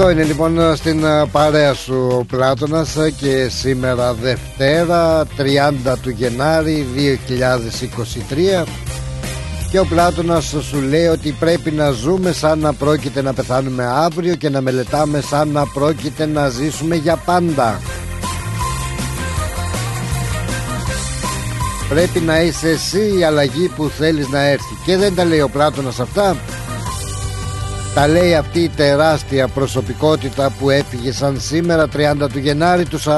Εδώ είναι λοιπόν στην ε, παρέα σου ο Πλάτωνας ε, και σήμερα Δευτέρα 30 του Γενάρη 2023 και ο Πλάτωνας σου λέει ότι πρέπει να ζούμε σαν να πρόκειται να πεθάνουμε αύριο και να μελετάμε σαν να πρόκειται να ζήσουμε για πάντα. Πρέπει να είσαι εσύ η αλλαγή που θέλεις να έρθει. Και δεν τα λέει ο Πλάτωνας αυτά τα λέει αυτή η τεράστια προσωπικότητα που έφυγε σαν σήμερα 30 του Γενάρη του 48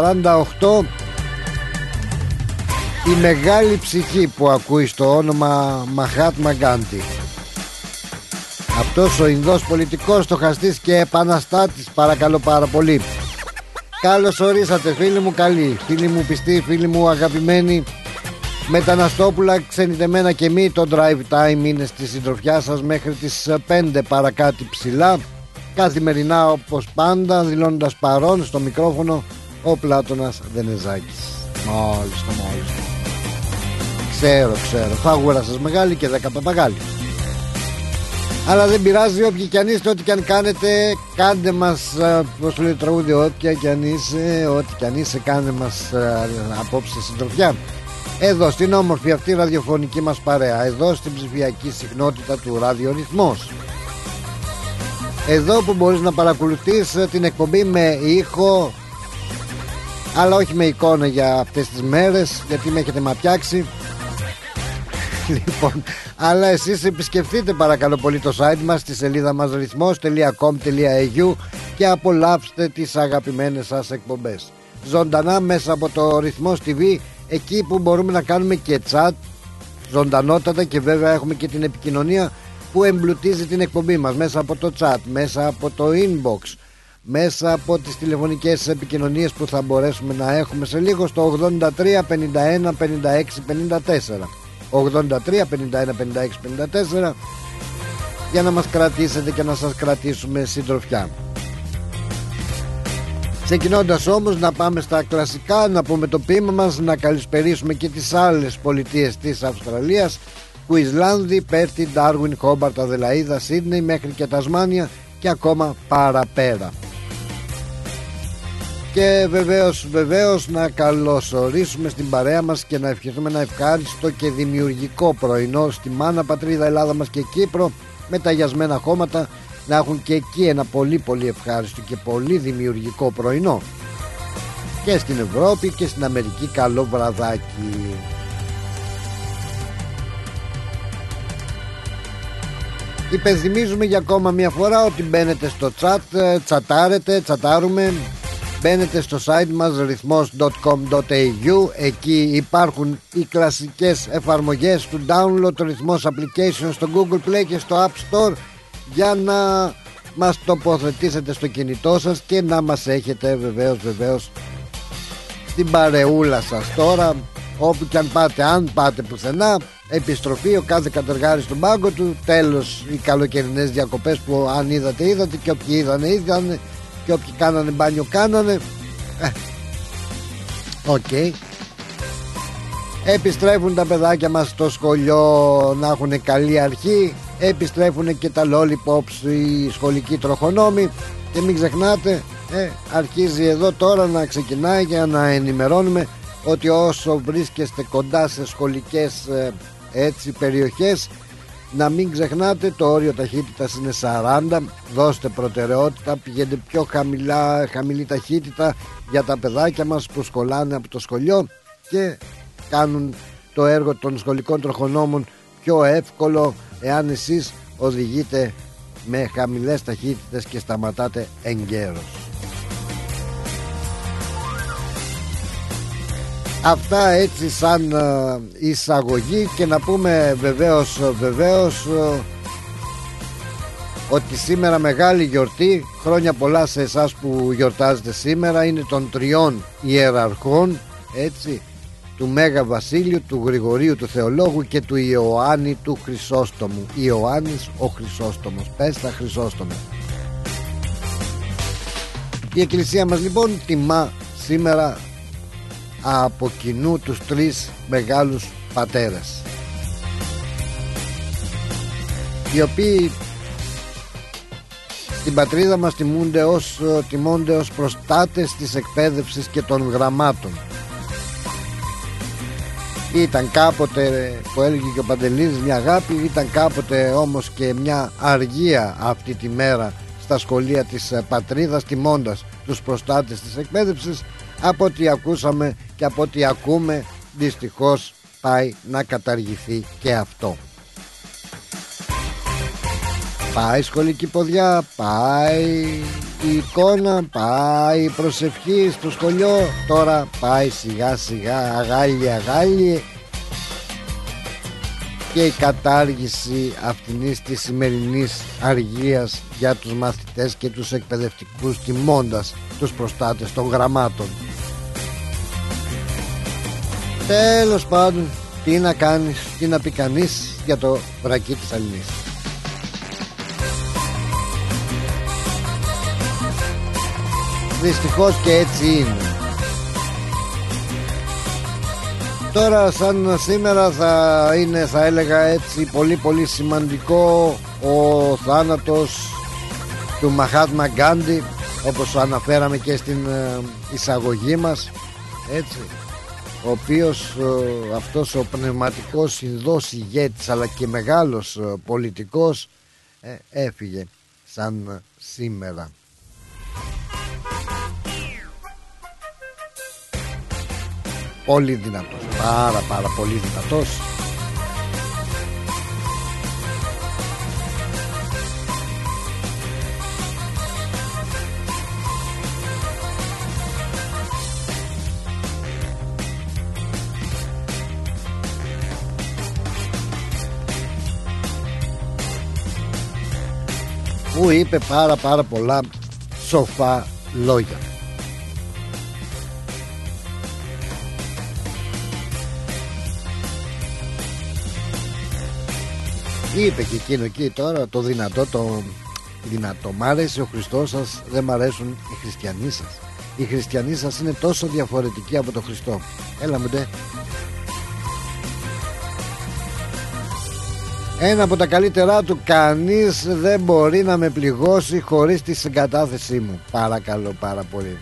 η μεγάλη ψυχή που ακούει στο όνομα Μαχάτμα Γκάντι. Αυτός ο Ινδός πολιτικός στοχαστής και επαναστάτης παρακαλώ πάρα πολύ. Καλώς ορίσατε φίλοι μου καλοί Φίλοι μου πιστοί, φίλοι μου αγαπημένοι Μεταναστόπουλα, ξενιτεμένα και μη Το drive time είναι στη συντροφιά σας Μέχρι τις 5 παρακάτι ψηλά. Καθημερινά όπως πάντα Δηλώνοντας παρόν στο μικρόφωνο Ο Πλάτωνας Δενεζάκης. Μάλιστα μάλιστα. Ξέρω ξέρω. Φάγουρα σας μεγάλη και 10 παπαγάλη αλλά δεν πειράζει όποιοι κι αν είστε, ό,τι κι αν κάνετε, κάντε μας, πώς λέει το τραγούδι, όποια κι αν είσαι, ό,τι κι αν είσαι, κάντε μας απόψε συντροφιά. Εδώ στην όμορφη αυτή ραδιοφωνική μας παρέα Εδώ στην ψηφιακή συχνότητα του ραδιορυθμός Εδώ που μπορείς να παρακολουθείς την εκπομπή με ήχο Αλλά όχι με εικόνα για αυτές τις μέρες Γιατί με έχετε μαπιάξει Λοιπόν, αλλά εσείς επισκεφτείτε παρακαλώ πολύ το site μας στη σελίδα μας ρυθμός.com.au και απολαύστε τις αγαπημένες σας εκπομπές. Ζωντανά μέσα από το Ρυθμός TV εκεί που μπορούμε να κάνουμε και chat ζωντανότατα και βέβαια έχουμε και την επικοινωνία που εμπλουτίζει την εκπομπή μας μέσα από το chat, μέσα από το inbox μέσα από τις τηλεφωνικές επικοινωνίες που θα μπορέσουμε να έχουμε σε λίγο στο 83 51 56 54 83 51 56 54 για να μας κρατήσετε και να σας κρατήσουμε συντροφιά Ξεκινώντας όμως να πάμε στα κλασικά Να πούμε το ποίημα μας Να καλησπερίσουμε και τις άλλες πολιτείες της Αυστραλίας. Κουισλάνδη, Πέρτη, Ντάρουιν, Χόμπαρτ, Αδελαίδα, Σίδνεϊ Μέχρι και Τασμάνια Και ακόμα παραπέρα. Και βεβαίως, βεβαίως να καλωσορίσουμε στην παρέα μας και να ευχηθούμε ένα ευχάριστο και δημιουργικό πρωινό στη μάνα πατρίδα Ελλάδα μας και Κύπρο με ταγιασμένα χώματα να έχουν και εκεί ένα πολύ πολύ ευχάριστο και πολύ δημιουργικό πρωινό. Και στην Ευρώπη και στην Αμερική καλό βραδάκι. Υπενθυμίζουμε για ακόμα μια φορά ότι μπαίνετε στο chat, ε, τσατάρετε, τσατάρουμε. Μπαίνετε στο site μας ρυθμός.com.au Εκεί υπάρχουν οι κλασικές εφαρμογές του download το ρυθμός application στο Google Play και στο App Store για να μας τοποθετήσετε στο κινητό σας και να μας έχετε βεβαίως βεβαίως στην παρεούλα σας. Τώρα όπου και αν πάτε αν πάτε πουθενά επιστροφή ο κάθε κατεργάρης στον πάγκο του τέλος οι καλοκαιρινές διακοπές που αν είδατε είδατε και όποιοι είδανε είδανε και όποιοι κάνανε μπάνιο κάνανε. Ε, OK. Okay. Επιστρέφουν τα παιδάκια μας στο σχολείο να έχουν καλή αρχή Επιστρέφουν και τα lollipops οι σχολικοί τροχονόμοι Και μην ξεχνάτε ε, αρχίζει εδώ τώρα να ξεκινάει για να ενημερώνουμε ότι όσο βρίσκεστε κοντά σε σχολικές ε, έτσι περιοχές να μην ξεχνάτε το όριο ταχύτητας είναι 40 δώστε προτεραιότητα πηγαίνετε πιο χαμηλά, χαμηλή ταχύτητα για τα παιδάκια μας που σκολάνε από το σχολείο και κάνουν το έργο των σχολικών τροχονόμων πιο εύκολο εάν εσείς οδηγείτε με χαμηλές ταχύτητες και σταματάτε εγκαίρως. Αυτά έτσι σαν ε, εισαγωγή και να πούμε βεβαίως, βεβαίως ότι σήμερα μεγάλη γιορτή. Χρόνια πολλά σε εσάς που γιορτάζετε σήμερα. Είναι των τριών ιεραρχών έτσι του Μέγα Βασίλειου, του Γρηγορίου του Θεολόγου και του Ιωάννη του Χρυσόστομου. Ιωάννης ο Χρυσόστομος. Πες τα Χρυσόστομο η εκκλησία μας λοιπόν τιμά σήμερα από κοινού τους τρεις μεγάλους πατέρες οι οποίοι στην πατρίδα μας τιμούνται ως, τιμούνται ως προστάτες της εκπαίδευσης και των γραμμάτων ήταν κάποτε που έλεγε και ο Παντελίδης μια αγάπη ήταν κάποτε όμως και μια αργία αυτή τη μέρα στα σχολεία της πατρίδας τιμώντας τους προστάτες της εκπαίδευσης. Από ό,τι ακούσαμε και από ό,τι ακούμε δυστυχώς πάει να καταργηθεί και αυτό Πάει σχολική ποδιά, πάει η εικόνα, πάει η προσευχή στο σχολείο. Τώρα πάει σιγά σιγά αγάλι αγάλι και η κατάργηση αυτής της σημερινής αργίας για τους μαθητές και τους εκπαιδευτικούς τιμώντας τους προστάτες των γραμμάτων. Τέλος πάντων τι να κάνεις, τι να πει κανείς για το βρακί της Αλληνής Δυστυχώς και έτσι είναι. Τώρα σαν σήμερα θα είναι θα έλεγα έτσι πολύ πολύ σημαντικό ο θάνατος του Μαχάτμα Γκάντι όπως αναφέραμε και στην ε, εισαγωγή μας έτσι ο οποίος ε, αυτός ο πνευματικός συνδός ηγέτης αλλά και μεγάλος ε, πολιτικός έφυγε σαν σήμερα πολύ δυνατός. Πάρα πάρα πολύ δυνατός. Που είπε πάρα πάρα πολλά σοφά λόγια. Είπε και εκείνο εκεί τώρα το δυνατό το δυνατό. Μ' άρεσε ο Χριστός σας δεν μ' αρέσουν οι χριστιανοί σας. Οι χριστιανοί σας είναι τόσο διαφορετικοί από τον Χριστό. Έλα μου ντε Ένα από τα καλύτερά του Κανείς δεν μπορεί να με πληγώσει Χωρίς τη συγκατάθεσή μου. Παρακαλώ πάρα πολύ.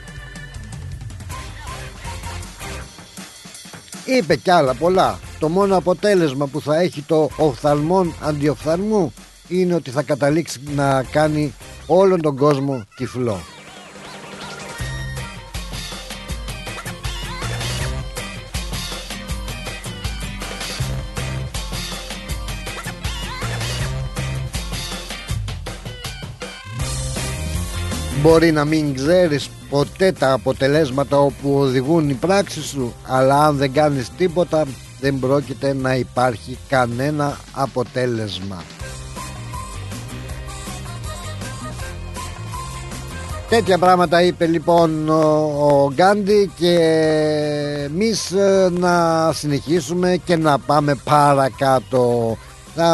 Είπε κι άλλα πολλά. Το μόνο αποτέλεσμα που θα έχει το οφθαλμόν αντιοφθαλμού είναι ότι θα καταλήξει να κάνει όλον τον κόσμο τυφλό. Μπορεί να μην ξέρεις ποτέ τα αποτελέσματα όπου οδηγούν οι πράξεις σου αλλά αν δεν κάνεις τίποτα δεν πρόκειται να υπάρχει κανένα αποτέλεσμα. Τέτοια πράγματα είπε λοιπόν ο, Γκάντι και εμείς ε, να συνεχίσουμε και να πάμε παρακάτω. Θα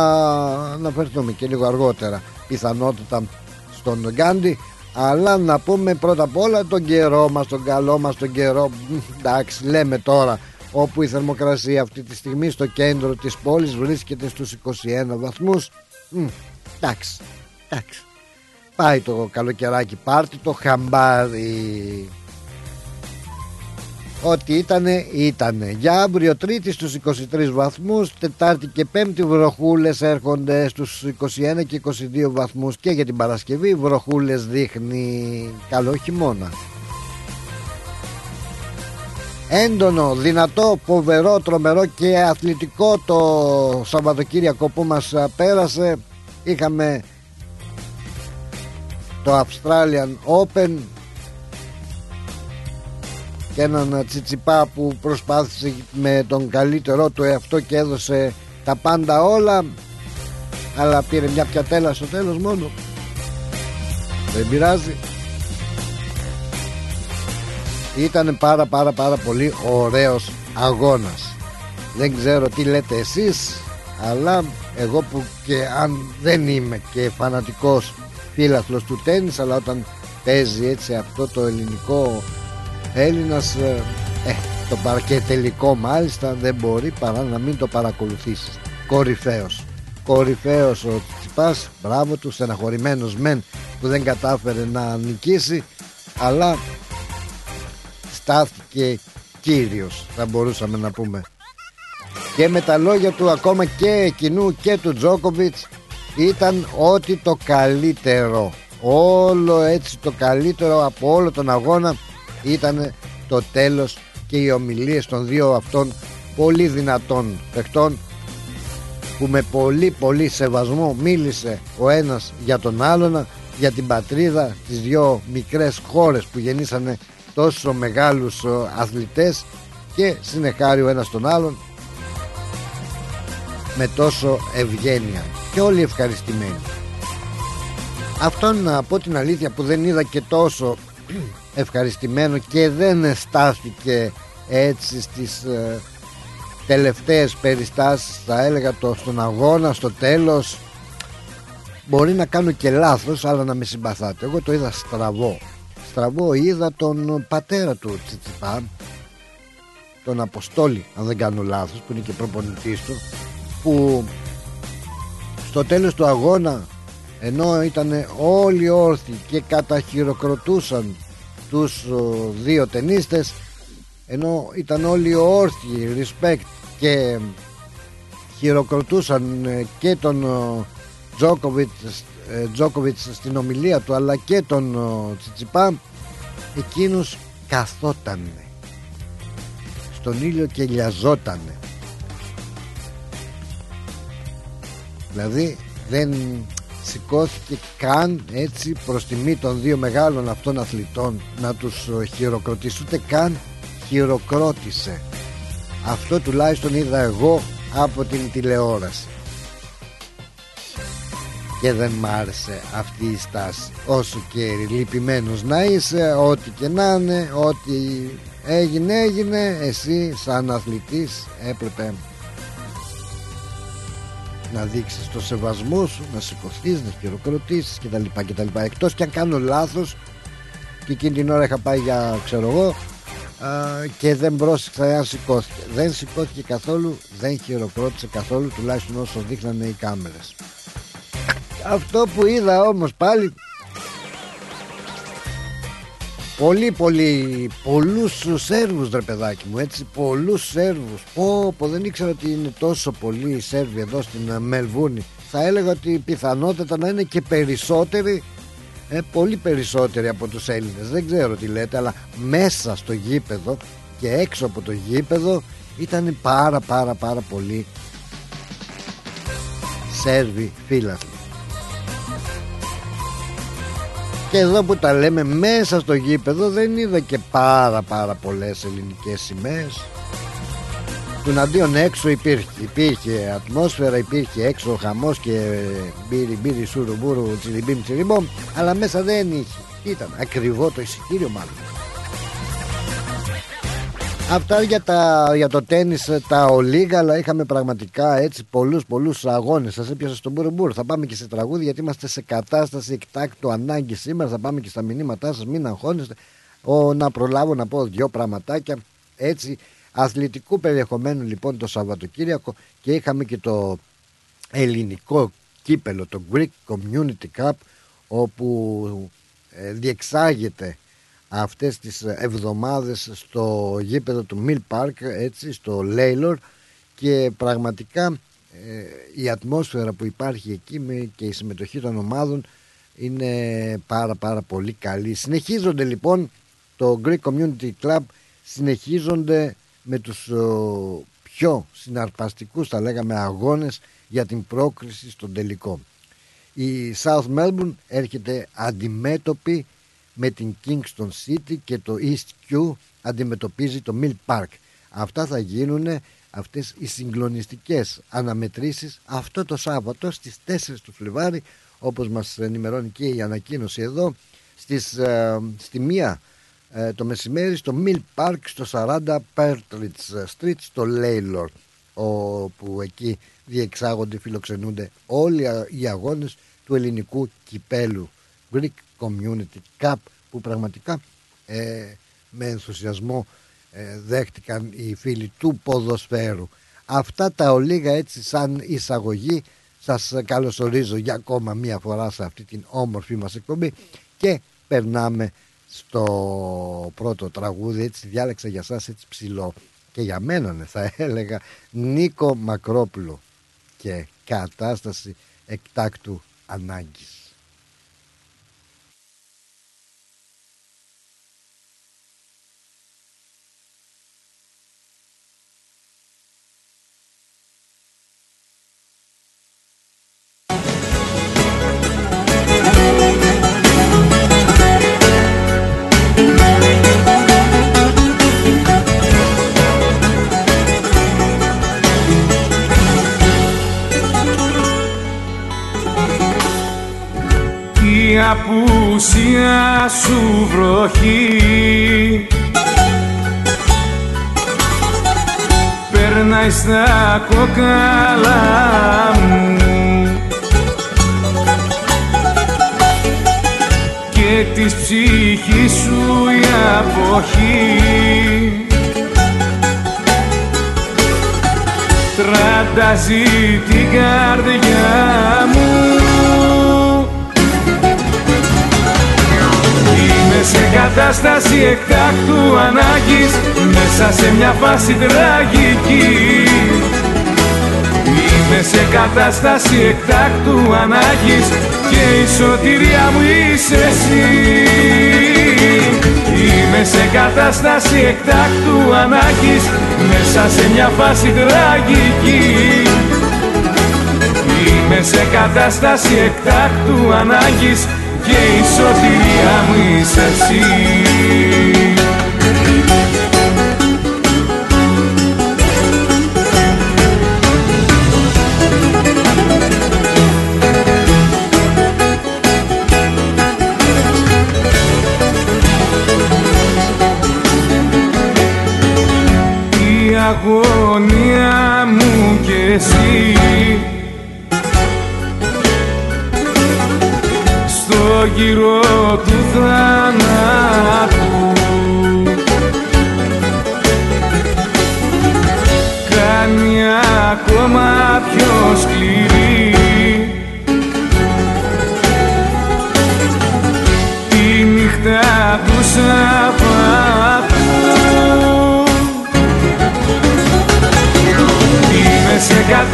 αναφερθούμε και λίγο αργότερα πιθανότητα στον Γκάντι αλλά να πούμε πρώτα απ' όλα τον καιρό μας, τον καλό μας τον καιρό. Εντάξει λέμε τώρα όπου η θερμοκρασία αυτή τη στιγμή στο κέντρο της πόλης βρίσκεται στους 21 βαθμούς. Εντάξει, εντάξει. Πάει το καλοκαιράκι πάρτι το χαμπάρι Ό,τι ήτανε, ήτανε. Για αύριο Τρίτη στους 23 βαθμούς, Τετάρτη και Πέμπτη βροχούλες έρχονται στους 21 και 22 βαθμούς. Και για την Παρασκευή βροχούλες δείχνει καλό χειμώνα. Έντονο, δυνατό, φοβερό, τρομερό και αθλητικό το Σαββατοκύριακο που μας πέρασε. Είχαμε το Australian Open και έναν τσιτσιπά που προσπάθησε με τον καλύτερό του εαυτό και έδωσε τα πάντα όλα αλλά πήρε μια πιατέλα στο τέλος μόνο Δεν πειράζει. Ήταν πάρα πάρα πάρα πολύ ωραίος αγώνας. Δεν ξέρω τι λέτε εσείς, αλλά εγώ που και αν δεν είμαι και φανατικός φίλαθλος του τέννις, αλλά όταν παίζει έτσι αυτό το ελληνικό Έλληνας, ε, ε το παρκετελικό μάλιστα δεν μπορεί παρά να μην το παρακολουθήσεις. Κορυφαίος. Κορυφαίος ο Τσιπάς, μπράβο του, στεναχωρημένος μεν που δεν κατάφερε να νικήσει, αλλά στάθηκε κύριος θα μπορούσαμε να πούμε και με τα λόγια του ακόμα και εκείνου και του Τζόκοβιτς ήταν ότι το καλύτερο όλο έτσι το καλύτερο από όλο τον αγώνα ήταν το τέλος και οι ομιλίες των δύο αυτών πολύ δυνατών παιχτών που με πολύ πολύ σεβασμό μίλησε ο ένας για τον άλλον για την πατρίδα τις δυο μικρές χώρες που γεννήσανε τόσο μεγάλους ε, αθλητές και συνεχάρει ο ένας τον άλλον με τόσο ευγένεια και όλοι ευχαριστημένοι. Αυτό να πω την αλήθεια που δεν είδα και τόσο ευχαριστημένο και δεν στάθηκε έτσι στις ε, τελευταίες περιστάσεις. Θα έλεγα το στον αγώνα στο τέλος. Μπορεί να κάνω και λάθος αλλά να με συμπαθάτε. Εγώ το είδα στραβό. Στραβό είδα τον πατέρα του Τσιτσιπά τον Αποστόλη αν δεν κάνω λάθος που είναι και προπονητής του που στο τέλος του αγώνα ενώ ήταν όλοι όρθιοι και καταχειροκροτούσαν τους δύο ταινίστες ενώ ήταν όλοι όρθιοι respect και χειροκροτούσαν ε, και τον Τζόκοβιτς, ε, Τζόκοβιτς στην ομιλία του αλλά και τον Τσιτσιπά εκείνος καθότανε. Στον ήλιο και λιαζότανε. Δηλαδή δεν σηκώθηκε καν έτσι προς τιμή των δύο μεγάλων αυτών αθλητών να τους χειροκροτήσει. Ούτε καν χειροκρότησε. Αυτό τουλάχιστον είδα εγώ από την τηλεόραση. Και δεν μ' άρεσε αυτή η στάση. Όσο και λυπημένος να είσαι ό,τι και να είναι ό,τι έγινε έγινε. Εσύ σαν αθλητής έπρεπε να δείξεις το σεβασμό σου να σηκωθείς, να χειροκροτήσεις κτλ κτλ. Εκτός και αν κάνω λάθος και εκείνη την ώρα είχα πάει για ξέρω εγώ και δεν πρόσεξα αν σηκώθηκε. Δεν σηκώθηκε καθόλου δεν χειροκρότησε καθόλου τουλάχιστον όσο δείχνανε οι κάμερες. Αυτό που είδα όμως πάλι Πολύ πολύ Πολλούς Σέρβους ρε παιδάκι μου Έτσι πολλούς Σέρβους. Πω πω δεν ήξερα ότι είναι τόσο πολλοί οι Σέρβοι Εδώ στην Μελβούνη. Θα έλεγα ότι πιθανότητα να είναι και περισσότεροι ε, Πολύ περισσότεροι από τους Έλληνες. Δεν ξέρω τι λέτε Αλλά μέσα στο γήπεδο Και έξω από το γήπεδο Ήταν πάρα πάρα πάρα πολύ Σέρβοι φίλαθλοι Και εδώ που τα λέμε μέσα στο γήπεδο δεν είδα και πάρα πάρα πολλές ελληνικές σημαίες. Του αντίον έξω υπήρχε, υπήρχε ατμόσφαιρα, υπήρχε έξω χαμός και μπύρι μπύρι σουρου μπούρου τσιλιμπίμ τσιλιμπόμ Αλλά μέσα δεν είχε, ήταν ακριβό το εισιτήριο μάλλον Αυτά για, τα, για το τέννις τα ολίγα αλλά είχαμε πραγματικά έτσι πολλούς πολλούς αγώνες. Σας έπιασα στον Μπουρμπούρ Θα πάμε και σε τραγούδι γιατί είμαστε σε κατάσταση εκτάκτου ανάγκης σήμερα. Θα πάμε και στα μηνύματά σας. Μην αγχώνεστε. Ο, Να προλάβω να πω δυο πραγματάκια. Έτσι αθλητικού περιεχομένου λοιπόν το Σαββατοκύριακο Και είχαμε και το ελληνικό κύπελο Το Greek Community Cup Όπου ε, διεξάγεται αυτές τις εβδομάδες στο γήπεδο του Mill Park έτσι στο Λέιλορ. Και πραγματικά ε, η ατμόσφαιρα που υπάρχει εκεί με και η συμμετοχή των ομάδων είναι πάρα πάρα πολύ καλή. Συνεχίζονται λοιπόν το Greek Community Club συνεχίζονται με τους πιο συναρπαστικούς θα λέγαμε αγώνες για την πρόκριση στον τελικό. Η South Melbourne έρχεται αντιμέτωπη με την Kingston City και το East Q αντιμετωπίζει το Mill Park. Αυτά θα γίνουν αυτές οι συγκλονιστικές αναμετρήσεις αυτό το Σάββατο στις 4 του Φλεβάρι όπως μας ενημερώνει και η ανακοίνωση εδώ στις, ε, στη μία ε, το μεσημέρι στο Mill Park στο 40 Pertridge Street στο Λέιλορ όπου εκεί διεξάγονται, φιλοξενούνται όλοι οι αγώνες του ελληνικού κυπέλου Greek Community Cup που πραγματικά ε, με ενθουσιασμό ε, δέχτηκαν οι φίλοι του ποδοσφαίρου. Αυτά τα ολίγα έτσι σαν εισαγωγή σας καλωσορίζω για ακόμα μία φορά σε αυτή την όμορφη μας εκπομπή και περνάμε στο πρώτο τραγούδι έτσι διάλεξα για σας έτσι ψηλό και για μένα ναι, θα έλεγα Νίκο Μακρόπουλο και κατάσταση εκτάκτου ανάγκης. Απουσία σου βροχή. Περνάει στα κόκαλα μου. Και της ψυχής σου η αποχή. Τραντάζει την καρδιά μου σε κατάσταση εκτάκτου ανάγκης Μέσα σε μια φάση τραγική. Είμαι σε κατάσταση εκτάκτου ανάγκης Και η σωτηρία μου είσαι εσύ. Είμαι σε κατάσταση εκτάκτου ανάγκης Μέσα σε μια φάση τραγική. Είμαι σε κατάσταση εκτάκτου ανάγκης και η σωτηρία μου είσαι εσύ. Η αγωνία μου και εσύ γύρω του θανάτου. Κάνει ακόμα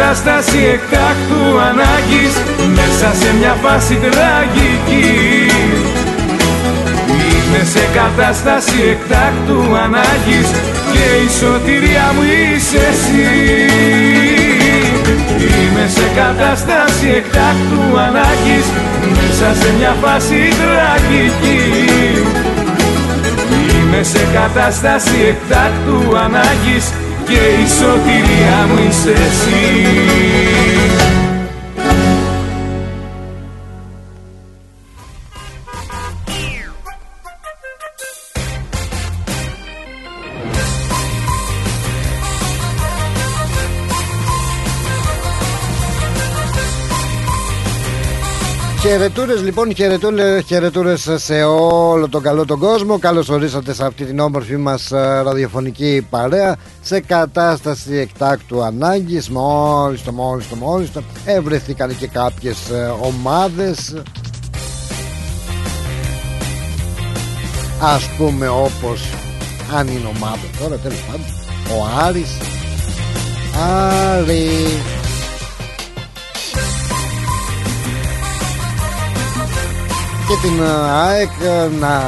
κατάσταση εκτάκτου ανάγκης μέσα σε μια φάση τραγική. Είμαι σε κατάσταση εκτάκτου ανάγκης και η σωτηρία μου είσαι εσύ. Είμαι σε κατάσταση εκτάκτου ανάγκης μέσα σε μια φάση τραγική. Είμαι σε κατάσταση εκτάκτου ανάγκης και η σωτηρία μου είσαι εσύ Χαιρετούρε λοιπόν, χαιρετούρε σε όλο τον καλό τον κόσμο. Καλώς ορίσατε σε αυτή την όμορφη μας ε, ραδιοφωνική παρέα σε κατάσταση εκτάκτου ανάγκης. Μόλι το, μόλι το, μόλι το. Ευρεθήκαν και κάποιες ομάδες. Α πούμε όπως αν είναι ομάδα τώρα τέλος πάντων ο Άρης Άρη και την ε, ΑΕΚ ε, να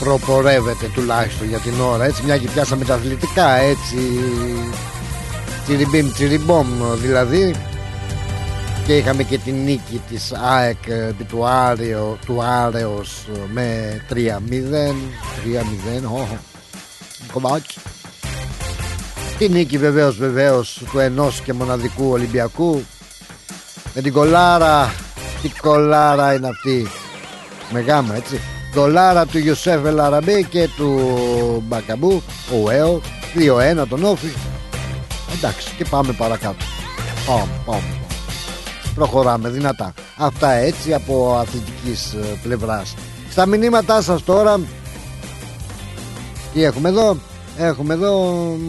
προπορεύεται τουλάχιστον για την ώρα έτσι. Μια και πιάσαμε τα αθλητικά έτσι. Τσιριμπίμ τσιριμπόμ δηλαδή. Και είχαμε και την νίκη της ΑΕΚ ε, επί του, Άρεο, του Άρεος με 3-0 3-0 oh, κομμάτι τη νίκη βεβαίως βεβαίως του ενός και μοναδικού Ολυμπιακού. Με την κολάρα Τι κολάρα είναι αυτή. Με γάμα έτσι. Δολάρα του Ιωσέφ Ελαραμπή και του Μπακαμπού, ο Έο, 2-1 τον Όφη. Εντάξει και πάμε παρακάτω. Πάμε, πάμε. Προχωράμε δυνατά. Αυτά έτσι από αθλητικής ε, πλευράς. Στα μηνύματά σας τώρα Τι έχουμε εδώ; Έχουμε εδώ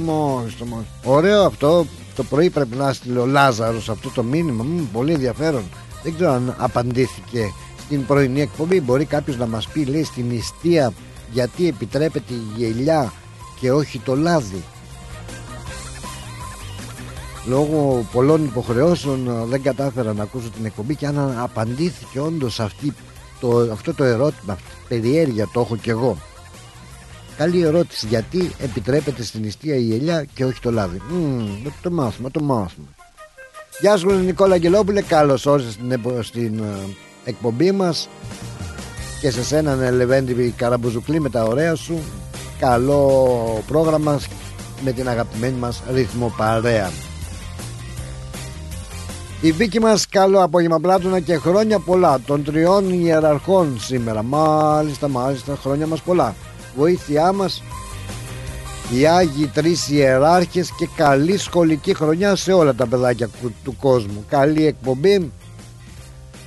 μόλις το μόλις. Ωραίο αυτό Το πρωί πρέπει να στείλει ο Λάζαρος Αυτό το μήνυμα Μ, Πολύ ενδιαφέρον Δεν ξέρω αν απαντήθηκε Στην πρωινή εκπομπή Μπορεί κάποιος να μας πει λέει στην νηστεία Γιατί επιτρέπεται η γελιά Και όχι το λάδι Λόγω πολλών υποχρεώσεων ε, δεν κατάφερα να ακούσω την εκπομπή και αν απαντήθηκε όντως αυτή το, αυτό το ερώτημα, αυτή περιέργεια το έχω κι εγώ. Καλή ερώτηση. Γιατί επιτρέπεται στην νηστεία η ελιά και όχι το λάδι. Μmm, το μάθουμε, το μάθουμε. Γεια σου Νικόλα Αγγελόπουλε, καλώς όρισες στην, στην ε, εκπομπή μας και σε σένα ναι, Λεβέντη Καραμπουζουκλή με τα ωραία σου. Καλό πρόγραμμα με την αγαπημένη μας ρυθμό παρέα. Η Βίκη μας καλό απόγευμα Πλάτωνα και χρόνια πολλά των τριών ιεραρχών σήμερα. Μάλιστα, μάλιστα, χρόνια μας πολλά. Βοήθειά μας οι Άγιοι τρεις ιεράρχες και καλή σχολική χρονιά σε όλα τα παιδάκια του κόσμου. Καλή εκπομπή,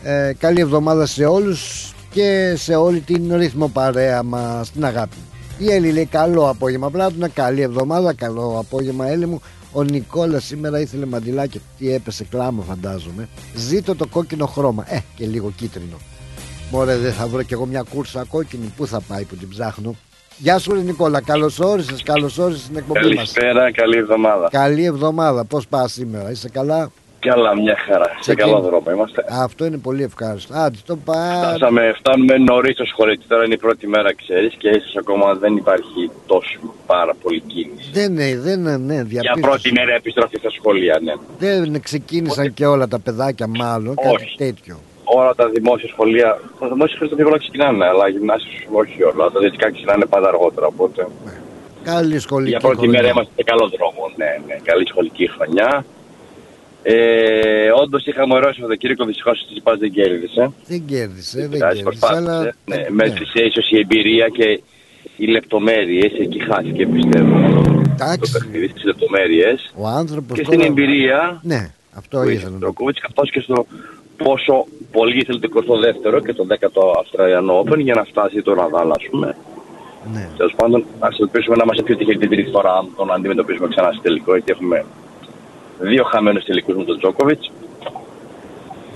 ε, καλή εβδομάδα σε όλους και σε όλη την ρύθμο παρέα μας, την αγάπη. Η Έλλη λέει καλό απόγευμα Πλάτωνα, καλή εβδομάδα, καλό απόγευμα Έλλη μου. Ο Νικόλας σήμερα ήθελε μαντιλάκι. Τι έπεσε κλάμα, φαντάζομαι. Ζήτω το κόκκινο χρώμα. Ε, και λίγο κίτρινο. Μωρέ, δεν θα βρω κι εγώ μια κούρσα κόκκινη. Πού θα πάει που την ψάχνω. Γεια σου, Νικόλα. Καλώς όρισες, καλώς όρισες στην εκπομπή μας. Καλησπέρα, καλή εβδομάδα. Καλή εβδομάδα. Πώς πας σήμερα, είσαι καλά; Καλά, μια χαρά. Σε καλό δρόμο είμαστε. Αυτό είναι πολύ ευχάριστο. Άντε, το Φτάσαμε, φτάνουμε νωρίς στο σχολείο. Τώρα είναι η πρώτη μέρα, ξέρεις, και ίσως ακόμα δεν υπάρχει τόσο πάρα πολύ κίνηση. Δεν είναι, δεν είναι, ναι, Για πρώτη μέρα επιστροφή στα σχολεία, ναι. Δεν ξεκίνησαν και όλα τα παιδάκια, μάλλον, Όχι. κάτι τέτοιο. Όλα τα δημόσια σχολεία, τα δημόσια σχολεία δεν ξεκινάνε, αλλά γυμνάσια όχι όλα. Τα δυτικά ξεκινάνε πάντα αργότερα, οπότε. Ναι. Καλή σχολική Για πρώτη χρονιά. μέρα είμαστε σε καλό δρόμο, ναι, ναι. Καλή σχολική χρονιά. Ε, Όντως είχαμε ωραίο Σαββατοκύριακο, δυστυχώς η Τσιπά δεν κέρδισε. Δεν κέρδισε, δεν κέρδισε. Αλλά... Ναι, ναι. Μέτρησε ίσως η εμπειρία και οι λεπτομέρειες, εκεί χάθηκε πιστεύω. Εντάξει. Το παιχνίδι στι λεπτομέρειες. Ο άνθρωπος. Και στην εμπειρία. Ναι, αυτό ήθελα. Το Κούβιτς καθώς και στο πόσο πολύ ήθελε το 22ο και το 10ο Αυστραλιανό Open για να φτάσει το Ραδάλ, ας πούμε. Ναι. Τέλος πάντων, ας ελπίσουμε να είμαστε πιο τυχεροί την τρίτη φορά, αν τον αντιμετωπίσουμε ξανά στο τελικό, γιατί έχουμε Δύο χαμένους τελικούς με τον Τζόκοβιτς.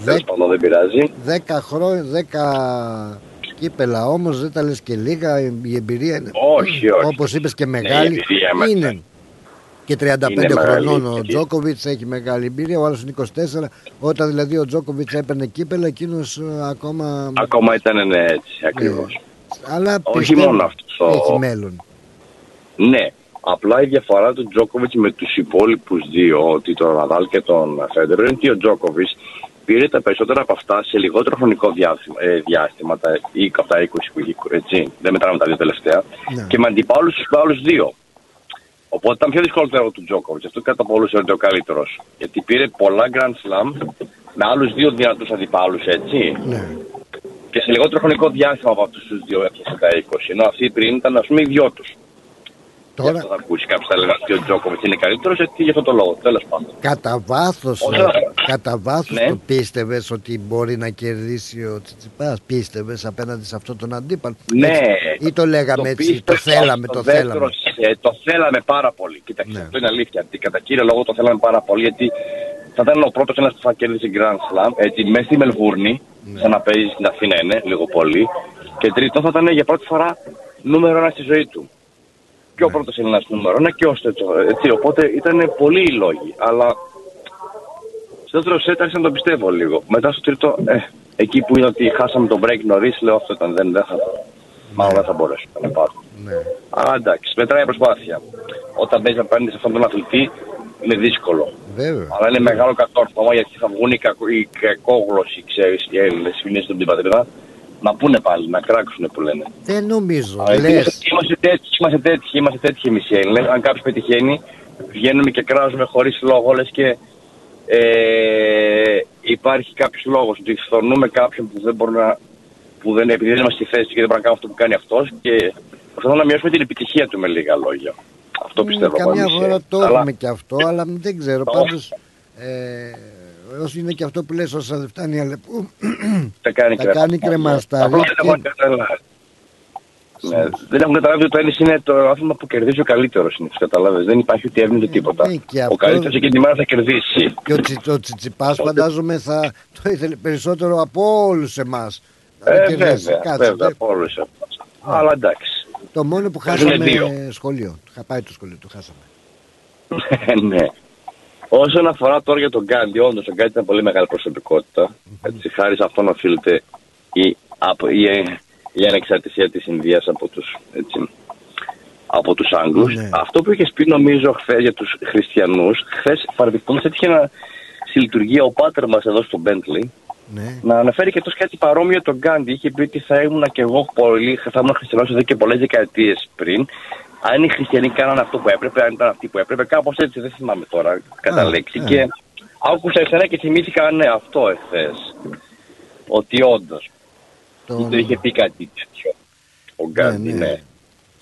Τέλο πάντων δεν πειράζει. Δέκα χρόνια, δέκα κύπελα όμως δεν τα λες και λίγα. Η εμπειρία είναι. Όχι, όχι. Όπως είπες και μεγάλη. Ναι, είναι. Και 35 είναι χρονών ο Τζόκοβιτς έχει μεγάλη εμπειρία. Ο άλλος είναι 24. Όταν δηλαδή ο Τζόκοβιτς έπαιρνε κύπελα, εκείνος ε, ακόμα. Ακόμα ήταν ναι, έτσι ακριβώς. Ναι. Αλλά όχι μόνο αυτός. Έχει μέλλον. Ναι, Απλά η διαφορά του Τζόκοβιτς με τους υπόλοιπους δύο, ότι τον Ναδάλ και τον Φέντερ, είναι ότι ο Τζόκοβιτς πήρε τα περισσότερα από αυτά σε λιγότερο χρονικό διάστημα, ε, διάστημα τα, ή από τα 20 που είχε, έτσι, δεν μετράμε τα δύο τελευταία, ναι. και με αντιπάλους τους άλλους δύο. Οπότε ήταν πιο δύσκολο το έργο του Τζόκοβιτς. Αυτό κατά πολλούς είναι ο καλύτερος. Γιατί πήρε πολλά Grand Slam με άλλους δύο δυνατούς αντιπάλους, έτσι. Ναι. Και σε λιγότερο χρονικό διάστημα από αυτούς τους δύο έπιασε τα 20. Ενώ αυτοί πριν ήταν, ας πούμε, οι δυο τους. Τώρα... αυτό θα ακούσει κάποιος θα λέγανε ότι ο Τζόκοβιτ είναι καλύτερος, γιατί για αυτόν τον λόγο. Τέλος πάντων. Κατά βάθος κατά βάθος ναι. το πίστευες ότι μπορεί να κερδίσει ο Τσιτσιπάς; Πίστευες απέναντι σε αυτόν τον αντίπαλο; Ναι. Έτσι, ή το λέγαμε το έτσι, το θέλαμε. Το, το, θέλαμε; Ε, το θέλαμε πάρα πολύ. Κοίταξε, ναι. αυτό είναι αλήθεια. Κατά κύριο λόγο το θέλαμε πάρα πολύ, γιατί θα ήταν ο πρώτος ένας που θα κερδίσει Grand Slam. Έτσι, μέσα στη Μελβούρνη, ναι. σαν να παίζει στην Αθήνα είναι, λίγο πολύ. Και τρίτο θα ήταν για πρώτη φορά νούμερο ένα στη ζωή του και ο πρώτος Έλληνας νούμερο ένα και ο Έτσι, οπότε ήταν πολλοί οι λόγοι. Αλλά στο δεύτερο σετ άρχισα να το πιστεύω λίγο. Μετά στο τρίτο, ε, εκεί που είδα ότι χάσαμε τον break νωρίς, λέω αυτό ήταν. Δεν, δεν θα, μάλλον δεν θα μπορέσουμε να πάρω. Ναι. Αλλά εντάξει, μετράει η προσπάθεια. Όταν παίζει απέναντι σε αυτόν τον αθλητή, είναι δύσκολο. Βέβαια. Αλλά είναι μεγάλο κατόρθωμα γιατί θα βγουν οι, κακο, οι κακόγλωσσοι, ξέρεις, οι Έλληνες, οι στην πατρίδα, να πούνε πάλι, να κράξουν που λένε. Δεν νομίζω. Α, λες. Είμαστε τέτοιοι, είμαστε τέτοιοι, είμαστε τέτοιοι εμείς οι Έλληνες. Αν κάποιος πετυχαίνει, βγαίνουμε και κράζουμε χωρίς λόγο, λες και ε, υπάρχει κάποιος λόγος ότι φθορνούμε κάποιον που δεν μπορεί να. που δεν επειδή δεν είμαστε στη θέση και δεν μπορεί να κάνουμε αυτό που κάνει αυτός και προσπαθούμε να μειώσουμε την επιτυχία του με λίγα λόγια. Αυτό πιστεύω. Καμιά πάντως, φορά ε. το Αλλά- έχουμε και αυτό, αλλά δεν ξέρω. Το- Πάντως. Ε, όσο είναι και αυτό που λες όσα δεν φτάνει αλεπού Τα κάνει, Τα κάνει κρεμαστάρι Απλά δεν και- έχουν καταλάβει. Ναι, δεν έχουν καταλάβει ότι το ένι είναι το άθλημα που κερδίζει ο καλύτερος συνήθω. Καταλάβει. Δεν υπάρχει ούτε εύνοια τίποτα. ναι, και ο αυτό- καλύτερος εκείνη τη μέρα θα κερδίσει. και ο, τσι, ο Τσιτσιπάς φαντάζομαι θα το ήθελε περισσότερο από όλους εμάς να Ε, κερδίσει. βέβαια, Κάτσε, βέβαια, δε- από όλους εμάς. Αλλά εντάξει. το μόνο που Παίζουνε χάσαμε δύο. σχολείο είχα πάει το σχολείο, το χάσαμε ναι. Όσον αφορά τώρα για τον Γκάντι, όντως ο Γκάντι ήταν πολύ μεγάλη προσωπικότητα. Έτσι, χάρη σε αυτόν οφείλεται η, απο- η, η ανεξαρτησία της Ινδίας από τους από τους Άγγλους. Ναι. Αυτό που είχες πει νομίζω χθες για τους χριστιανούς, χθες παραδειγματός έτυχε να στη λειτουργία ο πάτερ μας εδώ στο Μπέντλι ναι. να αναφέρει και τόσο κάτι παρόμοιο τον Γκάντι. Είχε πει ότι θα ήμουν και εγώ πολύ, θα ήμουν χριστιανός εδώ και πολλές δεκαετίες πριν. Αν οι χριστιανοί κάνανε αυτό που έπρεπε, αν ήταν αυτοί που έπρεπε, κάπως έτσι δεν θυμάμαι τώρα κατά Α, λέξη. ε. Και άκουσα εσένα και θυμήθηκα, ναι, αυτό εχθές. Ότι όντως Το- το είχε πει κάτι τέτοιο. Ο Γκάντι, ναι. ναι.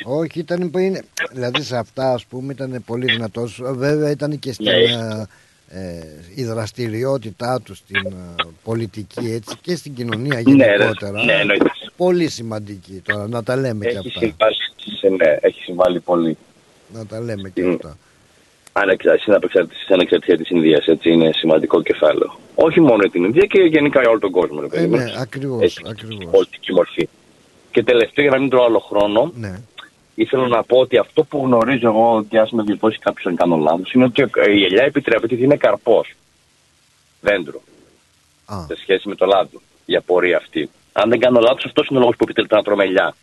όχι ήταν που είναι δηλαδή σε αυτά ας πούμε ήταν πολύ δυνατός βέβαια ήταν και στην Ναι. ε, ε, η δραστηριότητά του στην ε, πολιτική έτσι και στην κοινωνία Ναι, ρε, γενικότερα ναι, εννοείται. πολύ σημαντική τώρα να τα λέμε και Έχει αυτά συμβάλει, σε- ναι, έχει συμβάλει πολύ. να τα λέμε και Μμ. αυτά Ανεξαρτησία, στην απεξαρτησία, στην ανεξαρτησία της Ινδίας. Έτσι είναι σημαντικό κεφάλαιο. Όχι μόνο για την Ινδία και γενικά για όλο τον κόσμο. Ρε, Ε, παιδί μου. ναι, ακριβώς, Έχει ακριβώς. πολιτική μορφή. Και τελευταίο, για να μην τρώω άλλο χρόνο, ναι ήθελα να πω ότι αυτό που γνωρίζω εγώ και ας με διορθώσει κάποιος αν κάνω λάθος, είναι ότι η ελιά επιτρέπεται ότι είναι καρπός. Δέντρο. Α, Σε σχέση με το λάδι. Η απορία αυτή. Αν δεν κάνω λάθος, αυτός είναι ο λόγος που επιτρέπεται να τρώμε ελιά.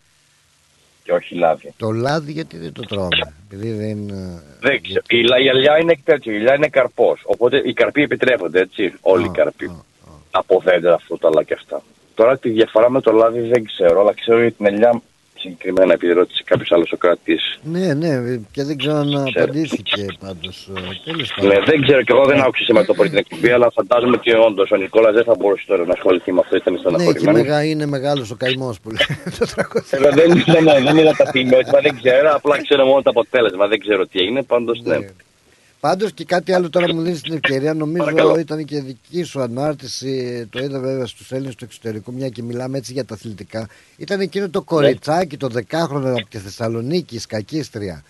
Και όχι λάδι. το λάδι γιατί δεν το τρώμε επειδή δεν ε, Δεν ξέρω. Η, λα- η ελιά είναι τέτοιο. Η ελιά είναι καρπός. Οπότε οι καρποί επιτρέπονται, έτσι. Όλοι οι Α, καρποί. α, α. Από δέντρα, φρούτα και αυτά. Τώρα τη διαφορά με το λάδι δεν ξέρω, αλλά ξέρω για την ελιά συγκεκριμένα επειδή ρώτησε κάποιος άλλος Σοκράτης. Ναι, ναι, και δεν ξέρω αν Ξέρω. απαντήθηκε πάντως. Τέλος πάντων. Ναι, δεν ξέρω και εγώ δεν άκουσα σήμερα το πρωί την εκπομπή, αλλά φαντάζομαι ότι όντως ο Νικόλας δεν θα μπορούσε τώρα να ασχοληθεί με αυτό, ήταν Ναι, και στεναχωρημένο. μεγα, είναι μεγάλος ο καημός που λέει το τραγούδι. Ε, δεν, δεν, ναι, δεν είδα τα ποιμιότυπα, δεν ξέρω, απλά ξέρω μόνο το αποτέλεσμα, δεν ξέρω τι έγινε, πάντως ναι. Ναι. Πάντως και κάτι άλλο τώρα μου δίνεις την ευκαιρία, νομίζω Παρακαλώ. ήταν και δική σου ανάρτηση. Το είδα βέβαια στους Έλληνες του εξωτερικού, μια και μιλάμε έτσι για τα αθλητικά. Ήταν εκείνο το κοριτσάκι, το δεκάχρονο από τη Θεσσαλονίκη, η σκακίστρια.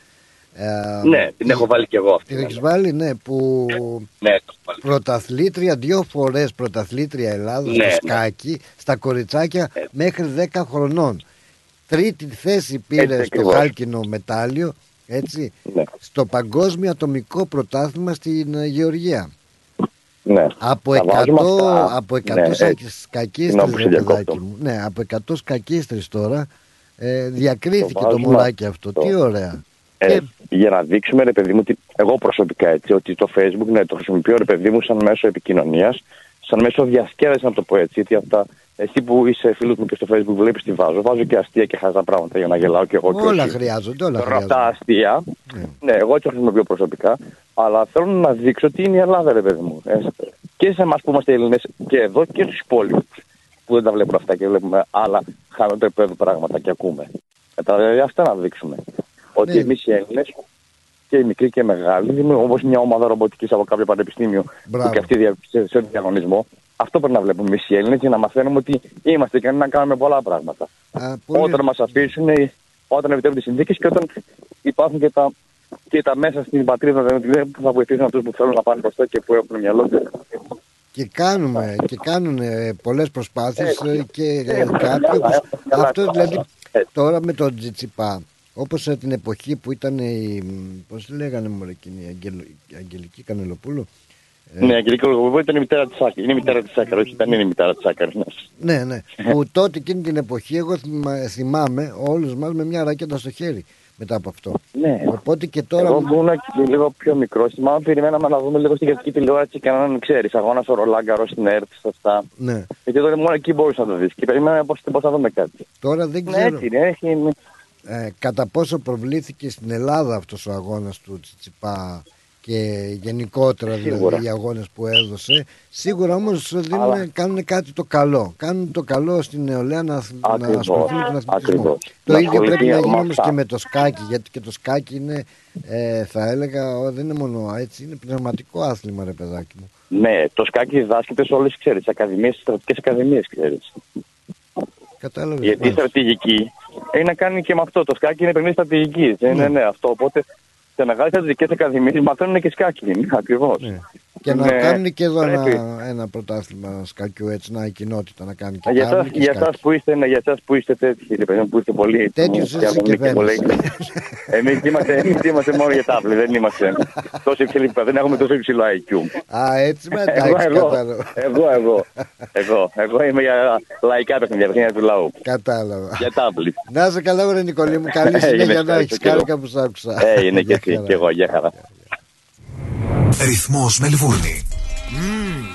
Ε, Ναι, την έχω βάλει κι εγώ αυτή. Την ναι, έχεις βάλει, ναι, που Ναι, το έχω βάλει. πρωταθλήτρια, δύο φορές πρωταθλήτρια Ελλάδος Ναι, στο ναι. σκάκι, στα κοριτσάκια Ε. μέχρι 10 χρονών. Τρίτη θέση πήρε Έτσι στο ακριβώς. χάλκινο μετάλλιο, έτσι, Ναι, στο παγκόσμιο ατομικό πρωτάθλημα στην ε, Γεωργία. ναι. Από Τα 100, βάζουμε αυτά. από 100 Ναι, έτσι. σκακίστρες, Συγγνώμη που ρε σε παιδάκι διακόπτω. μου. Ναι, από 100 σκακίστρες τώρα ε, διακρίθηκε Το το, βάζουμε μωράκι αυτό. αυτό. Τι ωραία. Ε, Και- Για να δείξουμε, ρε παιδί μου, ότι εγώ προσωπικά έτσι, ότι το Facebook ναι, το χρησιμοποιώ, ρε παιδί μου, σαν μέσο επικοινωνίας, σαν μέσο διασκέδασης, να το πω έτσι. Γιατί αυτά, εσύ που είσαι φίλος μου και στο Facebook, βλέπεις τι βάζω. Βάζω και αστεία και χάζα πράγματα για να γελάω και εγώ και όλα όχι. χρειάζονται, όλα Τώρα αυτά χρειάζονται. αστεία, Ναι. ναι, εγώ έτσι το χρησιμοποιώ προσωπικά, αλλά θέλω να δείξω ότι είναι η Ελλάδα, ρε παιδί μου. Ε, και σε εμάς που είμαστε Έλληνες και εδώ και στους υπόλοιπους που δεν τα βλέπουν αυτά και βλέπουμε άλλα χαμηλότερο επίπεδο πράγματα και ακούμε. Κατάλαβε αυτά να δείξουμε. Ότι Ναι. εμείς οι Έλληνες και οι μικροί και οι μεγάλοι, όπως μια ομάδα ρομποτικής από κάποιο πανεπιστήμιο Μπράβο. που και αυτή δια- σε, σε διαγωνισμό, αυτό πρέπει να βλέπουμε εμείς οι Έλληνες για να μαθαίνουμε ότι είμαστε ικανοί να κάνουμε πολλά πράγματα Α, πολύ- όταν μας αφήσουν, ε, όταν επιτρέπουν τι συνθήκες και όταν υπάρχουν και τα, και τα μέσα στην πατρίδα δηλαδή, που θα βοηθήσουν αυτούς που θέλουν να πάνε μπροστά και που έχουν μυαλό. Και κάνουμε και κάνουν πολλές προσπάθειες Ε, ε, και ε, ε, κάποιοι καλά, όπως- ε, καλά, αυτό καλά. δηλαδή Ε. τώρα με τον Τζιτσιπά όπως ε, την εποχή που ήταν η πώς τη λέγανε μωρέ εκείνη η Αγγελ- η Αγγελική Κανελοπούλου; Ε. Ναι, Αγγελική Λογοβού ήταν η μητέρα της Σάκη. Είναι η μητέρα της Σάκη, όχι δεν είναι η μητέρα της Σάκη. ναι ναι που τότε εκείνη την εποχή εγώ θυμα- θυμάμαι όλους μας με μια ράκετα στο χέρι μετά από αυτό Ναι. οπότε και τώρα Εγώ που ήμουν και λίγο πιο μικρός, θυμάμαι περιμέναμε να δούμε λίγο στην κρατική τηλεόραση και να ξέρεις αγώνας στο Ρολάγκαρος στην ΕΡΤ, σε αυτά. ναι Γιατί τότε μόνο εκεί μπορούσε να το δεις. Και περιμέναμε πώς θα δούμε κάτι. τώρα δεν Ναι, ξέρω έτσι είναι. Έχει, ε, κατά πόσο προβλήθηκε στην Ελλάδα αυτός ο αγώνας του Τσιτσιπά και γενικότερα δηλαδή οι αγώνες που έδωσε. Σίγουρα όμως Αλλά... κάνουν κάτι το καλό. Κάνουν το καλό στην νεολαία να, να ασχοληθούν με τον αθλητισμό. Το ίδιο πρέπει να γίνει όμως και με το σκάκι γιατί και το σκάκι είναι ε, θα έλεγα δεν είναι μόνο έτσι είναι πνευματικό άθλημα ρε παιδάκι μου. Ναι, το σκάκι διδάσκεται σε όλες ξέρεις, ακαδημίες, στρατικές ακαδημίες ξέρεις. Κατάλαβες. Γιατί η στρατηγική έχει να κάνει και με αυτό. Το σκάκι είναι παιχνίδι στρατηγικής. Ναι. ναι, ναι, αυτό. Οπότε σε μεγάλες στρατηγικές ακαδημίες μαθαίνουν και σκάκι. Ακριβώς. Ναι. Και να ναι, κάνουν και εδώ ένα, ένα πρωτάθλημα σκακιού έτσι, να η κοινότητα να κάνει και για εσάς, για εσάς που είστε, ναι, για εσάς που είστε τέτοιοι, που είστε πολύ Τέτοιους είσαι και Εμείς είμαστε, εμείς είμαστε μόνο για τάβλη, δεν είμαστε τόσο υψηλή, δεν έχουμε τόσο υψηλό IQ. Α, έτσι με εντάξει, εγώ, εγώ, εγώ, εγώ, εγώ είμαι για λαϊκά παιχνίδια, παιχνίδια του λαού. Κατάλαβα. Για τάβλη. Να είσαι καλά, βρε Νικολή μου, καλή συνέχεια να έχεις, κάρκα που σ' άκουσα. είναι και εσύ, και εγώ, για χαρά. Ρυθμός Μελβούρνη. Mm,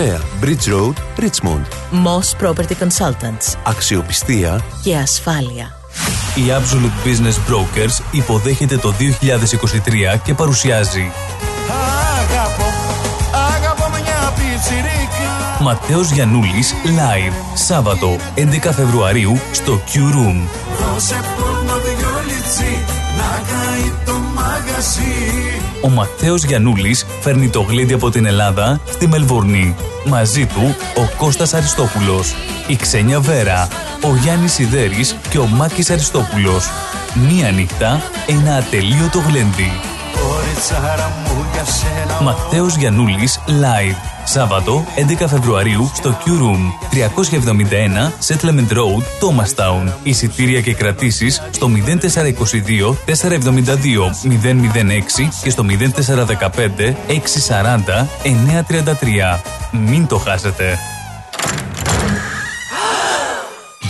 Bridge Road, Richmond. Moss Property Consultants. Αξιοπιστία και ασφάλεια. Η Absolute Business Brokers υποδέχεται το 2023 και παρουσιάζει Αγαπώ, αγαπώ μια πιτσιρίκα Ματέος Γιαννούλης Live Σάββατο 11 Φεβρουαρίου στο Q Room Δώσε πόνο δυο να καεί το μαγαζί ο Ματθαίος Γιαννούλης φέρνει το γλέντι από την Ελλάδα στη Μελβορνή. Μαζί του ο Κώστας Αριστόπουλος, η Ξένια Βέρα, ο Γιάννης Σιδέρης και ο Μάκης Αριστόπουλος. Μία νύχτα, ένα ατελείωτο γλέντι. Ματθαίος Γιαννούλης Live. Σάββατο 11 Φεβρουαρίου στο Q Room 371 Settlement Road, Thomastown. Εισιτήρια και κρατήσεις στο 0422 472 006 και στο 0415 640 933. Μην το χάσετε.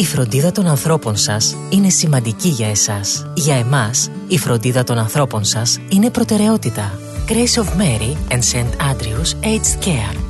Η φροντίδα των ανθρώπων σας είναι σημαντική για εσάς. Για εμάς, η φροντίδα των ανθρώπων σας είναι προτεραιότητα. Grace of Mary and St. Andrews Aged Care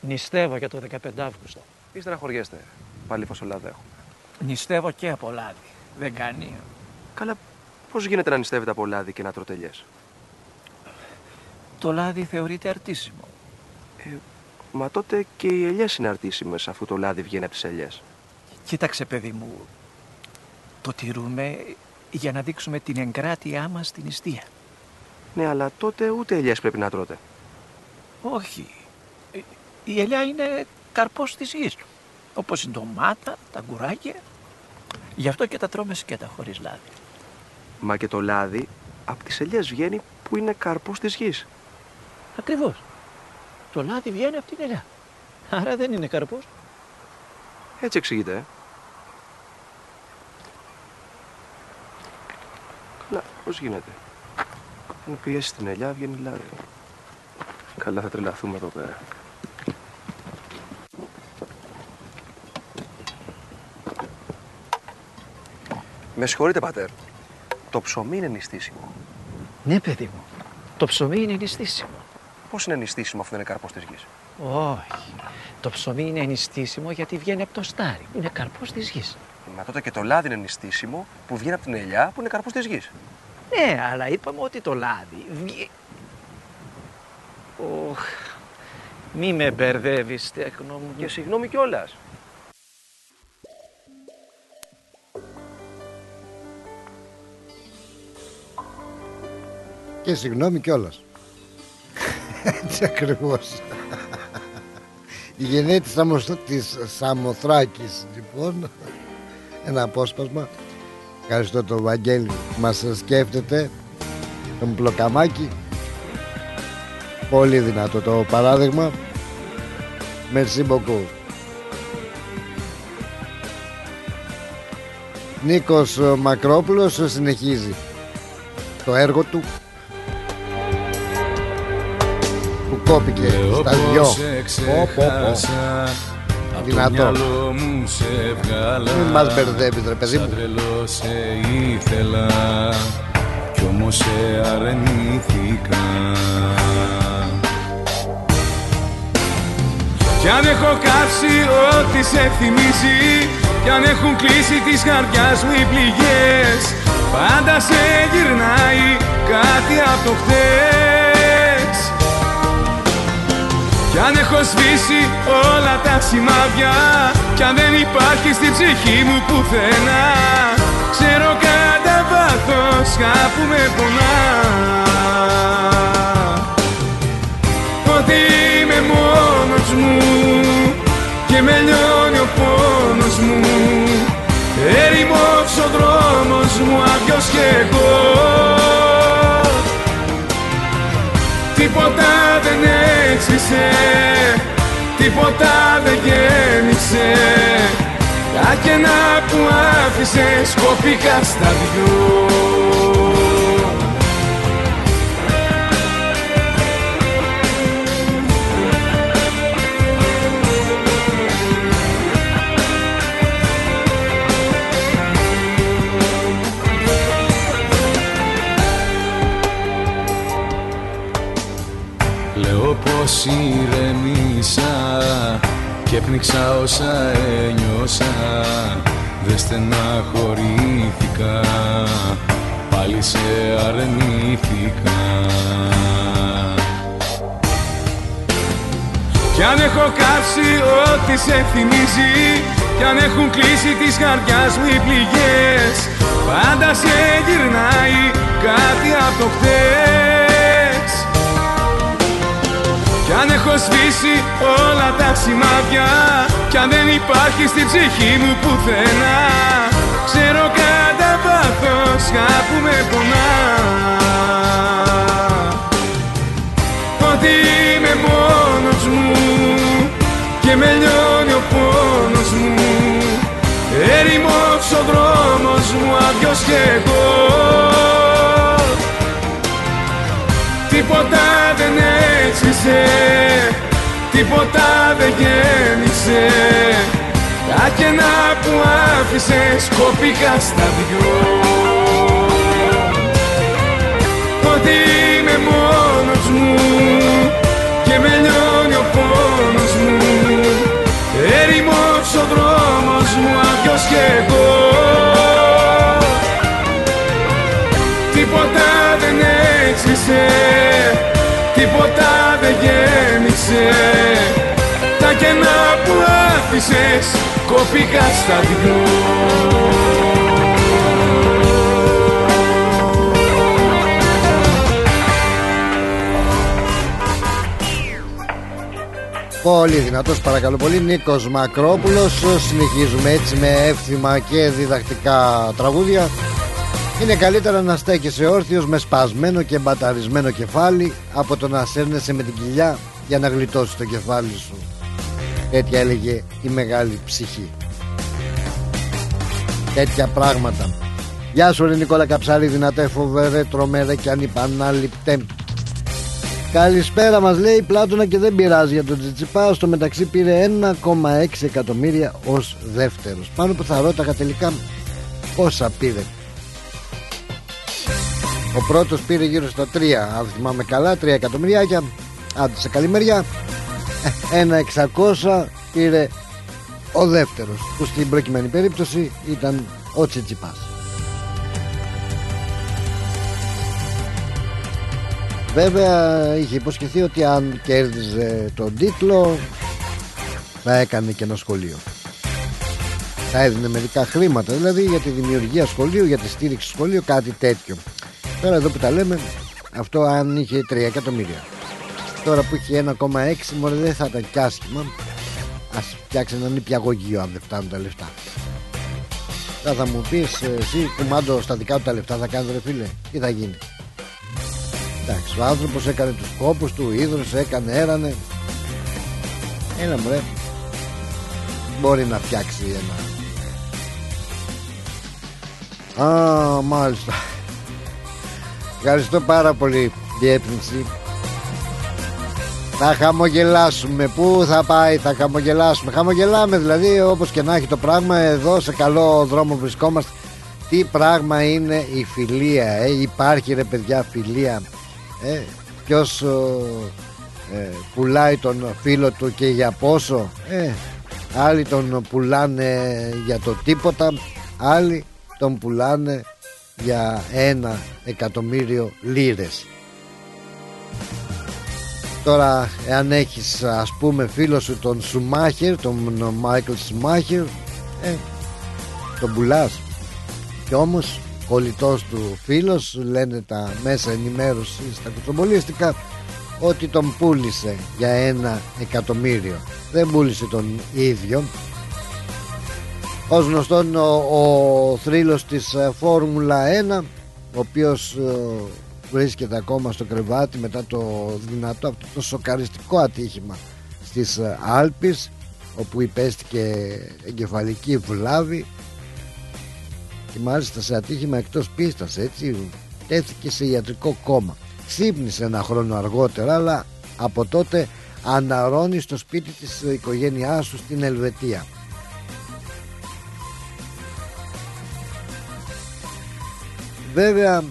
Νηστεύω για το 15 Αύγουστο. Μη στεναχωριέστε. Πάλι φασολάδα έχουμε. Νηστεύω και από λάδι. Δεν κάνει. Καλά, πώς γίνεται να νηστεύετε από λάδι και να τρώτε ελιές; Το λάδι θεωρείται αρτήσιμο. Ε, μα τότε και οι ελιές είναι αρτήσιμες αφού το λάδι βγαίνει από τις ελιές. Κοίταξε, παιδί μου. Το τηρούμε για να δείξουμε την εγκράτειά μας στην νηστεία. Ναι, αλλά τότε ούτε ελιές πρέπει να τρώτε. Όχι. Ε, Η ελιά είναι καρπός της γης. Όπως η ντομάτα, τα γκουράκια. Γι' αυτό και τα τρώμε σκέτα χωρίς λάδι. Μα και το λάδι από τις ελιές βγαίνει που είναι καρπός της γης. Ακριβώς. Το λάδι βγαίνει από την ελιά. Άρα δεν είναι καρπός. Έτσι εξηγείται, ε. Καλά, πώς γίνεται. Αν πιέσεις την ελιά βγαίνει λάδι. Καλά θα τρελαθούμε εδώ πέρα. Με συγχωρείτε, πατέρ. Το ψωμί είναι νηστίσιμο. Ναι, παιδί μου. Το ψωμί είναι νηστίσιμο. Πώς είναι νηστίσιμο αφού δεν είναι καρπός της γης; Όχι. Το ψωμί είναι νηστίσιμο γιατί βγαίνει από το στάρι. Είναι καρπός της γης. Μα τότε και το λάδι είναι νηστίσιμο που βγαίνει από την ελιά που είναι καρπός της γης. Ναι, αλλά είπαμε ότι το λάδι βγει... Οχ, μη με μπερδεύεις, τέχνο μου. Και συγγνώμη κιόλας. Και συγγνώμη κιόλας. Έτσι ακριβώς. Η γενναία της, Σαμος... της Σαμοθράκης λοιπόν Ένα απόσπασμα. Ευχαριστώ τον Βαγγέλη που μας σκέφτεται Τον Πλοκαμάκη. Πολύ δυνατό το παράδειγμα. Merci beaucoup. Νίκος Μακρόπουλος συνεχίζει το έργο του κόπηκε στα δυο. Πω, πω, πω. Δυνατό. Μην μας μπερδεύεις ρε παιδί μου. τρελό σε ήθελα κι όμως σε αρνήθηκα. Κι αν έχω κάψει ό,τι σε θυμίζει Κι αν έχουν κλείσει τις καρδιάς μου οι πληγές Πάντα σε γυρνάει κάτι από το χτες Κι αν έχω σβήσει όλα τα σημάδια Κι αν δεν υπάρχει στην ψυχή μου πουθενά Ξέρω κατά βάθος κάπου με πονά. Ότι είμαι μόνος μου Και με λιώνει ο πόνος μου. Έρημος ο δρόμος μου άδειος κι εγώ. Τίποτα δεν έξισε Τίποτα δεν γέμισε. Τα κενά που άφησες κόπηκα στα δυο ηρεμήσα και πνίξα όσα ένιωσα. Δεν στεναχωρήθηκα, πάλι σε αρνήθηκα. Κι Κι αν έχω κάψει ό,τι σε θυμίζει Κι αν έχουν κλείσει τις καρδιάς μου οι πληγές Πάντα σε γυρνάει κάτι από το χτες έχω σβήσει όλα τα σημάδια. Κι αν δεν υπάρχει στην ψυχή μου πουθενά Ξέρω κατά πάθος κάπου με πονά. Ότι είμαι μόνος μου Και με λιώνει ο πόνος μου. Έρημος ο δρόμος μου άδειος κι εγώ. Τίποτα δεν έτσισε Τίποτα δεν γέννησε. Τα κενά που άφησες κόπηκα στα δυο. Ότι είμαι μόνος μου Και με λιώνει ο πόνος μου. Έρημος ο δρόμος μου άδειος κι εγώ. Τίποτα δεν έτσισε γέννησε Τα κενά που άφησες κόπηκα στα δυο. Πολύ δυνατός παρακαλώ πολύ Νίκος Μακρόπουλος. Συνεχίζουμε έτσι με εύθυμα και διδακτικά τραγούδια. Είναι καλύτερα να στέκεσαι όρθιος με σπασμένο και μπαταρισμένο κεφάλι Από το να σέρνεσαι με την κοιλιά για να γλιτώσεις το κεφάλι σου. Τέτοια έλεγε η μεγάλη ψυχή. Τέτοια πράγματα. Γεια σου ρε Νικόλα Καψάλη Δυνατέ φοβερέ τρομερέ και ανυπανάληπτε. Καλησπέρα μας λέει Πλάτωνα και δεν πειράζει για τον Τζιτσιπά Στο μεταξύ πήρε 1,6 εκατομμύρια ως δεύτερος. Πάνω που θα ρώταγα τελικά πόσα πήρε. Ο πρώτος πήρε γύρω στα 3 Αν θυμάμαι καλά 3 εκατομμυριάκια Άντε σε καλή μεριά Ε, Ένα 600 πήρε ο δεύτερος Που στην προκειμένη περίπτωση ήταν ο Τσιτσιπάς Βέβαια είχε υποσχεθεί ότι αν κέρδιζε τον τίτλο θα έκανε και ένα σχολείο. Θα έδινε μερικά χρήματα δηλαδή για τη δημιουργία σχολείου, για τη στήριξη σχολείου, κάτι τέτοιο. Τώρα εδώ που τα λέμε, αυτό αν είχε 3 εκατομμύρια. Τώρα που είχε 1,6 μωρέ δεν θα ήταν κι άσχημα. Ας φτιάξει έναν νηπιαγωγείο αν δεν φτάνουν τα λεφτά. Θα, θα μου πεις εσύ κουμάντο στα δικά του τα λεφτά θα κάνεις ρε φίλε. Τι θα γίνει; Εντάξει, ο άνθρωπος έκανε τους κόπους του, ίδρωσε, έκανε, έρανε. Έλα μπρε. Μπορεί να φτιάξει ένα. Α, μάλιστα. Ευχαριστώ πάρα πολύ, διεύθυνση. Θα χαμογελάσουμε. Πού θα πάει, θα χαμογελάσουμε. Χαμογελάμε δηλαδή όπως και να έχει το πράγμα. Εδώ σε καλό δρόμο βρισκόμαστε. Τι πράγμα είναι η φιλία, ε; Υπάρχει ρε παιδιά φιλία ε, ποιος ε, πουλάει τον φίλο του και για πόσο ε, άλλοι τον πουλάνε για το τίποτα άλλοι τον πουλάνε για ένα εκατομμύριο λίρες τώρα εάν έχεις ας πούμε φίλο σου τον Σουμάχερ τον Μάικλ Σουμάχερ ε, τον πουλάς. Και όμως κολλητός του φίλος λένε τα μέσα ενημέρωσης στα κουτσομπολίστικα ότι τον πούλησε για ένα εκατομμύριο. Δεν πούλησε τον ίδιο. Ως γνωστόν ο, ο θρύλος της ε, Φόρμουλα 1 ο οποίος ε, βρίσκεται ακόμα στο κρεβάτι μετά το δυνατό αυτό το σοκαριστικό ατύχημα στις ε, Άλπεις όπου υπέστηκε εγκεφαλική βλάβη. Και μάλιστα σε ατύχημα εκτός πίστας έτσι τέθηκε σε ιατρικό κόμμα. Ξύπνησε ένα χρόνο αργότερα αλλά από τότε αναρώνει στο σπίτι της οικογένειάς του στην Ελβετία. Βέβαια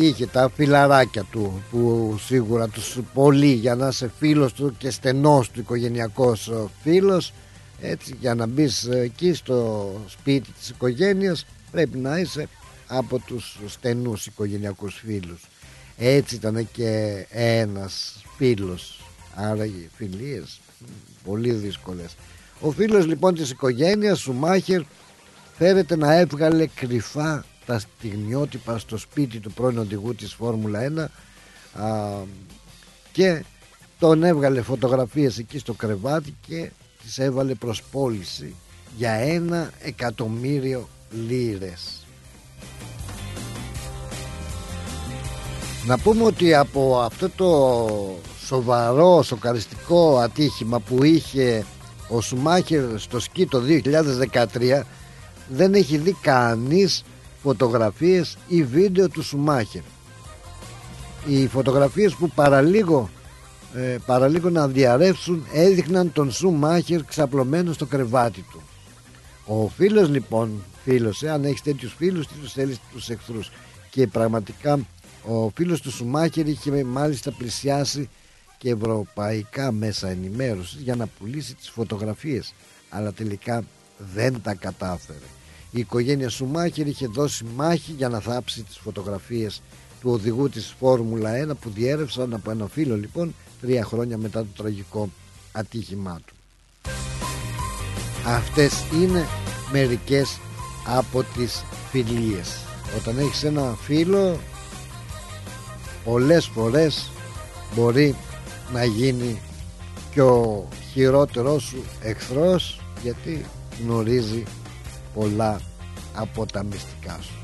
είχε τα φιλαράκια του που σίγουρα τους πολύ για να είσαι φίλος του και στενός του οικογενειακός φίλος έτσι για να μπεις εκεί στο σπίτι της οικογένειας πρέπει να είσαι από τους στενούς οικογενειακούς φίλους. Έτσι ήταν και ένας φίλος άρα οι φιλίες πολύ δύσκολες. Ο φίλος λοιπόν της οικογένειας Σουμάχερ φέρεται να έβγαλε κρυφά τα στιγμιότυπα στο σπίτι του πρώην οδηγού της Φόρμουλα 1 α, και τον έβγαλε φωτογραφίες εκεί στο κρεβάτι και τις έβαλε προς πώληση για ένα εκατομμύριο λίρες. Να πούμε ότι από αυτό το σοβαρό σοκαριστικό ατύχημα που είχε ο Σουμάχερ στο σκι το 2013 δεν έχει δει κανείς φωτογραφίες ή βίντεο του Σουμάχερ. Οι φωτογραφίες που παραλίγο, ε, παραλίγο να διαρρεύσουν έδειχναν τον Σουμάχερ ξαπλωμένο στο κρεβάτι του. Ο φίλος λοιπόν, φίλος, ε, αν έχεις τέτοιους φίλους, τι τους θέλεις τους εχθρούς. Και πραγματικά ο φίλος του Σουμάχερ είχε μάλιστα πλησιάσει και ευρωπαϊκά μέσα ενημέρωσης για να πουλήσει τις φωτογραφίες αλλά τελικά δεν τα κατάφερε. Η οικογένεια Σουμάχερ είχε δώσει μάχη για να θάψει τις φωτογραφίες του οδηγού της Φόρμουλα 1 που διέρευσαν από ένα φίλο λοιπόν τρία χρόνια μετά το τραγικό ατύχημά του. Αυτές είναι μερικές από τις φιλίες. Όταν έχεις ένα φίλο πολλές φορές μπορεί να γίνει και ο χειρότερός σου εχθρός γιατί γνωρίζει πολλά από τα μυστικά σου.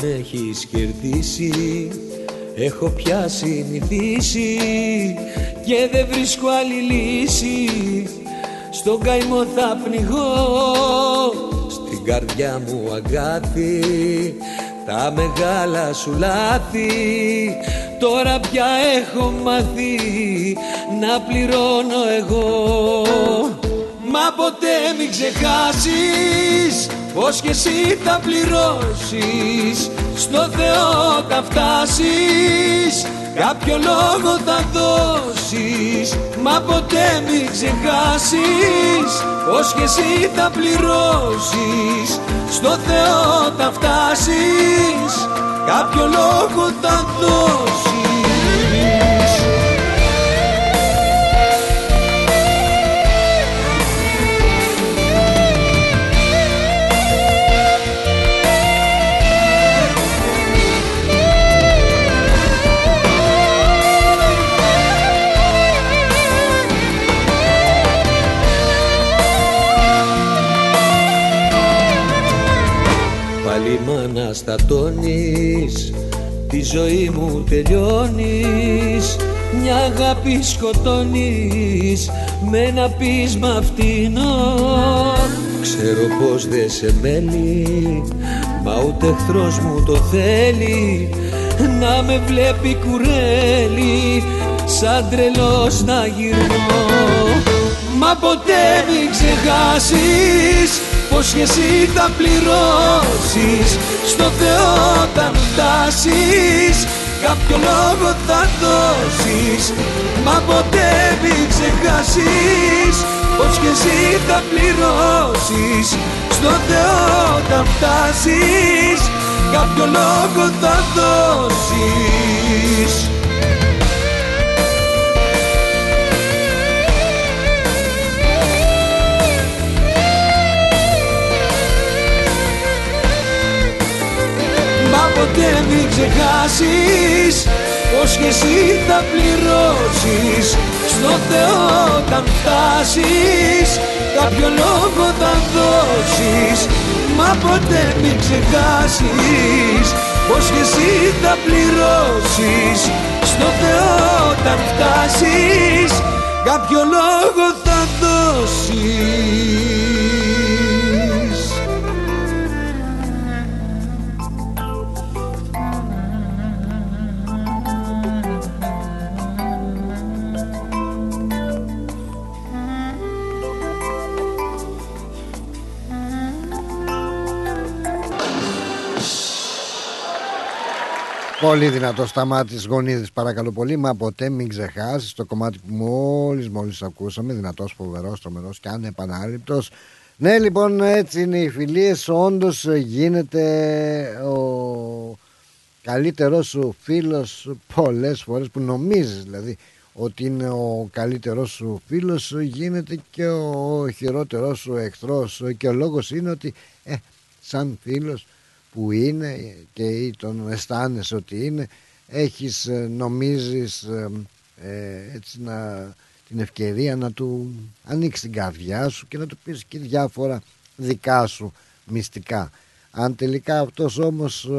Πάλι με έχεις κερδίσει Έχω πια συνηθίσει και δεν βρίσκω άλλη λύση. Στον καημό θα πνιγώ Στην καρδιά μου αγκάθι Τα μεγάλα σου λάθη. Τώρα πια έχω μάθει Να πληρώνω εγώ Μα ποτέ μην ξεχάσεις Πως και εσύ θα πληρώσεις. Στο Θεό θα φτάσεις Κάποιο λόγο θα δώσεις. Μα ποτέ μην ξεχάσεις Πως και εσύ θα πληρώσεις. Στο Θεό θα φτάσεις Κάποιο λόγο θα δώσεις αναστατώνεις Τη ζωή μου τελειώνεις Μια αγάπη σκοτώνεις Με ένα πείσμα φτηνό. Ξέρω πως δεν σε μένει Μα ούτε εχθρός μου το θέλει Να με βλέπει κουρέλι Σαν τρελός να γυρνώ. Μα ποτέ μην ξεχάσεις πως και εσύ θα πληρώσεις Στο Θεό όταν φτάσεις. Κάποιο λόγο θα δώσεις Μα ποτέ μην ξεχάσεις. Πως και εσύ θα πληρώσεις Στο Θεό όταν φτάσεις. Κάποιο λόγο θα δώσεις ποτέ μην ξεχάσεις Πως και εσύ θα πληρώσεις. Στο Θεό όταν φτάσεις Κάποιο λόγο θα δώσεις. Μα ποτέ μην ξεχάσεις Πως και εσύ θα πληρώσεις. Στο Θεό όταν φτάσεις Κάποιο λόγο θα δώσεις Πολύ δυνατό σταμάτης γονίδης, παρακαλώ πολύ. Μα ποτέ μην ξεχάσεις το κομμάτι που μόλις μόλις ακούσαμε. Δυνατός, φοβερός, τρομερός και ανεπανάληπτος. Ναι, λοιπόν, έτσι είναι οι φιλίες. Όντως γίνεται ο καλύτερός σου φίλος πολλές φορές που νομίζεις δηλαδή ότι είναι ο καλύτερός σου φίλος γίνεται και ο χειρότερός σου εχθρός και ο λόγος είναι ότι ε, σαν φίλος που είναι και τον αισθάνεσαι ότι είναι έχεις ε, νομίζεις ε, ε, έτσι να, την ευκαιρία να του ανοίξεις την καρδιά σου και να του πεις και διάφορα δικά σου μυστικά. Αν τελικά αυτός όμως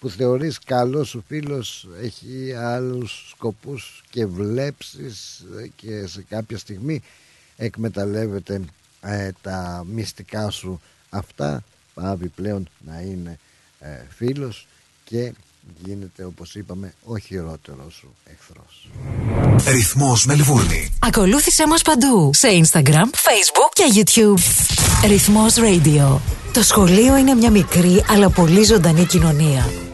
που θεωρείς καλός σου φίλος έχει άλλους σκοπούς και βλέψεις και σε κάποια στιγμή εκμεταλλεύεται τα μυστικά σου αυτά πάβει πλέον να είναι ε, φίλος και γίνεται όπως είπαμε ο χειρότερος σου εχθρός. Ρυθμός Μελβούρνη. Ακολούθησέ μας παντού σε Instagram, Facebook και YouTube. Ρυθμός Radio. Το σχολείο είναι μια μικρή αλλά πολύ ζωντανή κοινωνία.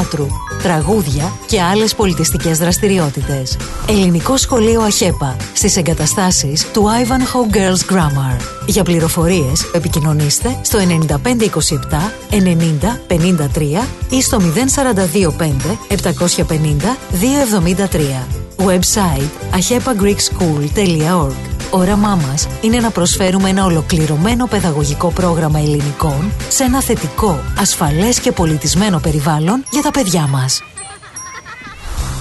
θεάτρου, τραγούδια και άλλες πολιτιστικές δραστηριότητες. Ελληνικό Σχολείο ΑΧΕΠΑ στις εγκαταστάσεις του Ivanhoe Girls Grammar. Για πληροφορίες επικοινωνήστε στο 9527 90 53 ή στο 0425 750 273. Website ahepagreekschool.org Όραμά μας είναι να προσφέρουμε ένα ολοκληρωμένο παιδαγωγικό πρόγραμμα ελληνικών σε ένα θετικό, ασφαλές και πολιτισμένο περιβάλλον για τα παιδιά μας.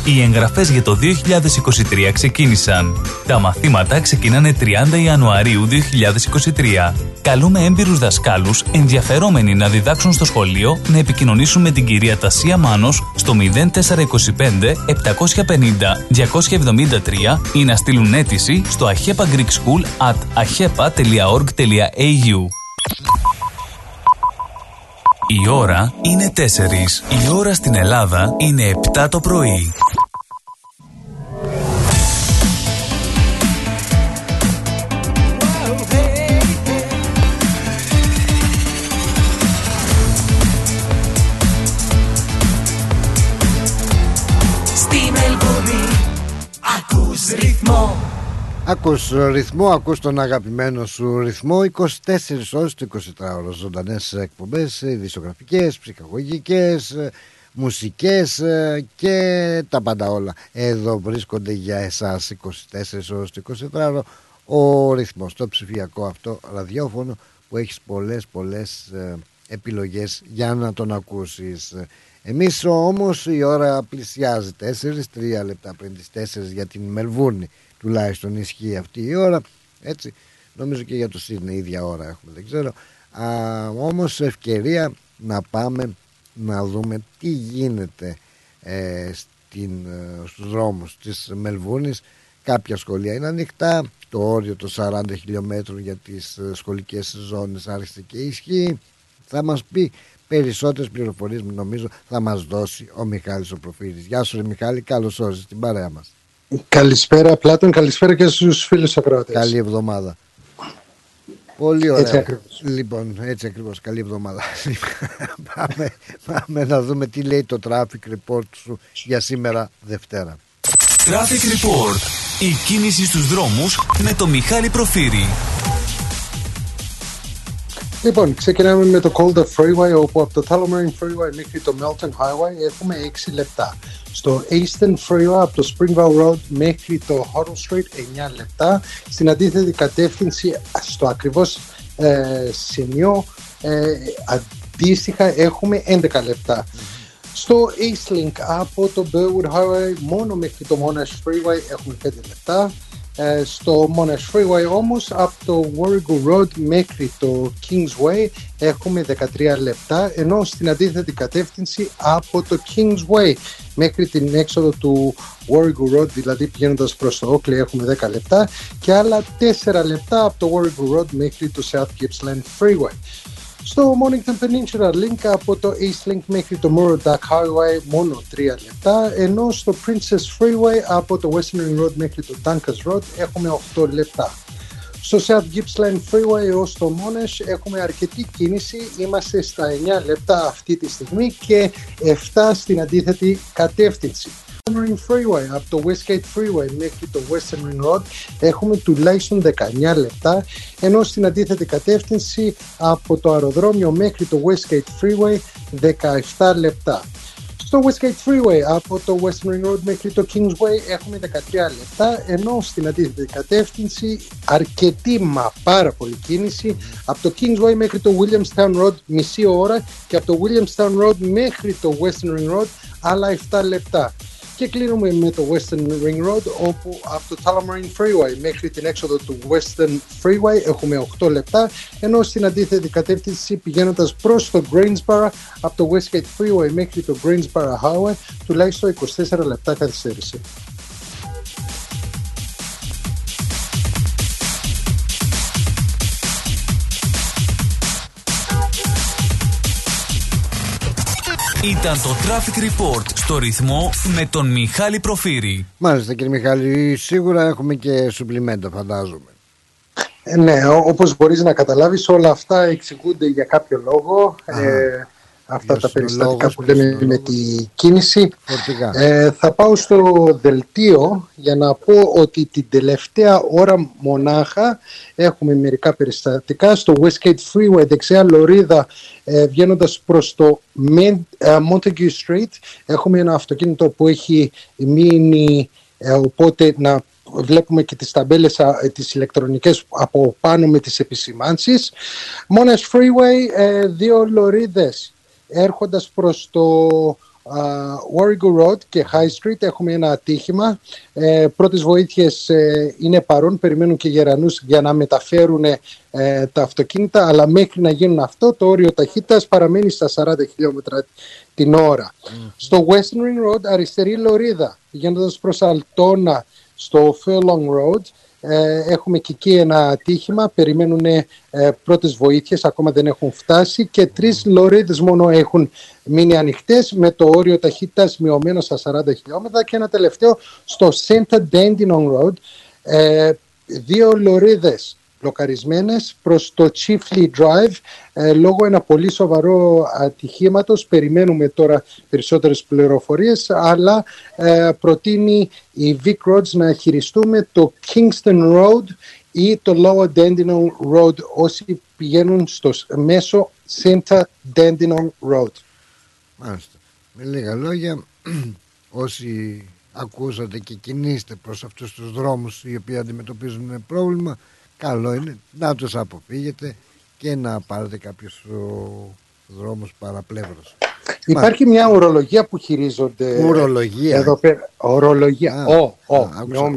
Οι εγγραφές για το 2023 ξεκίνησαν. Τα μαθήματα ξεκινάνε 30 Ιανουαρίου 2023. Καλούμε έμπειρους δασκάλους ενδιαφερόμενοι να διδάξουν στο σχολείο να επικοινωνήσουν με την κυρία Τασία Μάνος στο 0425 750 273 ή να στείλουν αίτηση στο ahepa greek school at ahepa.org.au Η ώρα είναι 4. Η ώρα στην Ελλάδα είναι 7 το πρωί. ρυθμό Ακούς ρυθμό, ακούς τον αγαπημένο σου ρυθμό. 24 ώρες το 24 ώρες ζωντανές εκπομπές, ειδησιογραφικές, ψυχαγωγικές, μουσικές και τα πάντα όλα. Εδώ βρίσκονται για εσάς 24 ώρες το 24 ώρο ο ρυθμός, το ψηφιακό αυτό ραδιόφωνο που έχεις πολλές πολλές ε, επιλογές για να τον ακούσεις. Εμείς όμως η ώρα πλησιάζει 4, 3 λεπτά πριν τις 4 για την Μελβούρνη τουλάχιστον ισχύει αυτή η ώρα έτσι νομίζω και για το Σίδνεϊ ίδια ώρα έχουμε δεν ξέρω Α, όμως ευκαιρία να πάμε να δούμε τι γίνεται ε, στην, ε, στους δρόμους της Μελβούρνης κάποια σχολεία είναι ανοιχτά το όριο των 40 χιλιόμετρων για τις ε, σχολικές ζώνες άρχισε και ισχύει θα μας πει Περισσότερες πληροφορίες νομίζω θα μας δώσει ο Μιχάλης ο Προφύρης. Γεια σου, Μιχάλη, καλώς όρισες στην παρέα μας. Καλησπέρα, Πλάτων, καλησπέρα και στους φίλους ακροατές. Καλή εβδομάδα. Πολύ ωραία. Έτσι ακριβώς. Λοιπόν, έτσι ακριβώς. Καλή εβδομάδα. πάμε, πάμε να δούμε τι λέει το traffic report σου για σήμερα Δευτέρα. Traffic report. Η κίνηση στους δρόμους με το Μιχάλη Προφύρη. Λοιπόν, ξεκινάμε με το Calder Freeway όπου από το Tullamarine Freeway μέχρι το Melton Highway έχουμε 6 λεπτά. Στο Eastern Freeway από το Springvale Road μέχρι το Huddle Street 9 λεπτά. Στην αντίθετη κατεύθυνση στο ακριβώς ε, σημείο ε, αντίστοιχα έχουμε 11 λεπτά. Στο Eastlink από το Burwood Highway μόνο μέχρι το Monash Freeway έχουμε 5 λεπτά. Ε, στο Monash Freeway όμως από το Warrego Road μέχρι το Kingsway έχουμε 13 λεπτά ενώ στην αντίθετη κατεύθυνση από το Kingsway μέχρι την έξοδο του Warrego Road δηλαδή πηγαίνοντας προς το Oakley έχουμε 10 λεπτά και άλλα 4 λεπτά από το Warrego Road μέχρι το South Gippsland Freeway. Στο Mornington Peninsula Link από το East Link μέχρι το Murdoch Highway μόνο 3 λεπτά ενώ στο Princess Freeway από το Western Ring Road μέχρι το Dunkers Road έχουμε 8 λεπτά. Στο South Gippsland Freeway έως το Monash έχουμε αρκετή κίνηση, είμαστε στα 9 λεπτά αυτή τη στιγμή και 7 στην αντίθετη κατεύθυνση. Ring Freeway, από το Westgate Freeway μέχρι το Western Ring Road έχουμε τουλάχιστον 19 λεπτά ενώ στην αντίθετη κατεύθυνση από το αεροδρόμιο μέχρι το Westgate Freeway 17 λεπτά. Στο Westgate Freeway από το Western Ring Road μέχρι το Kingsway έχουμε 13 λεπτά ενώ στην αντίθετη κατεύθυνση αρκετή μα πάρα πολύ κίνηση. Από το Kingsway μέχρι το Williamstown Road μισή ώρα και από το Williamstown Road μέχρι το Western Ring Road άλλα 7 λεπτά και κλείνουμε με το Western Ring Road όπου από το Tullamarine Freeway μέχρι την έξοδο του Western Freeway έχουμε 8 λεπτά ενώ στην αντίθετη κατεύθυνση πηγαίνοντας προς το Greensboro από το Westgate Freeway μέχρι το Greensboro Highway τουλάχιστον 24 λεπτά καθυστέρηση. Ήταν το Traffic Report στο ρυθμό με τον Μιχάλη Προφύρη. Μάλιστα κύριε Μιχάλη, σίγουρα έχουμε και σουμπλιμέντα φαντάζομαι. Ε, ναι, όπως μπορείς να καταλάβεις όλα αυτά εξηγούνται για κάποιο λόγο. Ε, αυτά τα περιστατικά που λέμε με τη κίνηση. Ε, θα πάω στο δελτίο για να πω ότι την τελευταία ώρα μονάχα έχουμε μερικά περιστατικά στο Westgate Freeway δεξιά λωρίδα ε, βγαίνοντας προς το ε, Montague Street έχουμε ένα αυτοκίνητο που έχει μείνει ε, οπότε να βλέπουμε και τις ταμπέλες τις ηλεκτρονικές από πάνω με τις επισημάνσεις. Monash Freeway, ε, δύο λωρίδες έρχοντας προς το uh, Warrego Road και High Street έχουμε ένα ατύχημα. Ε, πρώτες βοήθειες ε, είναι παρόν, περιμένουν και γερανούς για να μεταφέρουν ε, τα αυτοκίνητα, αλλά μέχρι να γίνουν αυτό το όριο ταχύτητας παραμένει στα 40 χιλιόμετρα την ώρα. Στο Western Ring Road, αριστερή λωρίδα, πηγαίνοντας προς Αλτόνα στο Furlong Road, ε, έχουμε και εκεί ένα ατύχημα, περιμένουν ε, πρώτες βοήθειες, ακόμα δεν έχουν φτάσει. Και τρεις λωρίδες μόνο έχουν μείνει ανοιχτές με το όριο ταχύτητας μειωμένος στα 40 χιλιόμετρα. Και ένα τελευταίο στο Center Dandenong Road, ε, δύο λωρίδες μπλοκαρισμένες προς το Chiefly Drive ε, λόγω ένα πολύ σοβαρό ατυχήματος. Περιμένουμε τώρα περισσότερες πληροφορίες αλλά ε, προτείνει η Vic Roads να χειριστούμε το Kingston Road ή το Lower Dandenong Road όσοι πηγαίνουν στο μέσο Center Dandenong Road. Μάλιστα. Με λίγα λόγια όσοι ακούσατε και κινείστε προς αυτούς τους δρόμους οι οποίοι αντιμετωπίζουν πρόβλημα καλό είναι να τους αποφύγετε και να πάρετε κάποιους δρόμους παραπλεύρος. Υπάρχει μια ορολογία που χειρίζονται. Ουρολογία. Εδώ πέρα. Ορολογία. Ο, ο.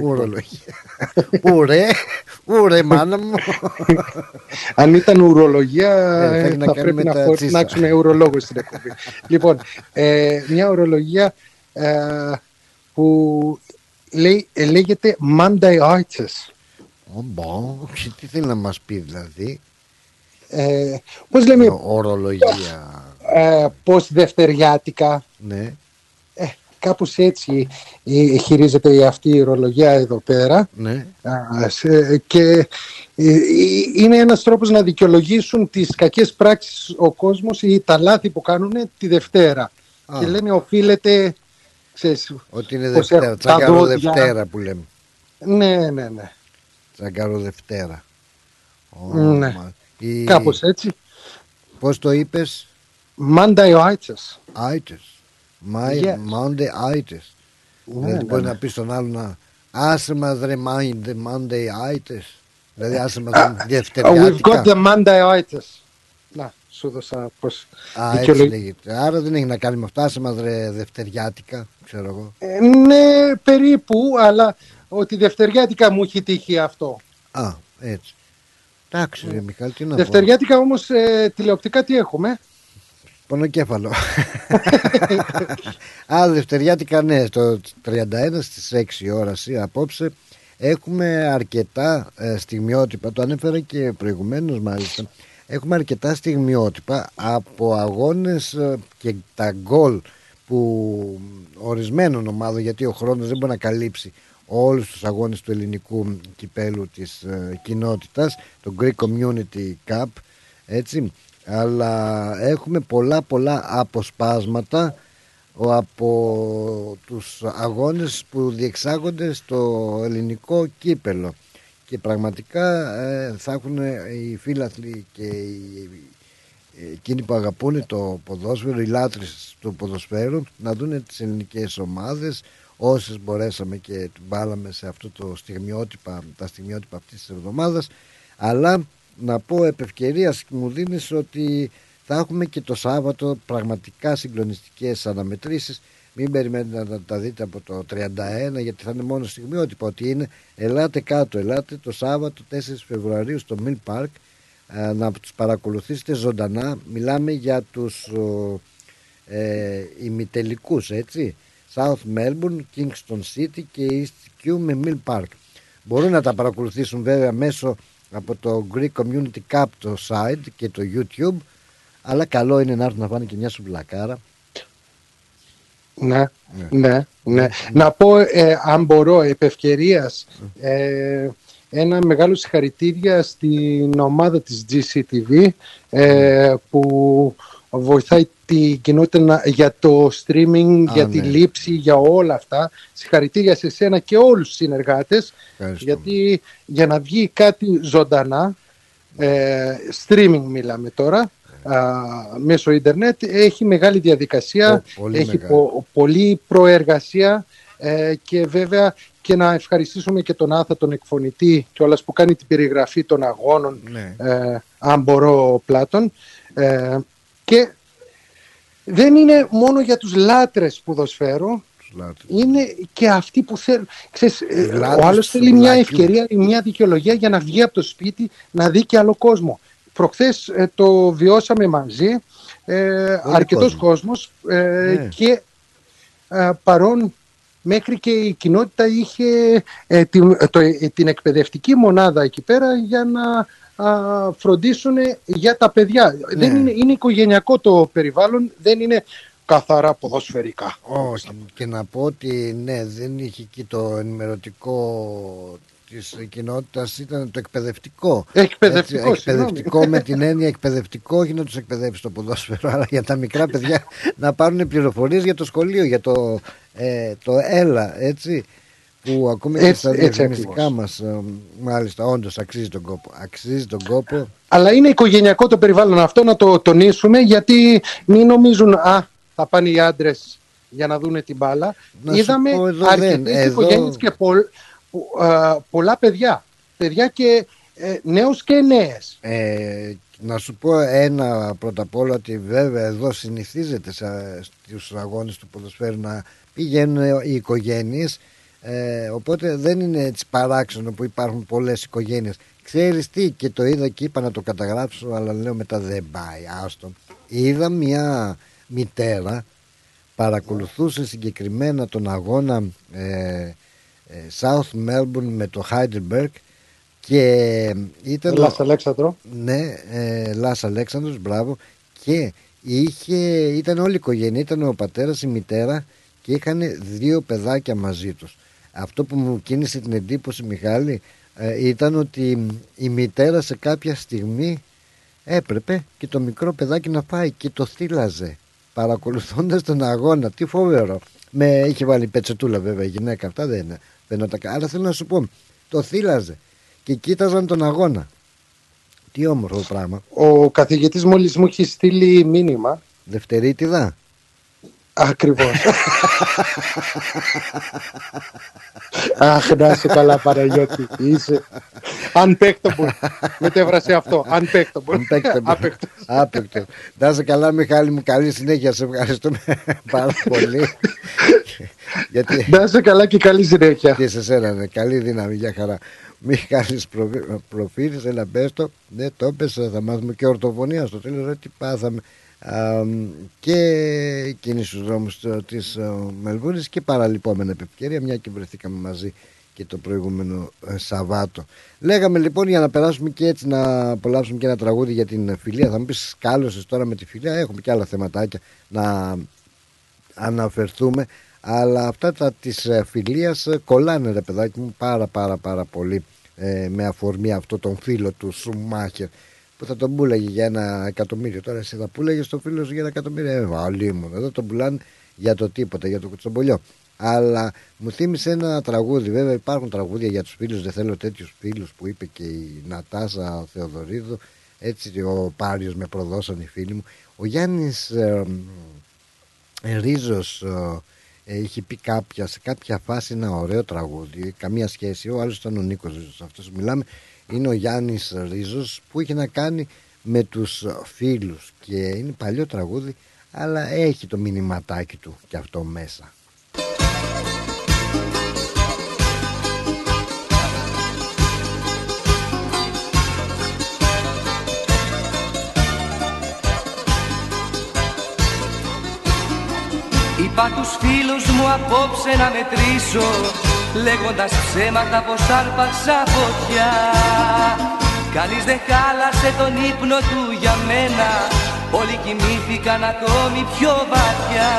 Ουρολογία. Ουρέ, ουρέ μάνα μου. Αν ήταν ουρολογία ε, θα, πρέπει να φορτινάξουμε ουρολόγο στην εκπομπή. λοιπόν, ε, μια ορολογία ε, που λέει, λέγεται Mondaiitis. Ομπο, τι θέλει να μας πει δηλαδή; Ε, πώς λέμε... Ορολογία. Ε, πώς δευτεριάτικα. Ναι. Ε, κάπως έτσι ε, χειρίζεται η αυτή η ορολογία εδώ πέρα. Ναι. και ε, είναι ένας τρόπος να δικαιολογήσουν τις κακές πράξεις ο κόσμος ή τα λάθη που κάνουν τη Δευτέρα. Και λένε οφείλεται... Ξέρεις, Ότι είναι Δευτέρα, τσακαρό Δευτέρα που λέμε. Ναι, ναι, ναι. Τσαγκάρο Δευτέρα. ναι. Η... Κάπως έτσι. Πώς το είπες; Monday Itis. Itis. My yes. Monday Itis. Ναι, δηλαδή ναι, μπορεί ναι. να πεις στον άλλο να άσε μας ρε Monday Itis. Δηλαδή άσε μας Δευτεριάτικα. We've got the Monday Itis. Να, σου δώσα πώς Α, έτσι λέγεται. Άρα δεν έχει να κάνει με αυτά, άσε μας ρε Δευτεριάτικα, ξέρω εγώ. Ε, ναι, περίπου, αλλά ότι δευτεριάτικα μου έχει τύχει αυτό. Α, έτσι. Εντάξει, ρε Μιχάλη, τι να πω. Δευτεριάτικα όμως ε, τηλεοπτικά τι έχουμε; Πονοκέφαλο. Α, Δευτεριάτικα, ναι, το 31 στις 6 ώρας απόψε έχουμε αρκετά ε, στιγμιότυπα, το ανέφερα και προηγουμένως μάλιστα, έχουμε αρκετά στιγμιότυπα από αγώνες ε, και τα γκολ που ορισμένων ομάδων, γιατί ο χρόνος δεν μπορεί να καλύψει όλους τους αγώνες του ελληνικού κυπέλου της ε, κοινότητας, το Greek Community Cup, έτσι, αλλά έχουμε πολλά πολλά αποσπάσματα από τους αγώνες που διεξάγονται στο ελληνικό κύπελο. Και πραγματικά ε, θα έχουν οι φίλαθλοι και οι, εκείνοι που αγαπούν το ποδόσφαιρο, οι λάτρες του ποδοσφαίρου να δουν τις ελληνικές ομάδες όσες μπορέσαμε και μπάλαμε σε αυτό το στιγμιότυπα, τα στιγμιότυπα αυτής της εβδομάδας. Αλλά να πω επ' ευκαιρίας μου δίνεις ότι θα έχουμε και το Σάββατο πραγματικά συγκλονιστικές αναμετρήσεις. Μην περιμένετε να τα δείτε από το 31 γιατί θα είναι μόνο στιγμιότυπα ότι είναι ελάτε κάτω, ελάτε το Σάββατο 4 Φεβρουαρίου στο Mill Park ε, να τους παρακολουθήσετε ζωντανά. Μιλάμε για τους ε, ημιτελικούς έτσι South Melbourne, Kingston City και East Q με Mill Park. Μπορούν να τα παρακολουθήσουν βέβαια μέσω από το Greek Community Cup το site και το YouTube αλλά καλό είναι να έρθουν να φάνε και μια σουβλακάρα. Ναι, ναι, ναι. Να πω, ε, αν μπορώ, επ' ευκαιρίας, ε, ένα μεγάλο συγχαρητήρια στην ομάδα της GCTV ε, που βοηθάει την κοινότητα για το streaming, για τη ναι. λήψη, για όλα αυτά. Συγχαρητήρια σε σένα και όλους τους συνεργάτες, γιατί για να βγει κάτι ζωντανά, ε, streaming μιλάμε τώρα, μέσω ίντερνετ, έχει μεγάλη διαδικασία, έχει πολλή προεργασία ε, και βέβαια και να ευχαριστήσουμε και τον Άθα, τον εκφωνητή και όλας που κάνει την περιγραφή των αγώνων, ναι. ε, αν μπορώ πλάτων. Ε, και δεν είναι μόνο για τους λάτρες ποδοσφαίρου, είναι και αυτοί που θέλουν. Ξέρεις, ε, ο άλλος θέλει μια ευκαιρία, μια δικαιολογία για να βγει από το σπίτι, να δει και άλλο κόσμο. Προχθές ε, το βιώσαμε μαζί, ε, αρκετός κόσμος ε, ναι. και ε, παρόν μέχρι και η κοινότητα είχε την, το, την εκπαιδευτική μονάδα εκεί πέρα για να φροντίσουν για τα παιδιά. Ναι. Δεν είναι, είναι οικογενειακό το περιβάλλον, δεν είναι καθαρά ποδοσφαιρικά. Όχι, και να πω ότι ναι, δεν είχε εκεί το ενημερωτικό της κοινότητας ήταν το εκπαιδευτικό. Εκπαιδευτικό, Έτσι, εκπαιδευτικό με την έννοια εκπαιδευτικό, όχι να τους εκπαιδεύσει το ποδόσφαιρο, αλλά για τα μικρά παιδιά να πάρουν πληροφορίες για το σχολείο, για το, ε, το ΕΛΑ, έτσι. Που ακούμε και στα διαφημιστικά μας, ε, μάλιστα, όντως αξίζει τον κόπο. Αξίζει τον κόπο. Αλλά είναι οικογενειακό το περιβάλλον αυτό να το τονίσουμε, γιατί μην νομίζουν, Α, θα πάνε οι άντρες για να δούνε την μπάλα. Να Είδαμε αρκετές οικογένειες και πολλ, πολλά παιδιά. Παιδιά και ε, νέους και νέες. Ε, να σου πω ένα πρώτα απ' όλα ότι βέβαια εδώ συνηθίζεται στους αγώνες του ποδοσφαίρου να πηγαίνουν οι οικογένειες ε, οπότε δεν είναι έτσι παράξενο που υπάρχουν πολλές οικογένειες ξέρεις τι και το είδα και είπα να το καταγράψω αλλά λέω μετά δεν πάει άστο είδα μια μητέρα παρακολουθούσε συγκεκριμένα τον αγώνα ε, ε, South Melbourne με το Heidelberg και ήταν... Λάς Αλέξανδρο. Ναι, ε, Λάς Αλέξανδρος, μπράβο. Και είχε, ήταν όλη η οικογένεια, ήταν ο πατέρας, η μητέρα και είχαν δύο παιδάκια μαζί τους. Αυτό που μου κίνησε την εντύπωση Μιχάλη ε, ήταν ότι η μητέρα σε κάποια στιγμή έπρεπε και το μικρό παιδάκι να πάει και το θύλαζε παρακολουθώντας τον αγώνα. Τι φοβερό. Με είχε βάλει πετσετούλα βέβαια η γυναίκα αυτά δεν είναι. Δεν τα... Αλλά θέλω να σου πω, το θύλαζε και κοίταζαν τον αγώνα. Τι όμορφο πράγμα. Ο καθηγητής μόλις μου έχει στείλει μήνυμα. Δευτερίτιδα. Ακριβώς. Αχ, να είσαι καλά Παναγιώτη. Είσαι unpackable. Μετέβρασε αυτό. Unpackable. Άπεκτο. Να είσαι καλά Μιχάλη μου. Καλή συνέχεια. Σε ευχαριστούμε πάρα πολύ. Γιατί... Να είσαι καλά και καλή συνέχεια. Και σε σένα, ναι. Καλή δύναμη, για χαρά. Μην κάνει προφίλ, έλα πες το. Ναι, το έπες, θα μάθουμε και ορτοφωνία στο τέλος. Ρε, τι πάθαμε. Α, και εκείνη στους δρόμους της Μελβούρνης και παραλυπόμενα επευκαιρία μια και βρεθήκαμε μαζί και το προηγούμενο ε, Σαββάτο. Λέγαμε λοιπόν για να περάσουμε και έτσι να απολαύσουμε και ένα τραγούδι για την φιλία. Θα μου πεις κάλωσε τώρα με τη φιλία. Έχουμε και άλλα θεματάκια να αναφερθούμε. Αλλά αυτά τα της ε, φιλίας ε, κολλάνε ρε παιδάκι μου πάρα πάρα πάρα πολύ με αφορμή αυτό τον φίλο του Σουμάχερ που θα τον πούλαγε για ένα εκατομμύριο. Τώρα εσύ θα πούλαγε στο φίλο σου για ένα εκατομμύριο. Ε, βάλει μου. Εδώ τον πουλάνε για το τίποτα, για το κουτσομπολιό αλλά μου θύμισε ένα τραγούδι. Βέβαια υπάρχουν τραγούδια για τους φίλους, δεν θέλω τέτοιους φίλους που είπε και η Νατάσα Θεοδωρίδου. Έτσι ο Πάριος με προδώσαν οι φίλοι μου. Ο Γιάννης ε, ε, Ρίζος ε, είχε πει κάποια, σε κάποια φάση ένα ωραίο τραγούδι, καμία σχέση. Ο άλλος ήταν ο Νίκος Ρίζος. Αυτός μιλάμε είναι ο Γιάννης Ρίζος που είχε να κάνει με τους φίλους και είναι παλιό τραγούδι αλλά έχει το μηνυματάκι του και αυτό μέσα. Είπα τους φίλους μου απόψε να μετρήσω Λέγοντας ψέματα πως άρπαξα φωτιά. Κανείς δεν χάλασε τον ύπνο του για μένα Όλοι κοιμήθηκαν ακόμη πιο βαθιά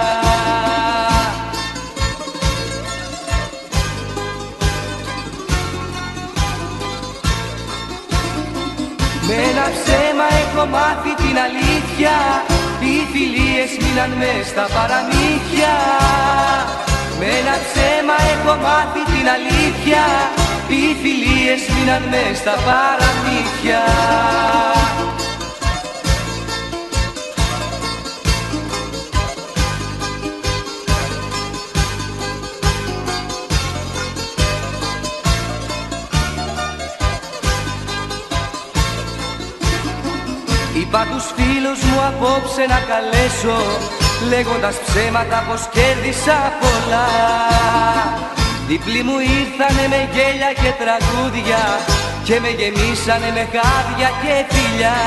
Με ένα ψέμα έχω μάθει την αλήθεια. Οι φιλίες μείναν μες στα παραμύθια. Με ένα ψέμα έχω μάθει την αλήθεια. Οι φιλίες μείναν μες στα παραμύθια Είπα τους φίλους μου απόψε να καλέσω Λέγοντας ψέματα πως κέρδισα πολλά. Διπλοί μου ήρθανε με γέλια και τραγούδια Και με γεμίσανε με χάδια και φιλιά.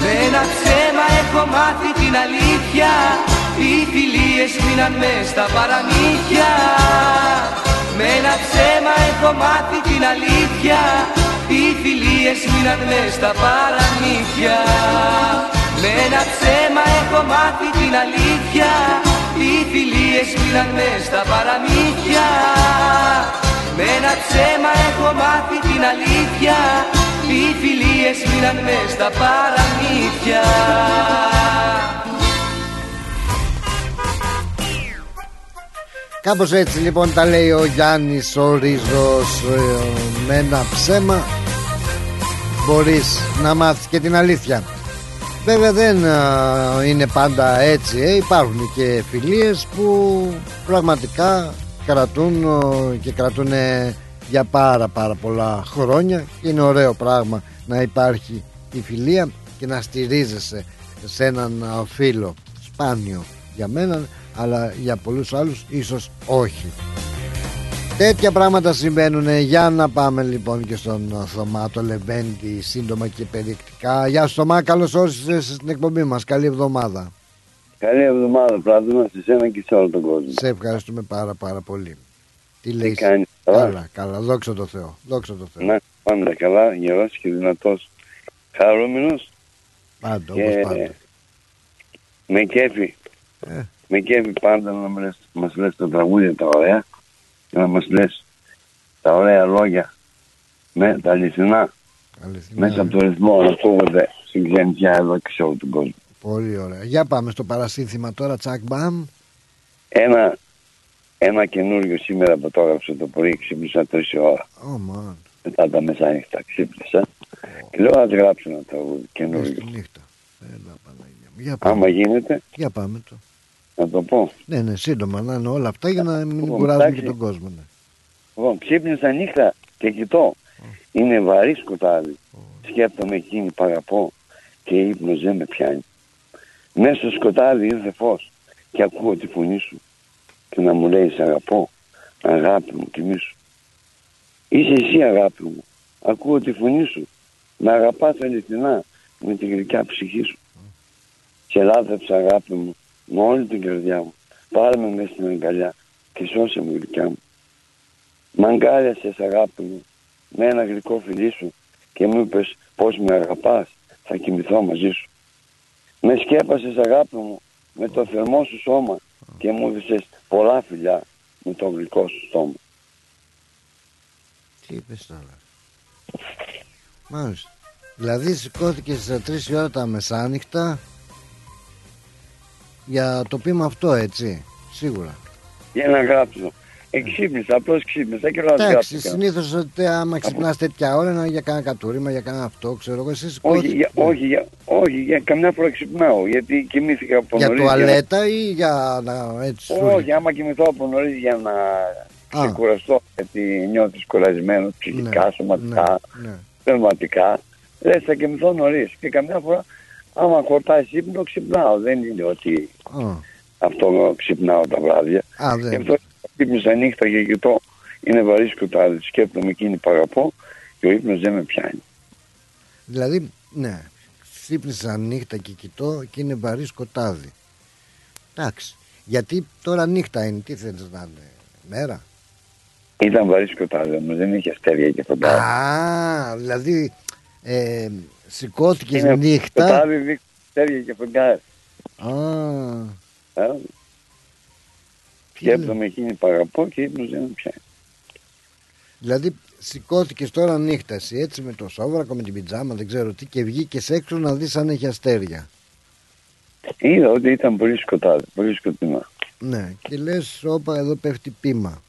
Με ένα ψέμα έχω μάθει την αλήθεια οι φιλίες μείναν μες στα παραμύθια. Με ένα ψέμα έχω μάθει την αλήθεια. Οι φιλίες μείναν μες στα παραμύθια. Με ένα ψέμα έχω μάθει την αλήθεια. Οι φιλίες μείναν μες στα παραμύθια. Με ένα ψέμα έχω μάθει την αλήθεια. Οι φιλίες μείναν μες στα παραμύθια Κάπως έτσι λοιπόν τα λέει ο Γιάννης ο Ρίζος ε, με ένα ψέμα. Μπορείς να μάθεις και την αλήθεια. Βέβαια δεν ε, είναι πάντα έτσι ε. Υπάρχουν και φιλίες που πραγματικά κρατούν και κρατούν για πάρα πάρα πολλά χρόνια. Και είναι ωραίο πράγμα να υπάρχει η φιλία και να στηρίζεσαι σε έναν φίλο σπάνιο για μένα αλλά για πολλούς άλλους ίσως όχι. Τέτοια πράγματα συμβαίνουν Για να πάμε λοιπόν και στον Θωμά Το Λεβέντη σύντομα και περιεκτικά. Γεια σου Θωμά καλώς όρισες στην εκπομπή μας. Καλή εβδομάδα. Καλή εβδομάδα πράγμα σε σένα και σε όλο τον κόσμο. Σε ευχαριστούμε πάρα πάρα πολύ. Τι, Τι λέει Καλά, καλά, δόξα τω Θεώ Δόξα τω Θεώ. Να, πάντα καλά, γερός και δυνατός. Χαρούμενος. Πάντα, και... όπως πάντα. Με κέφι. Ε. Με κέφι πάντα να μας, μας λες τα τραγούδια τα ωραία και να μας λες τα ωραία λόγια με τα αληθινά, αληθινά μέσα από το ρυθμό να ακούγονται στην ξενιτιά εδώ και σε όλο τον κόσμο. Πολύ ωραία. Για πάμε στο παρασύνθημα τώρα, τσακ μπαμ. Ένα, ένα καινούριο σήμερα που το έγραψα το πρωί, ξύπνησα τρεις ώρα. Oh, man. Μετά τα μεσάνυχτα ξύπνησα. Oh. Και λέω να γράψω ένα τραγούδι καινούριο. Νύχτα. Έλα, Για πάμε. Άμα γίνεται. Για πάμε το. Να το πω. Ναι, ναι, σύντομα να είναι όλα αυτά για να μην λοιπόν, κουράζουμε και τον κόσμο. Ναι. Λοιπόν, ξύπνησα νύχτα και κοιτώ. Είναι βαρύ σκοτάδι. Σκέφτομαι εκείνη που αγαπώ και ύπνος δεν με πιάνει. Μέσα στο σκοτάδι ήρθε φως και ακούω τη φωνή σου και να μου λέει «Σ' αγαπώ, αγάπη μου, κοιμήσου». Είσαι εσύ αγάπη μου, ακούω τη φωνή σου, με αγαπάς αληθινά με την γλυκιά ψυχή σου. Σε λάθρεψα αγάπη μου με όλη την καρδιά μου. Πάρε με μέσα στην αγκαλιά και σώσε μου γλυκιά μου. Μ' αγκάλιασες αγάπη μου με ένα γλυκό φιλί σου και μου είπες πως με αγαπάς, θα κοιμηθώ μαζί σου. Με σκέπασες αγάπη μου με το θερμό σου σώμα και μου έδωσες πολλά φιλιά με το γλυκό σου στόμα. Τι είπες τώρα. Μάλιστα. Δηλαδή σηκώθηκες στα 3 ώρα τα μεσάνυχτα για το πείμα αυτό έτσι, σίγουρα. Για να γράψω. Εξύπνησα, απλώς ξύπνησα και λέω Εντάξει, συνήθως ότι άμα ξυπνάς τέτοια ώρα είναι για κάνα κατούριμα, για κάνα αυτό, ξέρω εγώ. Εσύ όχι, για, όχι, για, όχι, για καμιά φορά ξυπνάω, γιατί κοιμήθηκα από Για νωρίς, τουαλέτα ή για να έτσι. σου Όχι, άμα κοιμηθώ από νωρίς για να ξεκουραστώ, γιατί νιώθεις κουρασμένος ψυχικά, σωματικά, ναι. πνευματικά. Λες, θα κοιμηθώ νωρίς. Και καμιά φορά, άμα χορτάσει ύπνο, ξυπνάω. Δεν είναι ότι αυτό ξυπνάω τα βράδια. Α, δεν. Γι' αυτό ξύπνησα νύχτα και κοιτώ. Είναι βαρύς σκοτάδι. Σκέφτομαι εκείνη που αγαπώ και ο ύπνος δεν με πιάνει. Δηλαδή, ναι, ξύπνησα νύχτα και κοιτώ και είναι βαρύς σκοτάδι. Εντάξει. Γιατί τώρα νύχτα είναι, τι θέλεις να είναι, μέρα; Ήταν βαρύς σκοτάδι όμως, δεν είχε αστέρια και φωτά. Α, δηλαδή ε, σηκώθηκες Είναι νύχτα. Σκοτάδι, δείχνει αστέρια και φωτά. Α, Ε, Σκέφτομαι εκείνη που αγαπώ και ύπνος δεν με πιάνει. δηλαδή σηκώθηκες τώρα νύχτα εσύ, έτσι με το σόβρακο, με την πιτζάμα, δεν ξέρω τι και βγήκες έξω να δεις αν έχει αστέρια. Είδα ότι ήταν πολύ σκοτάδι, πολύ σκοτεινά. Ναι, και λες όπα εδώ πέφτει πείμα.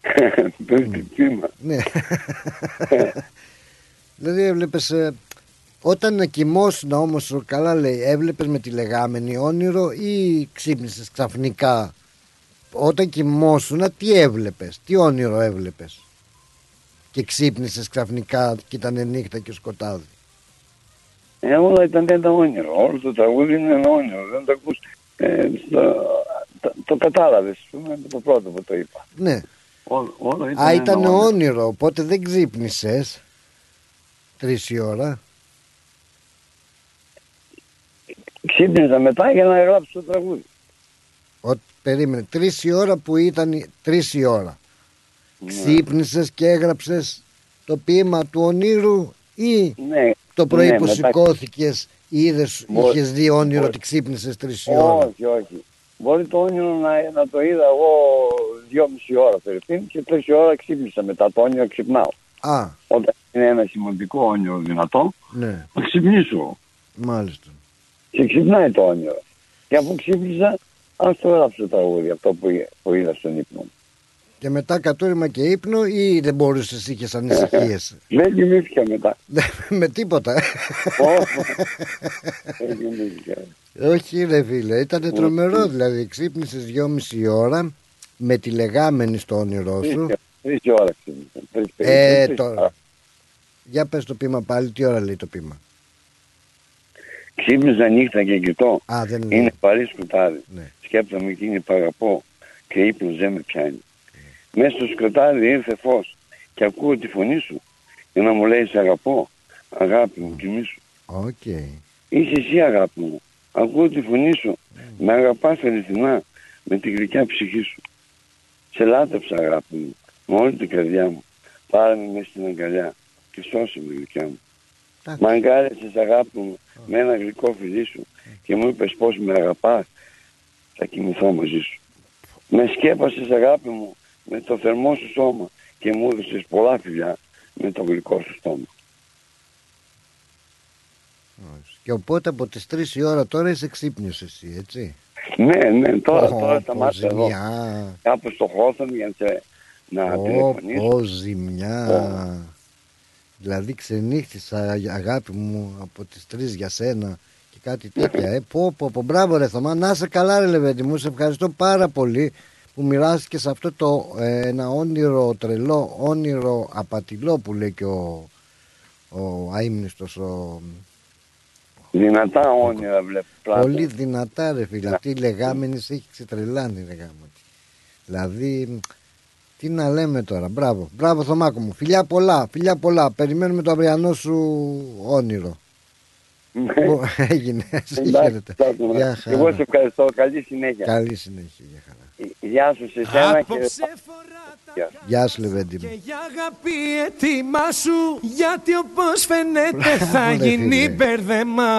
Πέφτει πείμα. Ναι. δηλαδή έβλεπες ε, όταν κοιμόσουν όμως καλά λέει έβλεπες με τη λεγάμενη όνειρο ή ξύπνησες ξαφνικά; Όταν κοιμόσουν τι έβλεπες τι όνειρο έβλεπες; Και ξύπνησες ξαφνικά και ήταν νύχτα και σκοτάδι Ε, όλα ήταν ένα όνειρο. Όλο το τραγούδι είναι ένα όνειρο. Δεν το ακούς. Ε, στο- το, το κατάλαβες. ας πούμε, Το πρώτο που το είπα. ναι Όλο, όλο ήταν Α ένα ήταν όνειρο. όνειρο οπότε δεν ξύπνησες τρεις η ώρα Ξύπνησα μετά για να γράψω το τραγούδι. Ο, περίμενε, τρεις η ώρα που ήταν η- τρεις η ώρα. Ναι. Ξύπνησες και έγραψες το ποίημα του ονείρου ή Ναι, το πρωί ναι, που μετά- σηκώθηκες είδες, Μπο- είχες δει όνειρο μπο- ότι ξύπνησες τρεις η ώρα; Όχι, όχι. Μπορεί το όνειρο να, να το είδα εγώ δυόμιση ώρα περίπου και τρεις ώρα ξύπνησα μετά το όνειρο ξυπνάω. Α, Όταν είναι ένα σημαντικό όνειρο δυνατό, ναι, θα ξυπνήσω. μάλιστα. Και ξυπνάει το όνειρο. Και αφού ξύπνησα, ας το έγραψω το τραγούδι, αυτό που, εί- που είδα στον ύπνο μου. Και μετά κατούριμα και ύπνο ή δεν μπορούσες, είχες ανησυχίες; Δεν κοιμήθηκα μετά. Με τίποτα. ε. Δεν κοιμήθηκα. Όχι ρε φίλε, ήταν τρομερό δηλαδή. Ξύπνησες δυόμιση ώρα με τη λεγάμενη στο όνειρό σου. Τρεις- Τρεις ώρα ξύπνησα. Τρεις Ε, περίπου, τρεις τώρα. ώρα. Για πες το ποίημα πάλι, τι ώρα λέει το ποίημα; Ξύπνησα νύχτα και κοιτώ. Α, δεν Είναι βαρύ σκοτάδι. Ναι. Σκέπτομαι εκείνη που αγαπώ και ύπνος δεν με πιάνει. Μέσα στο σκοτάδι ήρθε φως και ακούω τη φωνή σου για να μου λέει σε αγαπώ. Αγάπη μου, κοιμήσου. Οκ. Είσαι εσύ αγάπη μου. Ακούω τη φωνή σου. Με αγαπάς αληθινά με τη γλυκιά ψυχή σου. Σε λάτρεψα αγάπη μου με όλη την καρδιά μου. Πάρε με μέσα στην αγκαλιά και σώσε με γλυκιά μου. Μ' αγκάλεσες αγάπη μου με ένα γλυκό φιλί σου και μου είπες πως με αγαπάς. Θα κοιμηθώ μαζί σου. Με σκέπασες αγάπη μου με το θερμό σου σώμα και μου έδωσες πολλά φιλιά με το γλυκό σου στόμα. Και οπότε από τις 3 η ώρα τώρα είσαι ξύπνιος εσύ, έτσι; Ναι, ναι, τώρα, Ω, τώρα πω, σταμάτησα εδώ. ζημιά. Κάπου στο χώθον για να, σε, να Ω, τηλεφωνήσω. πω, ζημιά. Δηλαδή ξενύχτησα αγάπη μου από τις 3 για σένα και κάτι τέτοια. Ε, πω, πω, πω, μπράβο ρε Θωμά, να είσαι καλά ρε Λεβέντη μου, σε ευχαριστώ πάρα πολύ που μοιράστηκες σε αυτό το ε, ένα όνειρο τρελό, όνειρο απατηλό που λέει και ο, ο αείμνηστος ο... Δυνατά όνειρα βλέπω. Πλάτων. Πολύ δυνατά ρε φίλε. Αυτή η λεγάμενη σε έχει ξετρελάνει ρε γάμο. Δηλαδή, τι να λέμε τώρα. Μπράβο, μπράβο Θωμάκο μου. Φιλιά πολλά, φιλιά πολλά. Περιμένουμε το αυριανό σου όνειρο. Ω, Έγινε. Σε Ναι. Εντάξει, χαίρετε. Πλάτωνα. Γεια Και εγώ χαρά. σε ευχαριστώ. Καλή συνέχεια. Καλή συνέχεια. Γεια χαρά. Γεια σου σε σένα και... Απόψε Γεια σου. Γεια σου Λεβέντη μου. Για αγάπη έτοιμά σου Γιατί όπως φαίνεται θα Μπράβο, ρε, γίνει φίλε. μπέρδεμα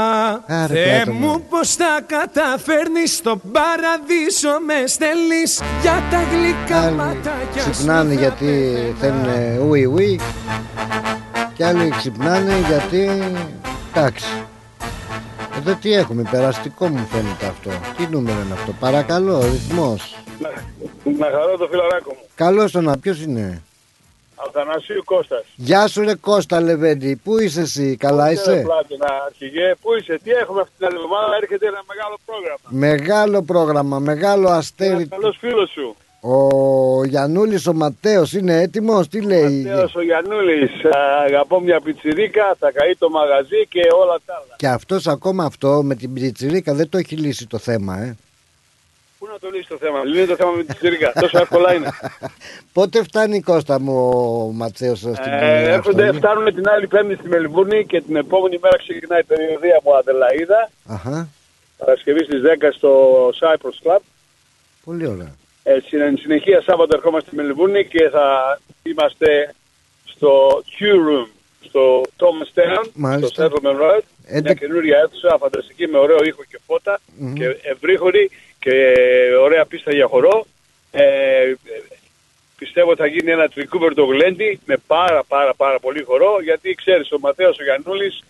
Άρε, Θεέ Πλάτωνα. μου πως τα καταφέρνεις Στο παραδείσο με στέλνεις Για τα γλυκά Άλλοι ματάκια σου ξυπνάνε θα γιατί θέλουν ουι ουι και άλλοι ξυπνάνε γιατί εντάξει εδώ τι έχουμε, περαστικό μου φαίνεται αυτό Τι νούμερο είναι αυτό, παρακαλώ, ρυθμός Να χαρώ το φιλαράκο μου. Καλώς το να, ποιος είναι; Αθανασίου Κώστας. Γεια σου ρε Κώστα Λεβέντη, πού είσαι εσύ, καλά Κύριε είσαι; Πλάτωνα, αρχηγέ, πού είσαι, τι έχουμε αυτή την εβδομάδα, έρχεται ένα μεγάλο πρόγραμμα. Μεγάλο πρόγραμμα, μεγάλο αστέρι Καλός φίλος σου. Ο Γιαννούλης ο Ματέος είναι έτοιμος, τι λέει; Θεός ο Γιαννούλης, α, αγαπώ μια πιτσιρίκα, θα καεί το μαγαζί και όλα τα άλλα. Και αυτός ακόμα αυτό με την πιτσιρίκα δεν το έχει λύσει το θέμα ε. Πού να το λύσει το θέμα, λύνει το θέμα με την πιτσιρίκα, τόσο εύκολα είναι. Πότε φτάνει Κώστα μου ο Ματσέος στην Ε, ε, έρχονται, αποστολή; φτάνουν την άλλη πέμπτη στη Μελβούρνη και την επόμενη μέρα ξεκινάει η περιοδία μου Αδελαίδα, Αχα, Παρασκευή στις 10 στο Cyprus Club. πολύ ωραία Ε, στην συνεχεία Σάββατο ερχόμαστε στη Μελβούρνη και θα είμαστε στο Q Room, στο Thomas Town, Μάλιστα. στο Settlement Road. Μια Έντεκα- καινούρια αίθουσα, φανταστική με ωραίο ήχο και φώτα Μμμ. και ευρύχωρη και ωραία πίστα για χορό. Ε, ε, πιστεύω ότι θα γίνει ένα τρικούβερτο γλέντι με πάρα πάρα πάρα πολύ χορό γιατί ξέρεις ο Μαθαίος ο Γιαννούλης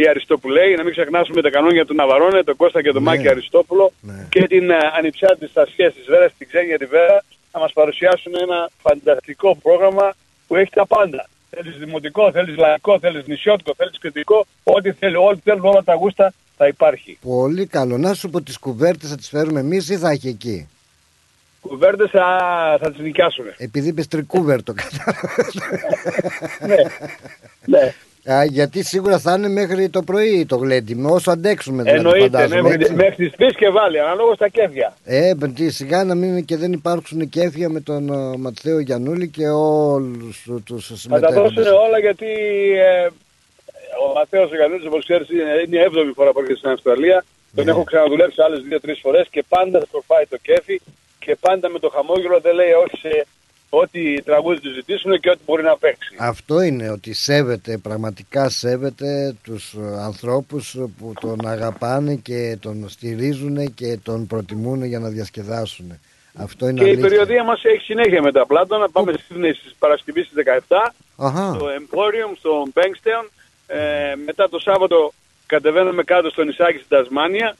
η Αριστοπουλέη, να μην ξεχνάσουμε τα κανόνια του Ναβαρώνε, τον Κώστα και τον Ναι. Μάκη Αριστόπουλο και την ε, ανιψιάτης στα σχέση της Βέρας, την Ξένια τη Βέρα, θα μας παρουσιάσουν ένα φανταστικό πρόγραμμα που έχει τα πάντα. Θέλεις δημοτικό, θέλεις λαϊκό, θέλεις νησιώτικο, θέλεις κριτικό, ό,τι θέλει, ό,τι θέλουν όλα τα γούστα θα υπάρχει. Πολύ καλό, να σου πω τις κουβέρτες θα τις φέρουμε εμείς ή θα έχει εκεί; Κουβέρτες θα, θα τις νοικιάσουν. Επειδή είπες τρικούβερτο ναι. ναι. Α, γιατί σίγουρα θα είναι μέχρι το πρωί το γλέντι όσο αντέξουμε δηλαδή Εννοείται, φαντάζομαι, μέχρι, έτσι. μέχρι τις 3 και βάλει, ανάλογα στα κέφια. Ε, μπ, τι, σιγά να μην και δεν υπάρξουν κέφια με τον uh, Ματθαίο Γιαννούλη και όλους τους Θα τα συμμετέχοντες. δώσουν όλα γιατί ε, ο Μαθαίος ο Γαλλίδης, όπως ξέρεις, είναι, είναι η έβδομη φορά που έρχεται στην Αυστραλία. Τον Ναι. έχω ξαναδουλέψει άλλες δύο-τρεις φορές και πάντα σκορπάει το κέφι και πάντα με το χαμόγελο δεν λέει όχι σε ό,τι τραγούδι τους ζητήσουν και ό,τι μπορεί να παίξει. Αυτό είναι ότι σέβεται, πραγματικά σέβεται τους ε, ανθρώπους που τον αγαπάνε και τον στηρίζουν και τον προτιμούν για να διασκεδάσουν. Αυτό είναι Και η αλήθεια. περιοδία μας έχει συνέχεια με τα πλάτα. Να πάμε στη Sydney στις Παρασκευή στις 17, Αχα. στο Emporium, στο Bankstown. Ε, μετά το Σάββατο κατεβαίνουμε κάτω στο νησάκι στην Τασμάνια.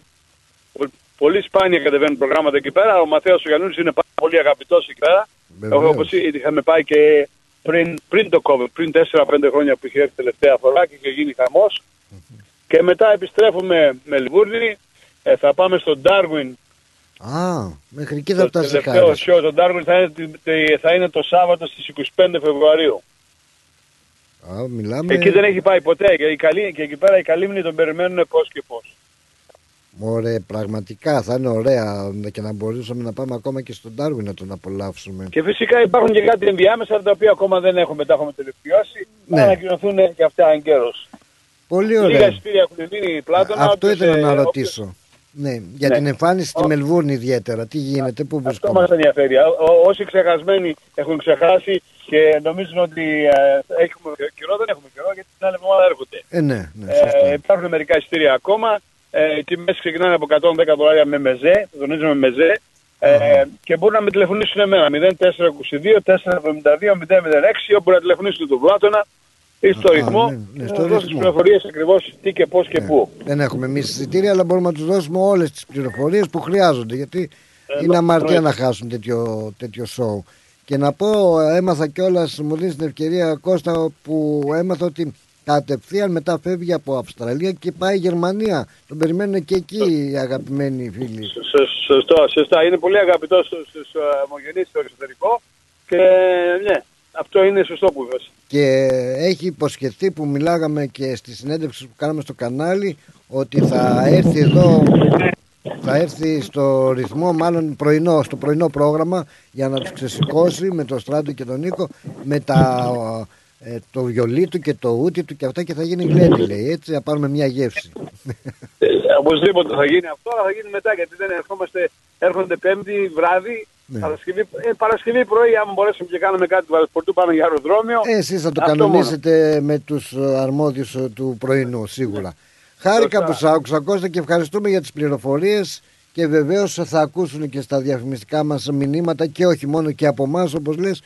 Πο- Πολύ σπάνια κατεβαίνουν προγράμματα εκεί πέρα. Ο Μαθαίος ο Γιαννούλης είναι πάρα πολύ αγαπητός εκεί πέρα. Βεβαίως. Εγώ όπως είχαμε πάει και πριν, πριν το COVID, πριν 4-5 χρόνια που είχε έρθει τελευταία φορά και είχε γίνει χαμός. Και μετά επιστρέφουμε Μελβούρνη. Ε, θα πάμε στο Darwin Α, μέχρι εκεί θα το φτάσεις τελευταίο χάρης. show το Darwin θα είναι, τη- τη- θα είναι το Σάββατο στις 25 Φεβρουαρίου. Α, μιλάμε... Εκεί δεν έχει πάει ποτέ και, η καλή, και εκεί πέρα οι καλύμνοι τον περιμένουν πώς και πώς. Ωραία, πραγματικά θα είναι ωραία και να μπορούσαμε να πάμε ακόμα και στον Τάρβιν να τον απολαύσουμε. Και φυσικά υπάρχουν και κάτι ενδιάμεσα τα οποία ακόμα δεν έχουμε, τα έχουμε τελειώσει. Ναι. Θα ανακοινωθούν και αυτά εγκαίρως. Πολύ Λίγα ωραία. εισιτήρια έχουν μείνει πλάτωνα. Αυτό όποιος, ήθελα ε, να όποιος- ρωτήσω. Ναι, για Ναι. την εμφάνιση στη Μελβούρνη ιδιαίτερα. Τι γίνεται, πού Αυτό βρισκόμαστε; μας ενδιαφέρει. Ό- ό- όσοι ξεχασμένοι έχουν ξεχάσει και νομίζουν ότι ε, έχουμε καιρό, δεν έχουμε καιρό γιατί την άλλη εβδομάδα έρχονται. Ε, ναι, ναι, σωστά. Ε, υπάρχουν μερικά εισιτήρια ακόμα. Ε, οι τιμές ξεκινάνε από 110 δολάρια με μεζέ, τονίζουμε μεζέ. Ε, και μπορούν να με τηλεφωνήσουν εμένα 0422 472 006 όπου να τηλεφωνήσουν τον Πλάτωνα ή στο Α, ρυθμό ναι, ναι, να στο δώσουν τις ρυθμό. πληροφορίες ακριβώς τι και πώς και πού. Δεν έχουμε εμείς εισιτήρια, αλλά μπορούμε να τους δώσουμε όλες τις πληροφορίες που χρειάζονται. Γιατί Ε, είναι αμαρτία εννοείται. να χάσουν τέτοιο, τέτοιο show. Και να πω, έμαθα κιόλας, μου δίνει την ευκαιρία Κώστα, που έμαθα ότι κατευθείαν μετά φεύγει από Αυστραλία και πάει Γερμανία. Τον περιμένουν και εκεί οι αγαπημένοι φίλοι. Σω- Σωστό, σωστά. Είναι πολύ αγαπητός στους, στους ε, ομογενείς στο εξωτερικό και ναι, Αυτό είναι σωστό που είπες. Και έχει υποσχεθεί που μιλάγαμε και στη συνέντευξη που κάναμε στο κανάλι ότι θα έρθει εδώ θα έρθει στο ρυθμό, μάλλον πρωινό, στο πρωινό πρόγραμμα για να τους ξεσηκώσει με το Στράτο και τον Νίκο με τα, ε, το βιολί του και το ούτι του και αυτά και θα γίνει γλέντι λέει. Έτσι θα πάρουμε μια γεύση. Ε, οπωσδήποτε θα γίνει αυτό, αλλά θα γίνει μετά γιατί δεν ερχόμαστε, έρχονται πέμπτη βράδυ, Ναι. Παρασκευή, ε, Παρασκευή πρωί, άμα μπορέσουμε και κάνουμε κάτι του Βαλσπορτού πάνω για αεροδρόμιο. Ε, εσείς θα το αυτό κανονίσετε με τους ε, αρμόδιους ε, του πρωινού σίγουρα. Χάρηκα που σ' άκουσα Κώστα και ευχαριστούμε για τις πληροφορίες και βεβαίως θα ακούσουν και στα διαφημιστικά μας μηνύματα και όχι μόνο και από εμάς όπως λες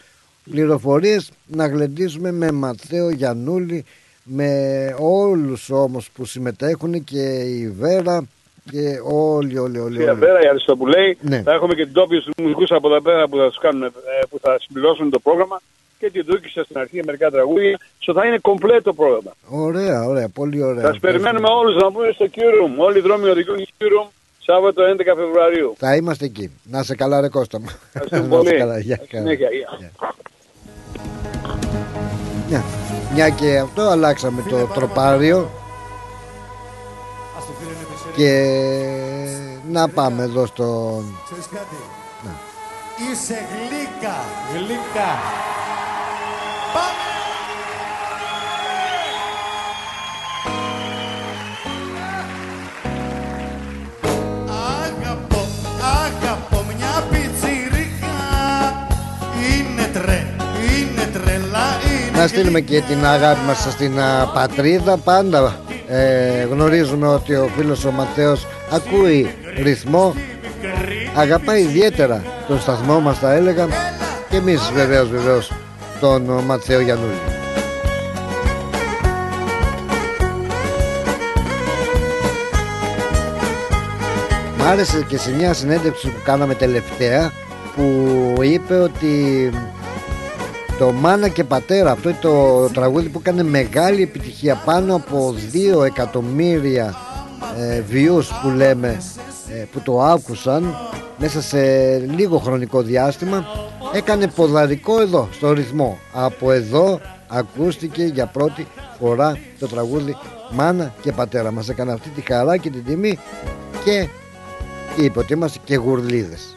πληροφορίες να γλεντήσουμε με Ματθαίο Γιαννούλη με όλους όμως που συμμετέχουν και η Βέρα και όλοι όλοι όλοι, Στην όλοι. Βέρα, η Αριστοτοπουλέη, Ναι. θα έχουμε και την τόπιου μουσικούς από εδώ πέρα που θα, τους κάνουν, ε, που θα συμπληρώσουν το πρόγραμμα και την Δούκησα στην αρχή μερικά τραγούδια. So θα είναι κομπλέ το πρόγραμμα. Ωραία, ωραία, πολύ ωραία. Θα σας περιμένουμε όλους να μπουν στο Q-Room. Όλοι οι δρόμοι οδηγούν στο Q-Room Σάββατο 11 Φεβρουαρίου. Θα είμαστε εκεί. Να σε καλά ρε Κώστα μου. Ευχαριστώ Να σε πολύ. καλά, γεια Καλή χαρά. συνέχεια, γεια. Μια, μια και αυτό αλλάξαμε το τροπάριο και να πάμε εδώ στον... Ξέρεις κάτι; Να. Είσαι γλύκα. Γλύκα. Πάμε. Να στείλουμε και την αγάπη μας στην α, πατρίδα. Πάντα ε, γνωρίζουμε ότι ο φίλος ο Ματθαίος ακούει ρυθμό. Αγαπάει ιδιαίτερα τον σταθμό μας θα έλεγα. Και εμείς βεβαίως βεβαίως τον ο, Ματθαίο Γιαννούλη Μ' άρεσε και σε μια συνέντευξη που κάναμε τελευταία που είπε ότι το Μάνα και Πατέρα αυτό είναι το τραγούδι που έκανε μεγάλη επιτυχία πάνω από 2 εκατομμύρια ε, views που λέμε ε, που το άκουσαν μέσα σε λίγο χρονικό διάστημα. Έκανε ποδαρικό εδώ στο ρυθμό. Από εδώ ακούστηκε για πρώτη φορά το τραγούδι Μάνα και Πατέρα μας έκανε αυτή τη χαρά και την τιμή και είπε ότι είμαστε και γουρλίδες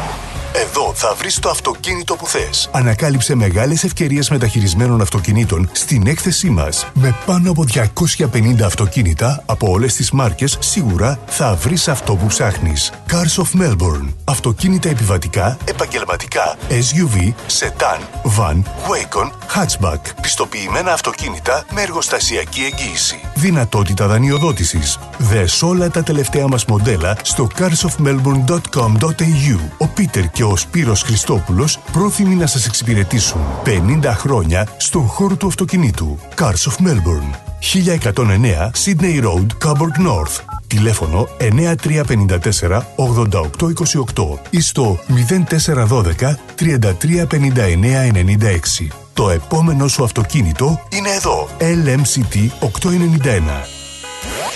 Εδώ θα βρεις το αυτοκίνητο που θες. Ανακάλυψε μεγάλες ευκαιρίες μεταχειρισμένων αυτοκινήτων στην έκθεσή μας. Με πάνω από 250 αυτοκίνητα από όλες τις μάρκες, σίγουρα θα βρεις αυτό που ψάχνεις. Cars of Melbourne. Αυτοκίνητα επιβατικά, επαγγελματικά, SUV, sedan, van, Wacon, hatchback. Πιστοποιημένα αυτοκίνητα με εργοστασιακή εγγύηση. Δυνατότητα δανειοδότησης. Δες όλα τα τελευταία μας μοντέλα στο carsofmelbourne.com.au. Ο Πίτερ και ο Σπύρος Χριστόπουλος πρόθυμοι να σας εξυπηρετήσουν 50 χρόνια στον χώρο του αυτοκινήτου. Cars of Melbourne. 1109 Sydney Road, Coburg North. Τηλέφωνο 9354 8828 ή στο 0412 335996. Το επόμενο σου αυτοκίνητο είναι εδώ. LMCT 891.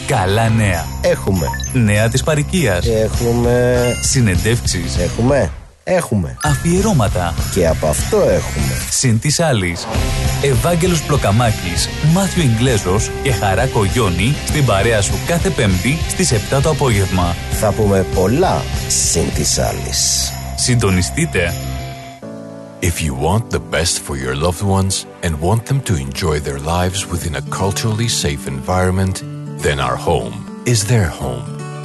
Καλά νέα. Έχουμε. Νέα της παροικίας. Έχουμε. Συνεντεύξεις. Έχουμε. Έχουμε. Αφιερώματα. Και από αυτό έχουμε. Συν της άλλης. Ευάγγελος Πλοκαμάκης, Μάθιο Ιγκλέζος και Χαρά Κογιόνι στην παρέα σου κάθε Πέμπτη στις 7 το απόγευμα. Θα πούμε πολλά συν της άλλης. Συντονιστείτε. If you want the best for your loved ones and want them to enjoy their lives within a culturally safe environment, then our home is their home.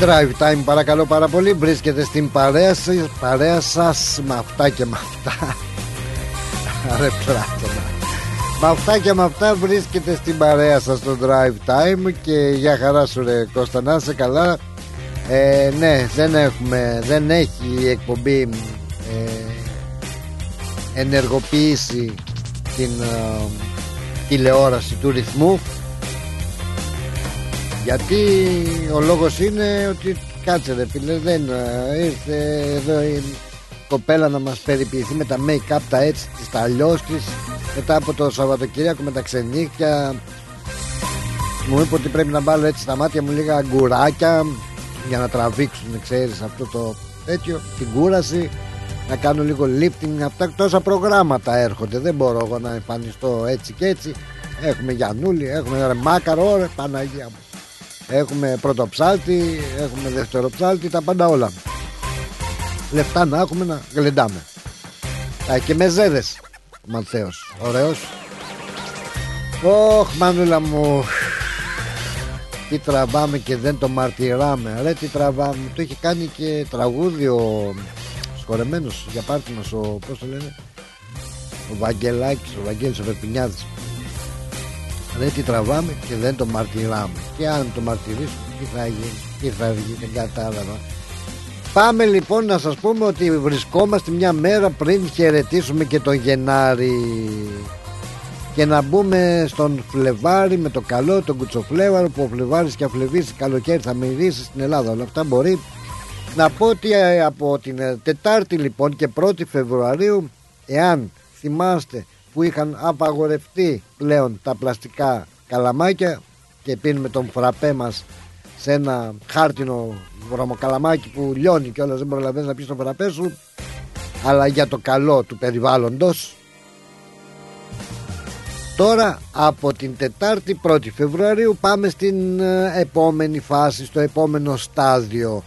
Drive time παρακαλώ πάρα πολύ. Βρίσκεται στην παρέα, σας, παρέα σας Με αυτά και με αυτά. Ρε πλάτωνα. Με αυτά και με αυτά βρίσκεται στην παρέα σας Το drive time Και για χαρά σου ρε Κώστα να είσαι καλά. Ε, Ναι δεν έχουμε Δεν έχει η εκπομπή ε, Ενεργοποιήσει Την ε, τηλεόραση του ρυθμού γιατί ο λόγος είναι ότι κάτσε ρε φίλε δεν ε, ήρθε εδώ η κοπέλα να μας περιποιηθεί με τα make-up τα έτσι της τα αλλιώς της μετά από το Σαββατοκύριακο με τα ξενύχια μου είπε ότι πρέπει να βάλω έτσι στα μάτια μου λίγα αγκουράκια για να τραβήξουν ξέρεις αυτό το τέτοιο την κούραση να κάνω λίγο lifting αυτά τόσα προγράμματα έρχονται. Δεν μπορώ εγώ να εμφανιστώ έτσι και έτσι. Έχουμε Γιαννούλη έχουμε ρε Μάκαρο ρε Παναγία μου Έχουμε πρώτο ψάλτη, έχουμε δεύτερο ψάλτη, τα πάντα όλα. Λεφτά να έχουμε να γλεντάμε. Α, και με ζέδες, ο Μανθέος. Ωραίος. Ωχ, μανούλα μου. Τι τραβάμε και δεν το μαρτυράμε. Ρε, τι τραβάμε. Το είχε κάνει και τραγούδι ο σκορεμένος για πάρτι μας, ο, πώς το λένε, ο Βαγγελάκης, ο Βαγγέλης ο Περπινιάδης. Δεν τι τραβάμε και δεν το μαρτυράμε. Και αν το μαρτυρήσουμε, τι θα γίνει, τι θα βγει, δεν κατάλαβα. Πάμε λοιπόν να σας πούμε ότι βρισκόμαστε μια μέρα πριν χαιρετήσουμε και τον Γενάρη και να μπούμε στον Φλεβάρι με το καλό, τον Κουτσοφλέβαρο που ο Φλεβάρης και αφλεβήσει καλοκαίρι θα μυρίσει στην Ελλάδα. Όλα αυτά μπορεί να πω ότι ε, από την ε, Τετάρτη λοιπόν και 1η Φεβρουαρίου εάν θυμάστε που είχαν απαγορευτεί πλέον τα πλαστικά καλαμάκια και πίνουμε τον φραπέ μας σε ένα χάρτινο βρωμοκαλαμάκι που λιώνει και όλα δεν προλαβαίνεις να πεις τον φραπέ σου αλλά για το καλό του περιβάλλοντος Τώρα από την Τετάρτη 1η Φεβρουαρίου πάμε στην ε, επόμενη φάση, στο επόμενο στάδιο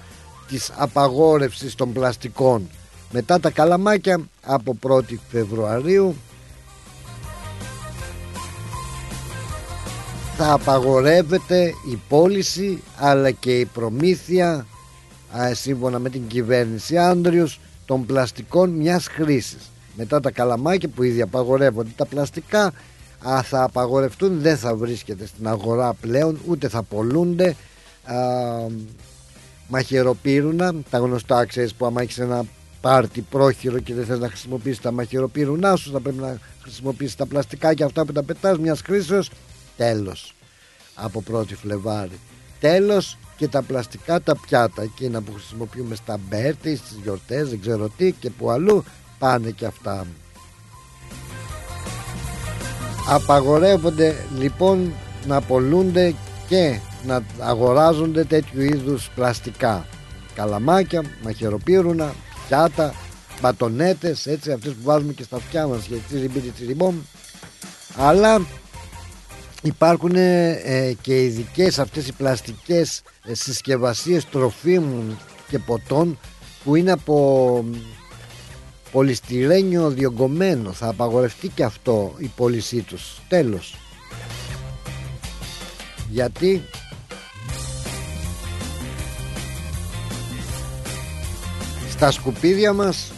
της απαγόρευσης των πλαστικών. Μετά τα καλαμάκια από 1η Φεβρουαρίου θα απαγορεύεται η πώληση αλλά και η προμήθεια σύμφωνα με την κυβέρνηση Άντριος των πλαστικών μιας χρήσης. Μετά τα καλαμάκια που ήδη απαγορεύονται τα πλαστικά α, θα απαγορευτούν δεν θα βρίσκεται στην αγορά πλέον ούτε θα πολλούνται α, μαχαιροπύρουνα τα γνωστά ξέρεις που άμα έχεις ένα πάρτι πρόχειρο και δεν θες να χρησιμοποιήσεις τα μαχαιροπύρουνά σου θα πρέπει να χρησιμοποιήσεις τα πλαστικά και αυτά που τα πετάς μιας χρήσεως τέλος από 1η Φλεβάρη. Τέλος και τα πλαστικά τα πιάτα εκείνα που χρησιμοποιούμε στα μπέρτι, στις γιορτές, δεν ξέρω τι και που αλλού πάνε και αυτά. Απαγορεύονται λοιπόν να πολλούνται και να αγοράζονται τέτοιου είδους πλαστικά καλαμάκια, μαχαιροπύρουνα, πιάτα, μπατονέτες έτσι αυτές που βάζουμε και στα αυτιά μας για τσιριμπίτι τσιριμπόμ αλλά υπάρχουν ε, και ειδικές αυτές οι πλαστικές ε, συσκευασίες τροφίμων και ποτών που είναι από πολυστηρένιο διογκωμένο θα απαγορευτεί και αυτό η πώλησή τους. Τέλος. Γιατί; Στα σκουπίδια μας;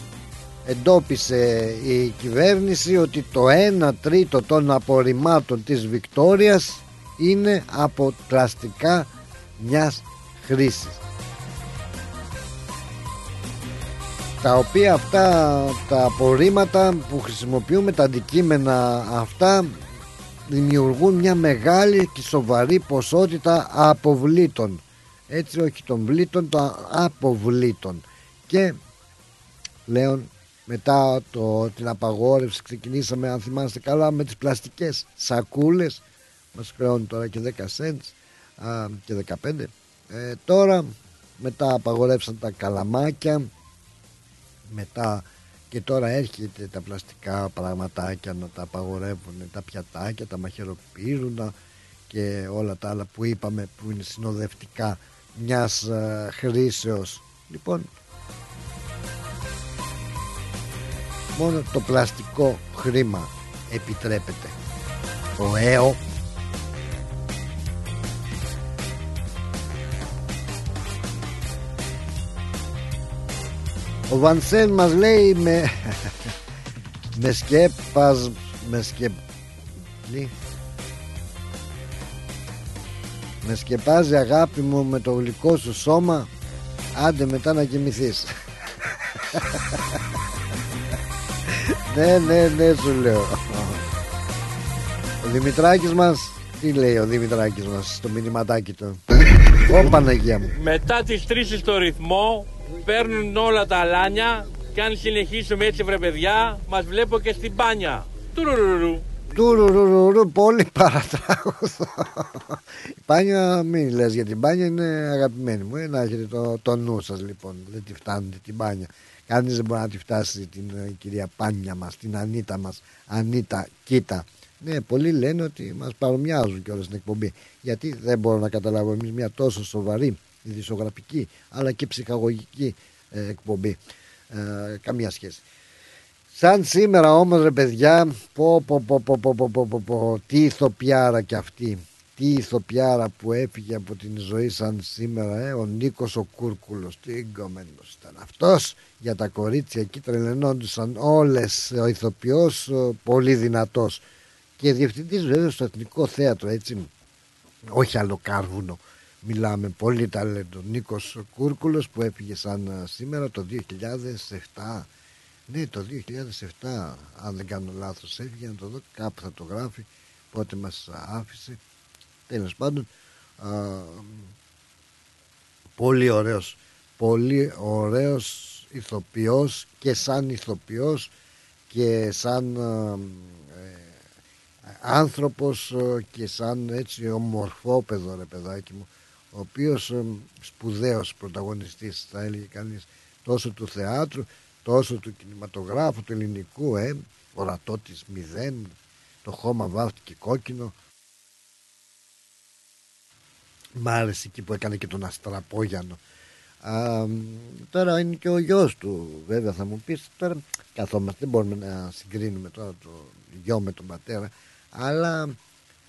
Εντόπισε η κυβέρνηση ότι το 1 τρίτο των απορριμμάτων της Βικτόριας είναι από πλαστικά μιας χρήσης. Τα οποία αυτά τα απορρίμματα που χρησιμοποιούμε τα αντικείμενα αυτά δημιουργούν μια μεγάλη και σοβαρή ποσότητα αποβλήτων. Έτσι όχι των βλήτων των αποβλήτων. Και λέω μετά το, την απαγόρευση ξεκινήσαμε αν θυμάστε καλά με τις πλαστικές σακούλες. Μας χρεώνουν τώρα και 10 cents α, και 15 ε, τώρα μετά απαγορεύσαν τα καλαμάκια. Μετά και τώρα έρχεται τα πλαστικά πραγματάκια να τα απαγορεύουν τα πιατάκια, τα μαχαιροπύρουνα και όλα τα άλλα που είπαμε που είναι συνοδευτικά μιας ε, χρήσεως. Λοιπόν μόνο το πλαστικό χρήμα επιτρέπεται. Ο ΕΟ Ο Βανσέν μας λέει με με σκέπας με σκεπ... με σκεπάζει αγάπη μου με το γλυκό σου σώμα άντε μετά να κοιμηθείς ναι ναι ναι σου λέω ο Δημητράκης μας τι λέει ο Δημητράκης μας στο μηνυματάκι του; Ω Παναγία μου Μετά τις τρεις στο ρυθμό παίρνουν όλα τα αλάνια και αν συνεχίσουμε έτσι βρε παιδιά μας βλέπω και στην μπάνια Τουρουρουρου Τουρουρουρου, πολύ παρατράγουδο. Η μπάνια, μην λες για την μπάνια, είναι αγαπημένη μου. Ε, να έχετε το, το νου σας λοιπόν, δεν τη φτάνετε την μπάνια. Κανείς δεν μπορεί να τη φτάσει την ε, κυρία Πάνια μας, την Ανίτα μας. Ανίτα, κοίτα. Ναι, πολλοί λένε ότι μας παρομοιάζουν και όλα στην εκπομπή. Γιατί δεν μπορώ να καταλάβω εμείς μια τόσο σοβαρή ειδησογραφική αλλά και ψυχαγωγική ε, εκπομπή. Ε, καμία σχέση. Σαν σήμερα όμως ρε παιδιά πω πω πω πω πω πω πω πω, πω τι ηθοποιάρα κι αυτή τι ηθοποιάρα που έφυγε από την ζωή σαν σήμερα ε, ο Νίκος ο Κούρκουλος τι εγκομμένος ήταν αυτός. Για τα κορίτσια εκεί τρελαινόντουσαν όλες ο ηθοποιός πολύ δυνατός. Και διευθυντής βέβαια στο Εθνικό Θέατρο έτσι. Όχι άλλο κάρβουνο μιλάμε πολύ ταλέντο. Νίκος Κούρκουλος που έφυγε σαν σήμερα το 2007 ναι το 2007 αν δεν κάνω λάθος έφυγε να το δω κάπου θα το γράφει πότε μας άφησε τέλος πάντων α, πολύ ωραίος πολύ ωραίος ηθοποιός και σαν ηθοποιός και σαν ε, άνθρωπος και σαν έτσι ομορφόπεδο ρε παιδάκι μου ο οποίος ε, σπουδαίος πρωταγωνιστής θα έλεγε κανείς τόσο του θεάτρου τόσο του κινηματογράφου του ελληνικού ε, ορατό της μηδέν το χώμα βάφτηκε κόκκινο μ' άρεσε εκεί που έκανε και τον Αστραπόγιανο. Α, τώρα είναι και ο γιος του βέβαια θα μου πεις. Τώρα καθόμαστε δεν μπορούμε να συγκρίνουμε τώρα το γιο με τον πατέρα αλλά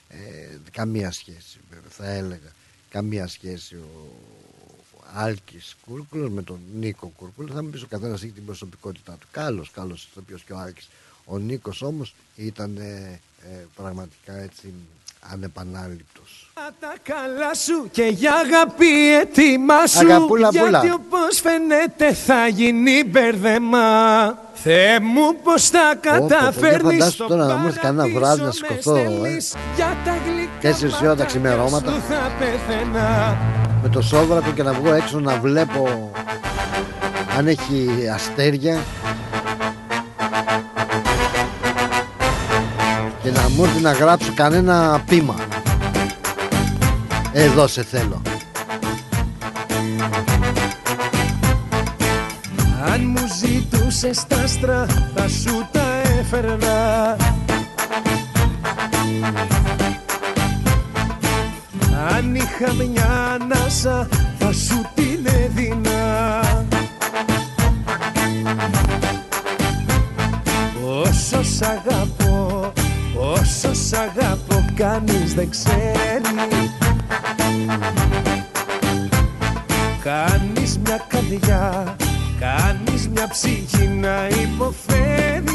ε, καμία σχέση βέβαια θα έλεγα. Καμία σχέση. Ο Άλκης Κούρκουλος με τον Νίκο Κούρκουλο θα μου πεις ο καθένας έχει την προσωπικότητά του. Καλός, καλός ηθοποιός και ο Άλκης. Ο Νίκος όμως ήταν ε, ε, πραγματικά έτσι ανεπανάληπτος. Τα καλά σου και για αγάπη έτοιμα σου Αγαπούλα, Γιατί όπως φαίνεται θα γίνει μπερδεμά Θεέ μου πως τα καταφέρνεις στο τώρα να μου κανένα βράδυ να σηκωθώ ε. Για τα γλυκά Τέσσερις ώρα τα ξημερώματα. σου θα πεθαίνα. Με το σόβρακο και να βγω έξω να βλέπω αν έχει αστέρια και να μου έρθει να γράψω κανένα πείμα. Εδώ σε θέλω. Αν μου ζητούσες τα άστρα θα σου τα έφερνα Αν είχα μια ανάσα θα σου σ' αγαπώ κανείς δεν ξέρει. Κάνεις μια καρδιά, κάνεις μια ψυχή να υποφέρει.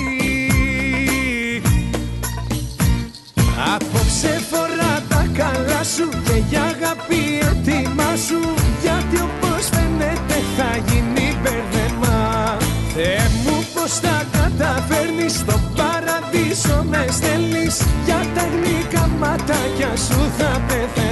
Απόψε φορά τα καλά σου και για αγάπη έτοιμά σου. Γιατί όπως φαίνεται θα γίνει μπερδεμά Θεέ μου πως τα καταφέρνεις στο παραδείσο με στέλνεις Για τα γλυκά ματάκια σου θα πεθαίνα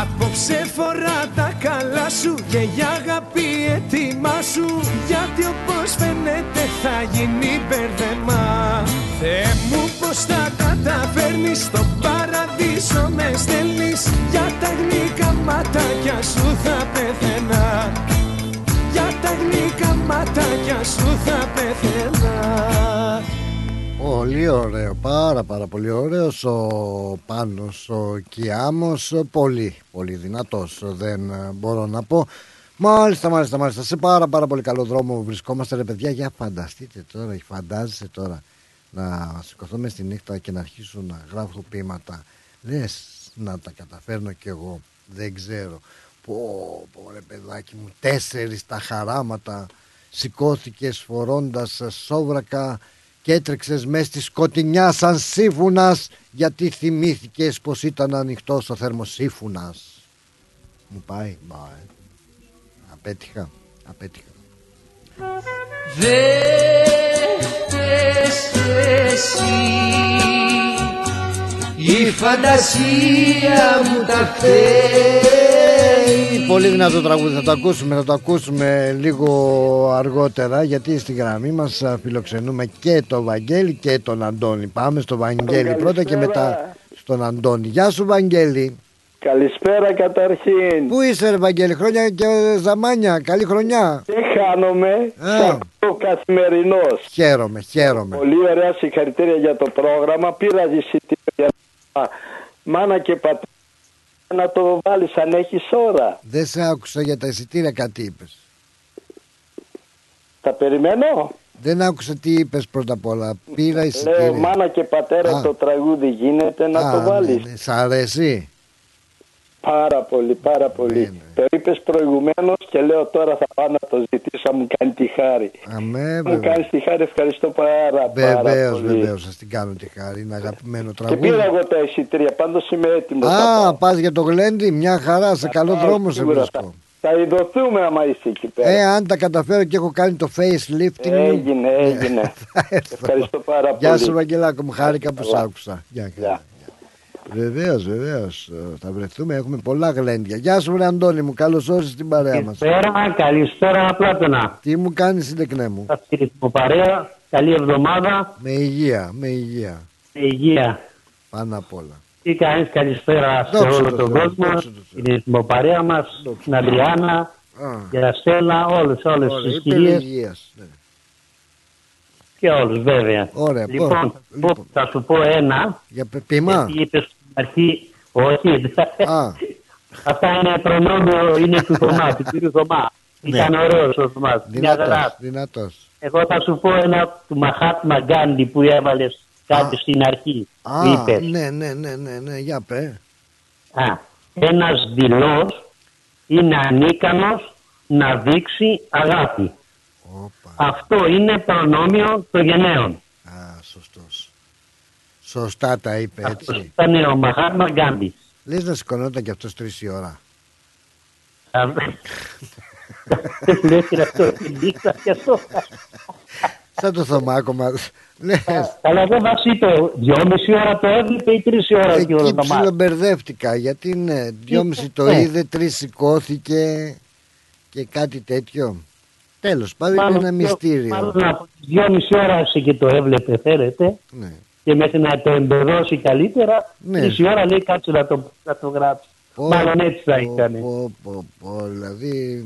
Απόψε φορά τα καλά σου και για αγάπη έτοιμά σου. Γιατί όπως φαίνεται θα γίνει μπερδεμά. Θεέ μου πως τα καταφέρνεις στο παραδείσο με στέλνεις. Για τα γλυκά ματάκια σου θα πεθαίνα. Για τα γλυκά ματάκια σου θα πεθαίνα Πολύ ωραίο, πάρα πάρα πολύ ωραίος ο Πάνος, ο Κιάμος, πολύ πολύ δυνατός δεν ε, μπορώ να πω. Μάλιστα, μάλιστα, μάλιστα, σε πάρα πάρα πολύ καλό δρόμο βρισκόμαστε ρε παιδιά, για φανταστείτε τώρα, φαντάζεσαι τώρα να σηκωθώ μες στη νύχτα και να αρχίσω να γράφω ποίηματα. Λες να τα καταφέρνω κι εγώ, δεν ξέρω. Πω, πω ρε παιδάκι μου, τέσσερις τα χαράματα σηκώθηκες φορώντας σόβρακα και έτρεξες μες στη σκοτεινιά σαν σύμφωνας γιατί θυμήθηκες πως ήταν ανοιχτός ο θερμοσύφωνας. Μου πάει, πάει. Απέτυχα, απέτυχα. Δεν θες εσύ η φαντασία μου τα φταίει Πολύ δυνατό τραγούδι, θα το ακούσουμε, θα το ακούσουμε λίγο αργότερα γιατί στη γραμμή μας α, φιλοξενούμε και τον Βαγγέλη και τον Αντώνη. Πάμε στο Βαγγέλη πρώτα και μετά στον Αντώνη. Γεια σου Βαγγέλη. Καλησπέρα καταρχήν. Πού είσαι ρε Βαγγέλη, χρόνια και ζαμάνια, καλή χρονιά. Δεν χάνομαι, σ' ακούω καθημερινός. Χαίρομαι, χαίρομαι. Πολύ ωραία συγχαρητήρια για το πρόγραμμα. Πήρα εισιτήριο για να- μάνα και πατέρα να το βάλεις αν έχεις ώρα. Δεν σε άκουσα για τα εισιτήρια κάτι είπες. Τα περιμένω. Δεν άκουσα τι είπες πρώτα απ' όλα. Πήρα Λέω εισιτήρια. μάνα και πατέρα Α. το τραγούδι γίνεται να Α, το βάλεις. ναι, ναι. Σ' αρέσει; Πάρα πολύ, πάρα πολύ. Το είπες προηγουμένως και λέω τώρα θα πάω να το ζητήσω. Μου κάνει τη χάρη. Αμέ, Μου κάνεις τη χάρη, ευχαριστώ πάρα, πάρα Βεβαίως, πολύ. βεβαίως, σας την κάνω τη χάρη. Είναι αγαπημένο Και τραγούδι. πήρα εγώ τα εισιτήρια, πάντως είμαι έτοιμος. Α, πας για το γλέντι, μια χαρά, σε καλό δρόμο σε βρίσκω. Θα ειδωθούμε άμα είσαι εκεί πέρα. Ε, αν τα καταφέρω και έχω κάνει το facelifting. μου, Έγινε, έγινε. θα έρθω. Ευχαριστώ πάρα πολύ. Γεια σου, Βαγγελάκο, μου χάρηκα που σ' Καλά. άκουσα. Γεια, γεια. Βεβαίως, βεβαίως. Θα βρεθούμε, έχουμε πολλά γλέντια. Γεια σου, βρε Αντώνη μου, καλώς όρισες στην παρέα μας. Καλησπέρα, καλησπέρα Πλάτωνα. Τι μου κάνεις, συντεκνέ μου; Θα στηριχθώ παρέα. Καλή εβδομάδα. Με υγεία, με υγεία. Με υγεία. Πάνω απ' όλα. Τι κάνεις, καλησπέρα σε Δόξα όλο τω τον Θεώ, κόσμο, δόξα τω την ηθμοπαρέα μας, την Αντριάννα, Α. την Αστέλα, όλους, όλες Ωραία, τις είπε κυρίες υγείας, ναι. και όλους βέβαια. Ωραία, λοιπόν, πώς- θα, σου πω- θα σου πω ένα. Για πε- ποιμά. Γιατί είπες στην αρχή, όχι. Αυτά είναι προνόμιο, είναι του Θωμά, του κύριου Θωμά. Ναι. Ήταν ωραίος ο Θωμάς. Μια χαρά. Δυνατός, δυνατός. Εγώ θα σου πω ένα του Μαχάτμα Γκάντι που έβαλες κάτι στην αρχή. Α, που είπες. ναι, ναι, ναι, ναι, ναι, για πέ. Α, ένας δειλός είναι ανίκανος να δείξει αγάπη. Αυτό είναι προνόμιο των γενναίων. Α, σωστός. Σωστά τα είπε έτσι. Ήταν ο Μαχάτμα Γκάντι. Λες να σηκωνόταν και αυτός τρεις η ώρα. Α, Λες είναι αυτό η νύχτα και αυτό. Σαν το Θωμάκο μας. Λες. Αλλά δεν μας είπε δυόμιση ώρα το έβλεπε ή τρεις ώρα και ο Εκεί Θωμάς. ψιλομπερδεύτηκα γιατί είναι δυόμιση το Ε. είδε, τρεις σηκώθηκε και κάτι τέτοιο. Τέλος πάντων είναι Μάλλον ένα δυο- μυστήριο. Μάλλον από τις δυόμιση ώρα είσαι και το έβλεπε φέρετε. Ναι. Και μέχρι να το εμπεδώσει καλύτερα, Ναι. τρεις η ώρα λέει κάτσε να το, να το γράψει. Πω, Μάλλον έτσι θα ήταν. Πω, πω, πω, δηλαδή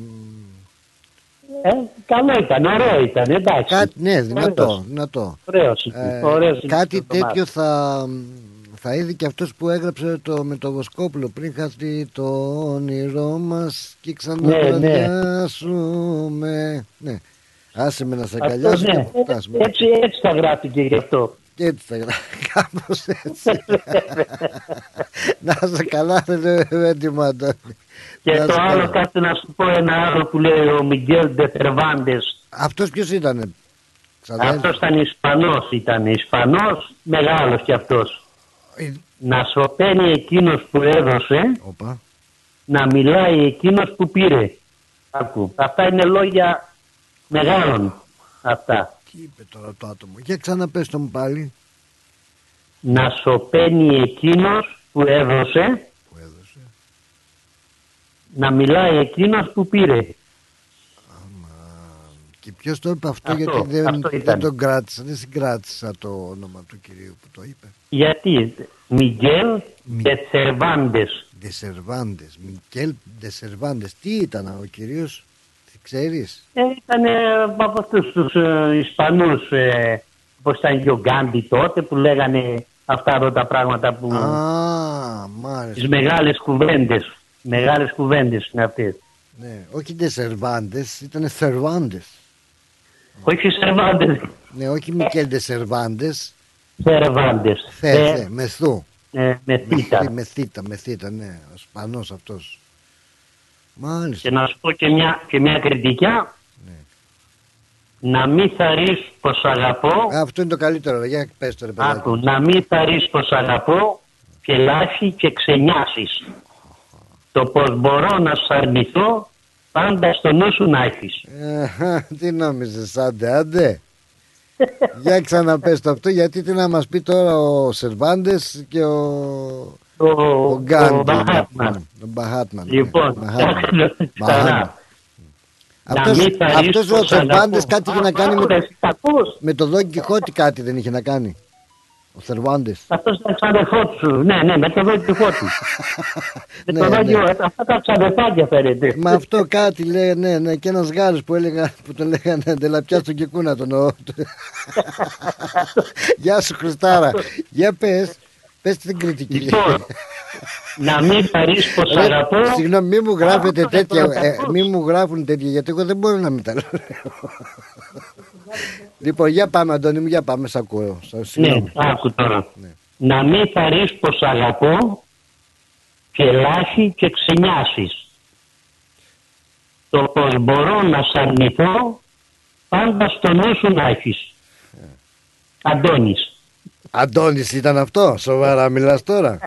Ε, καλό ήταν, ωραίο ήταν, εντάξει. Κάτι, ναι, δυνατό, Ωραίος. δυνατό. Ωραίος ήταν, Ε, ωραίος ήταν κάτι το Θωμάς. τέτοιο θα, θα είδε και αυτός που έγραψε το, με το Βοσκόπουλο πριν χαθεί το όνειρό μας και ξαναβραδιάσουμε. Ναι, άσε με να σε Αυτό, αγκαλιάσω ναι. και θα φτάσουμε. Έτσι, έτσι θα γράφει και γι' αυτό. Και έτσι θα γράφει, κάπως έτσι. να σε καλά, δεν είναι έτοιμο, Αντώνη. Και Να το σε άλλο καλά. κάτι να σου πω ένα άλλο που λέει ο Μιγγέλ Ντερβάντες. Αυτός ποιος ήτανε, Αυτός ήταν Ισπανός, ήταν Ισπανός, μεγάλος κι αυτός. Ε, Να σωπαίνει εκείνος που έδωσε, Οπα. να μιλάει εκείνος που πήρε. Άκου. Αυτά είναι λόγια μεγάλων. Αυτά. Τι είπε τώρα το άτομο. Για ξαναπες το μου πάλι. Να σωπαίνει εκείνος που έδωσε, να μιλάει εκείνος που πήρε. Και ποιος το είπε αυτό, Αυτό, γιατί δεν, αυτό δεν ήταν. τον κράτησα, δεν συγκράτησα το όνομα του κυρίου που το είπε. Γιατί; Μιγγέλ και Τσερβάντες. Ντεσερβάντες, Μικέλ Ντεσερβάντες. Τι ήταν ο κυρίος, τι ξέρεις; Ε, ήταν ε, από αυτούς τους ε, Ισπανούς, ε, όπως ήταν και ο Γκάντι τότε, που λέγανε αυτά εδώ τα πράγματα που... Α, μάλιστα. τις μεγάλες κουβέντες. Μεγάλες κουβέντες είναι αυτές. Ναι, όχι Ντεσερβάντες, ήταν Σερβάντες. Όχι Σερβάντες, Ναι, όχι Μικέλ Ντεσερβάντες. Σερβάντες. Θε, Ε, θε, μεθού. ε, με θήτα. Με θήτα, με θήτα, ναι. Ο Σπανός αυτός. Μάλιστα. Και να σου πω και μια, και μια κριτικιά. Να μην θαρρείς πως αγαπώ, Αυτό είναι το καλύτερο, για πες το ρε παιδάκι. άκου, να μην θαρρείς πως αγαπώ και λάθη και ξενιάσεις. Το πως μπορώ να σου αρνηθώ, πάντα στο νου σου να έχεις. Ε, τι νόμιζες, άντε, άντε. Για ξαναπες το αυτό, γιατί τι να μας πει τώρα ο Σερβάντες και ο, Ο, ο Γκάντι. ο Μπαχάτμαν. Ο Μπαχάτμαν. ναι. Λοιπόν, Μπαχάτμαν. ξανά. Να Αυτός, μην θαρρείς αυτός ο πως Σερβάντες αγαπώ. κάτι είχε να κάνει με, Άκου, ρε, εσύ τα ακούς. με το Δόν Κιχώτη κάτι δεν είχε να κάνει. Ο Σερβάντες. Αυτός ήταν ξαδερφό σου. Ναι, ναι, με το δόκι φώτη. με το Ναι, δόκι, ναι. αυτά τα ξαδερφάκια φαίνεται. Μα αυτό κάτι λέει, ναι, ναι, και ένας Γάλλος που, έλεγα, που τον λέγανε Ντελαπιά στον Κικούνα τον ο... Γεια σου Χριστάρα. Για πες, πες την κριτική. Λοιπόν, να μην χαρείς πως Ρε, αγαπώ. Συγγνώμη, μη μου γράφετε Άκουσα τέτοια, το ε, κακό. μη μου γράφουν τέτοια, γιατί εγώ δεν μπορώ να μην τα λέω. λοιπόν, για πάμε Αντώνη μου, για πάμε, σ' ακούω. Σ' Ναι, συγγνώμη. άκου τώρα. Να μην χαρείς πως αγαπώ και γελάσει και ξενιάσεις. Το πως μπορώ να σ' αρνηθώ πάντα στο νου σου να έχεις. Αντώνης. Αντώνης ήταν αυτό, σοβαρά μιλάς τώρα.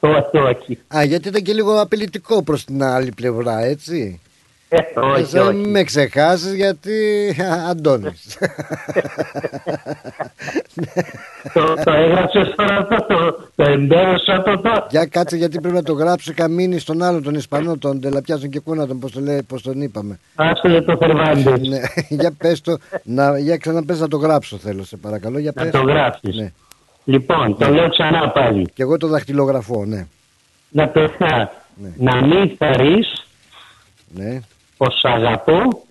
όχι, όχι. Α, γιατί ήταν και λίγο απειλητικό προς την άλλη πλευρά, έτσι. Ε, όχι, Δεν όχι. με ξεχάσεις γιατί α, Αντώνης. το, το έγραψες τώρα αυτό, το, το εμπέρωσα το το. Για κάτσε γιατί πρέπει να το γράψω καμίνη στον άλλο τον Ισπανό, τον Τελαπιάζον και Κούνατον, πώς το λέει, πώς τον είπαμε. Άσε για το Φερβάντες. Ναι, για πες το, να, για ξαναπες να το γράψω θέλω σε παρακαλώ. Για Να πες. το γράψεις. Ναι. Λοιπόν, το Ναι. λέω ξανά πάλι. Και εγώ το δαχτυλογραφώ, ναι. Να πεθά. Να μην θαρείς Ναι, πως σ' αγαπώ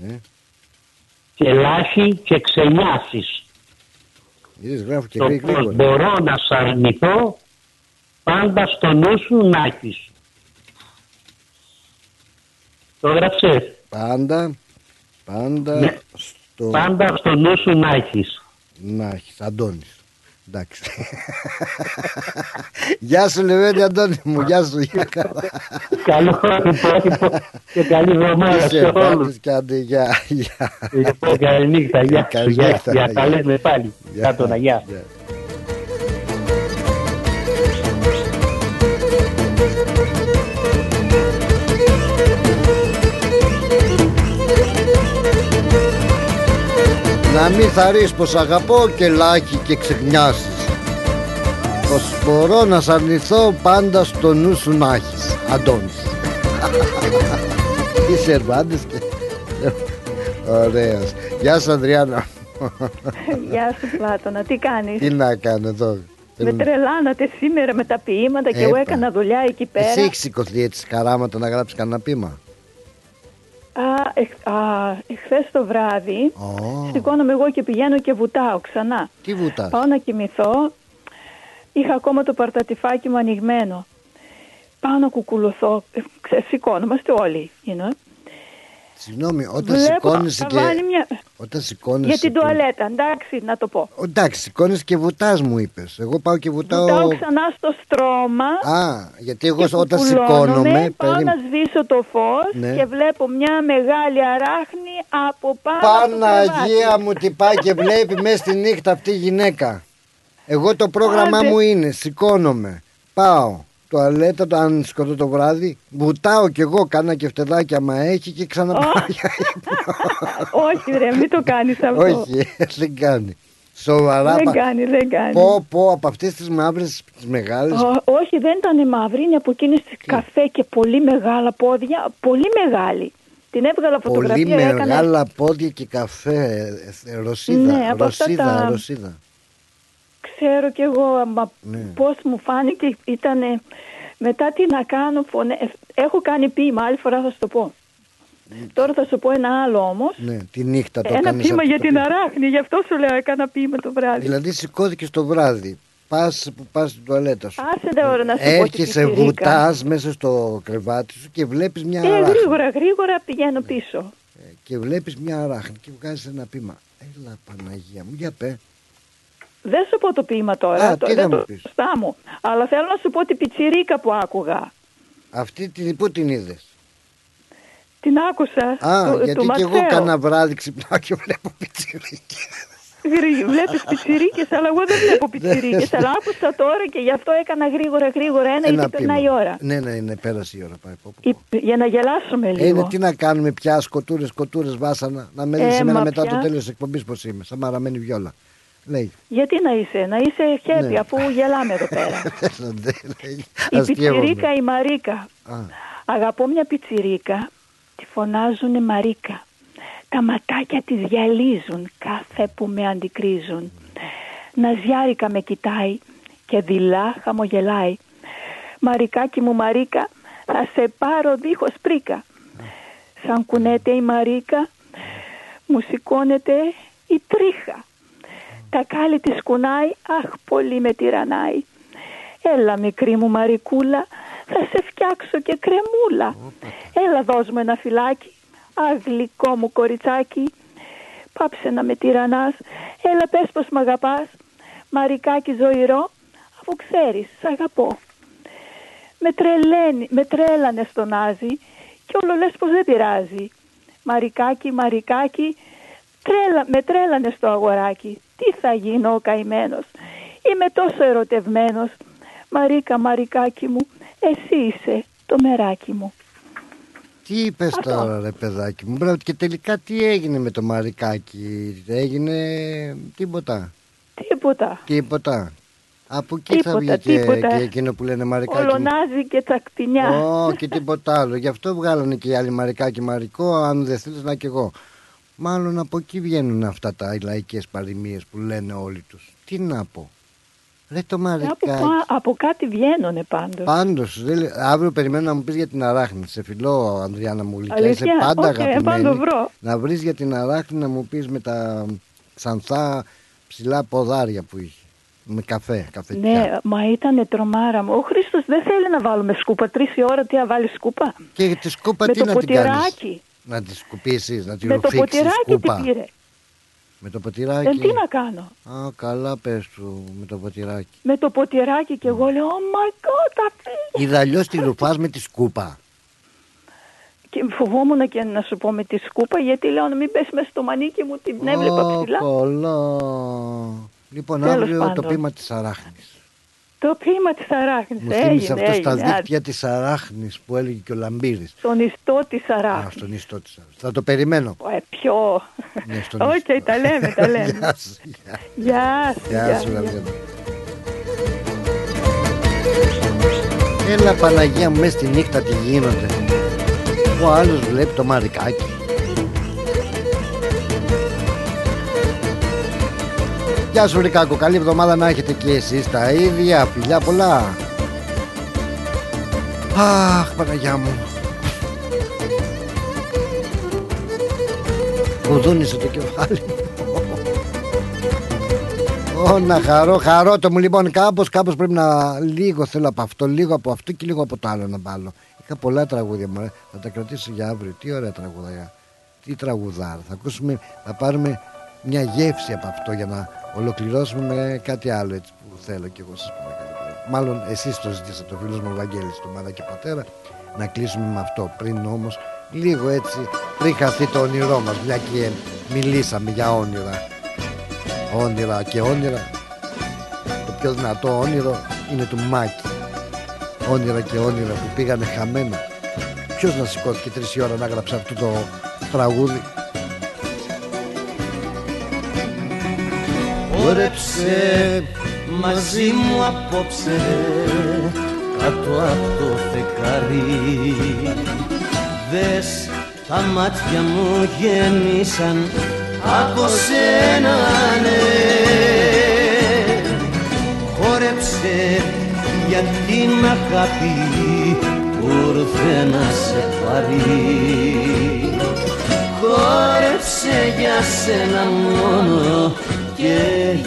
ναι. και λάχει και ξενιάσεις. Είδες, γράφω και Το γρήγορα. πως μπορώ να σ' αρνηθώ πάντα στο νου σου να έχεις. Το έγραψες. Πάντα, πάντα Ναι. στο... Πάντα στο νου σου να έχεις. Να έχεις, Αντώνης. Εντάξει. γεια σου Λεβέντη Αντώνη μου, γεια σου, γεια καλά. Καλό υπόλοιπο και καλή εβδομάδα σε Είσαι όλους. πάντης και άντε, γεια, γεια. Λοιπόν, καληνύχτα. Γεια σου. Γεια. Καληνύχτα, Για τα γεια. λέμε πάλι. Γεια. Κάτω να γεια. Να μην θαρρείς πως αγαπώ και λάκι και ξεχνιάσεις Πως μπορώ να σ' αρνηθώ πάντα στο νου σου να έχεις Αντώνης Είσαι Ερβάντης και... Ωραίος Γεια σου Ανδριάννα Γεια σου Πλάτωνα, τι κάνεις; Τι να κάνω εδώ; Με τρελάνατε σήμερα με τα ποίηματα και εγώ Έπα. έκανα δουλειά εκεί πέρα. Εσύ έχεις σηκωθεί έτσι καράματα να γράψεις κανένα πείμα Α, εχ, α, εχθές το βράδυ σηκώνομαι εγώ και πηγαίνω και βουτάω ξανά. Τι βουτάς; Πάω να κοιμηθώ. Είχα ακόμα το παρτατιφάκι μου ανοιγμένο. Πάω να κουκουλωθώ. Ε, Ξέρεις, σηκώνομαστε όλοι. You know. Συγγνώμη, όταν Βλέπω, σηκώνεσαι θα και... βάλει μια... Όταν σηκώνεσαι Για την και- τουαλέτα, εντάξει, να το πω. Εντάξει, σηκώνεσαι και βουτάς μου είπες Εγώ πάω και βουτάω Βουτάω ξανά στο στρώμα. Α, γιατί εγώ και όταν κουκουλώνομαι, σηκώνομαι Πάω περίμενε. να σβήσω το φως Ναι. και βλέπω μια μεγάλη αράχνη από πάνω από το Παναγία κρεβάτι. μου τι πάει και βλέπει μέσα στη νύχτα αυτή η γυναίκα. Εγώ το πρόγραμμά Άντε. μου είναι σηκώνομαι, πάω, τουαλέτα το, αν σηκωθώ το βράδυ, βουτάω κι εγώ κάνα και φτεδάκια μα έχει και ξαναπάω για Όχι ρε, μην το κάνεις αυτό. Όχι, δεν κάνει. Σοβαρά. Δεν πα- κάνει, δεν κάνει. Πω, πω, από αυτές τις μαύρες, τις μεγάλες. Ω, όχι, δεν ήταν μαύρη, είναι από εκείνες τις καφέ και πολύ μεγάλα πόδια, πολύ μεγάλη. Την έβγαλα Πολύ φωτογραφία, έκανε... μεγάλα πόδια και καφέ. ε, ε, Ρωσίδα, Ναι, από αυτά ρωσίδα, τα- ρωσίδα. Ξέρω κι εγώ, μα Ναι. πώς μου φάνηκε, ήταν μετά τι να κάνω, φωνε... ε, έχω κάνει ποίημα, άλλη φορά θα σου το πω. Τώρα θα σου πω ένα άλλο όμως. Ναι, τη νύχτα το Ένα έκανες ποίημα αυτό για το την ποίημα. αράχνη, γι' αυτό σου λέω έκανα ποίημα το βράδυ. Δηλαδή σηκώθηκες το βράδυ. Πας που πας στην τουαλέτα σου. Άσε τώρα να σου πω την Έρχεσαι, πιτσιρίκα. βουτάς μέσα στο κρεβάτι σου και βλέπεις μια Και αράχνη. γρήγορα, γρήγορα πηγαίνω πίσω. Και βλέπεις μια αράχνη και βγάζεις ένα πείμα. Έλα Παναγία μου, για πέ. Δεν σου πω το ποίημα τώρα, Α, το, τι δεν θα το μου πεις; μπροστά μου. Αλλά θέλω να σου πω την πιτσιρίκα που άκουγα. Αυτή την, πού την είδες; Την άκουσα Α, του, γιατί του και εγώ Ματθαίου. κάνα βράδυ ξυπνάω και βλέπω πιτσιρίκι. Γρή- Βλέπεις πιτσιρίκες, αλλά εγώ δεν βλέπω πιτσιρίκες. αλλά άκουσα τώρα και γι' αυτό έκανα γρήγορα γρήγορα ένα, γιατί περνάει η ώρα. Ναι, ναι, ναι, πέρασε η ώρα. Πάει, πω, πω. Η- Για να γελάσουμε Ε, λίγο. είναι τι να κάνουμε πια, σκοτούρες, σκοτούρες, βάσανα. Να μένει Ε, σήμερα μα μετά πια. το τέλος της εκπομπής πως είμαι. Σαν μαραμένη βιόλα. Λέει. Γιατί να είσαι, να είσαι happy Ναι. αφού γελάμε εδώ πέρα. Λέει, η αστείευομαι. πιτσιρίκα η Μαρίκα. Α, Αγαπώ μια πιτσιρίκα, τη φωνάζουνε Μαρίκα. Τα ματάκια της γυαλίζουν κάθε που με αντικρίζουν. Ναζιάρικα με κοιτάει και δειλά χαμογελάει. Μαρικάκι μου Μαρίκα, θα σε πάρω δίχως πρίκα. Σαν κουνέται η Μαρίκα, μου σηκώνεται η τρίχα. Τα κάλλη της κουνάει, αχ πολύ με τυραννάει. Έλα μικρή μου Μαρικούλα, θα σε φτιάξω και κρεμούλα. Έλα δώσ' μου ένα φυλάκι, αχ γλυκό μου κοριτσάκι. Πάψε να με τυραννάς, έλα πες πως μ' αγαπάς. Μαρικάκι ζωηρό, αφού ξέρεις, σ' αγαπώ. Με, τρελαίνει, με τρέλανε στον Άζη και όλο λες πως δεν πειράζει. Μαρικάκι, μαρικάκι, τρέλα, με τρέλανε στο αγοράκι. Τι θα γίνω ο καημένος; Είμαι τόσο ερωτευμένος. Μαρίκα, μαρικάκι μου, εσύ είσαι το μεράκι μου. Τι είπες τώρα, ρε παιδάκι μου. Μπράβο, και τελικά τι έγινε με το μαρικάκι. Έγινε τίποτα; Τίποτα. Τίποτα. Από εκεί θα Τίποτα, βγει και, τίποτα. και εκείνο που λένε μαρικάκι. Κολονάζει και τσακτινιά. Ω, και τίποτα άλλο. Γι' αυτό βγάλανε και οι άλλοι μαρικάκι μαρικό. Αν δεν θέλεις να κι εγώ. Μάλλον από εκεί βγαίνουν αυτά τα λαϊκές παροιμίες που λένε όλοι τους. Τι να πω. Ρε το Από, μαρικάκι. πα- από κάτι βγαίνουνε πάντως. Πάντως, αύριο περιμένω να μου πεις για την αράχνη. Σε φιλό, Ανδριάννα μου γλυκιά. Είσαι Αλήθεια; πάντα Οκ, αγαπημένη. πάω να το βρω. Να βρεις για την αράχνη να μου πεις με τα ξανθά ψηλά ποδάρια που είχε. Με καφέ, καφετιά. Ναι, μα ήταν τρομάρα μου. Ο Χρήστος δεν θέλει να βάλουμε σκούπα. Τρεις η ώρα τι να βάλει σκούπα; Και τη σκούπα με τι το να την κάνεις; Ποτηράκι. Να τη σκουπίσεις, να τη Με το ρουφήξεις ποτηράκι σκούπα. τι πήρε. Με το Ε, ποτηράκι. τι να κάνω; Α, καλά πες του με το ποτηράκι. Με το ποτηράκι και εγώ λέω Oh my god, τα πήγε. Είδα αλλιώς τη ρουφάς με τη σκούπα. Και φοβόμουν και να σου πω με τη σκούπα γιατί λέω να μην πέσει μέσα στο μανίκι μου την έβλεπα Ω, ψηλά. κολό. Λοιπόν, Τέλος αύριο το πάντων. πείμα της αράχνης. Το ποίημα της αράχνης. Μου θύμισε Έγινε, αυτός στα έγινε. δίκτυα της αράχνης που έλεγε και ο Λαμπύρης. Στον ιστό της Α, αράχνης. στον ιστό της αράχνης. Θα το περιμένω. Ε, ποιο. Ναι, στον Οκ, ιστό. τα λέμε, τα λέμε. Γεια σου. Γεια σου. Γεια σου, Λαμπύρη. Έλα Παναγία μου, μέσα στη νύχτα τι γίνονται. Ο άλλος βλέπει το μαρικάκι. Γεια σου Ρικάκο, καλή εβδομάδα να έχετε και εσείς τα ίδια. Φιλιά πολλά. Αχ, Παναγιά μου. Κουδούνισε το κεφάλι μου. Ω, να χαρώ, χαρώ το μου λοιπόν κάπως, κάπως πρέπει να λίγο θέλω από αυτό, λίγο από αυτό και λίγο από το άλλο να βάλω. Είχα πολλά τραγούδια μου, θα τα κρατήσω για αύριο. Τι ωραία τραγούδια, τι τραγουδάρα. Θα ακούσουμε, θα πάρουμε μια γεύση από αυτό για να ολοκληρώσουμε με κάτι άλλο έτσι που θέλω κι εγώ σας παρακαλώ. Μάλλον εσείς το ζητήσατε, ο φίλος μου ο Βαγγέλης, του μάνα και πατέρα, να κλείσουμε με αυτό. Πριν όμως, λίγο έτσι, πριν χαθεί το όνειρό μας, μια και μιλήσαμε για όνειρα όνειρα και όνειρα το πιο δυνατό όνειρο είναι του Μάκη όνειρα και όνειρα που πήγανε χαμένα ποιος να σηκώθηκε τρεις η ώρα να γράψει αυτό το τραγούδι; Χόρεψε μαζί μου απόψε κάτω από το φεκάρι Δες τα μάτια μου γέμισαν από σένα ναι. Χόρεψε για την αγάπη που ήρθε να σε πάρει. Χόρεψε για σένα μόνο και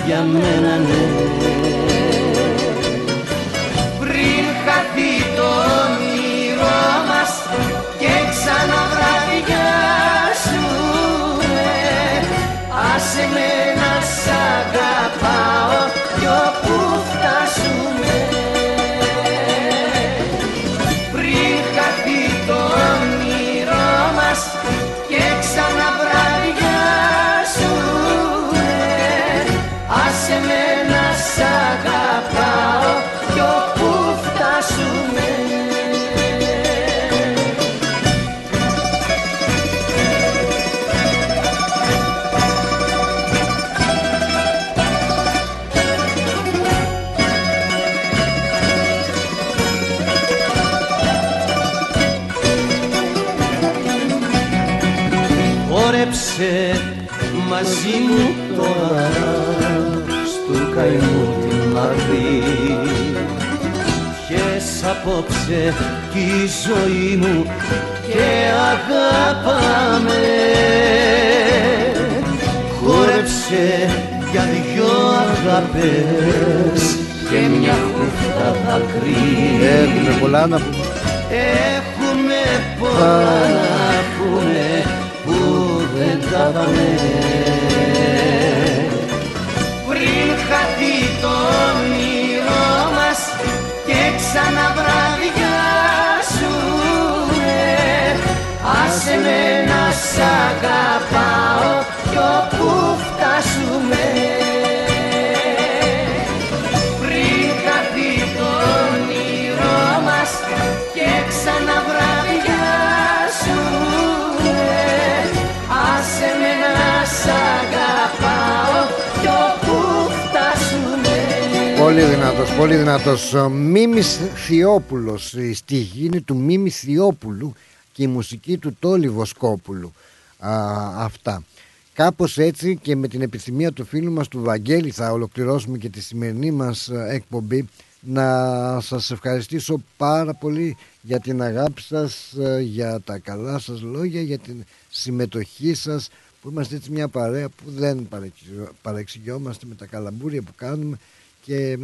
για μένα ναι. Πριν χαθεί το όνειρό μας και ξαναβραδιάσουμε Άσε με να σ' αγαπάω κι όπου φτάσουμε να απόψε κι η ζωή μου και αγάπαμε Χόρεψε για δυο αγάπες και μια χούφτα δάκρυ Έχουμε πολλά να πούμε. Έχουμε πολλά να πούμε που δεν τα πάμε. Πριν χαθεί το όνειρό μας και ξαναβραδιά αγαπάω κι όπου φτάσουμε Πριν χαθεί το όνειρό μας και ξαναβραδιάσουμε Άσε με να σ' αγαπάω κι όπου φτάσουμε Πολύ δυνατός, πολύ δυνατός. Ο Μίμης Θεόπουλος, η στίχη είναι του Μίμη Θεόπουλου και η μουσική του Τόλι Βοσκόπουλου. Α, αυτά. Κάπως έτσι και με την επιθυμία του φίλου μας του Βαγγέλη θα ολοκληρώσουμε και τη σημερινή μας ε, εκπομπή να σας ευχαριστήσω πάρα πολύ για την αγάπη σας, ε, για τα καλά σας λόγια, για την συμμετοχή σας που είμαστε έτσι μια παρέα που δεν παρεξηγιόμαστε με τα καλαμπούρια που κάνουμε και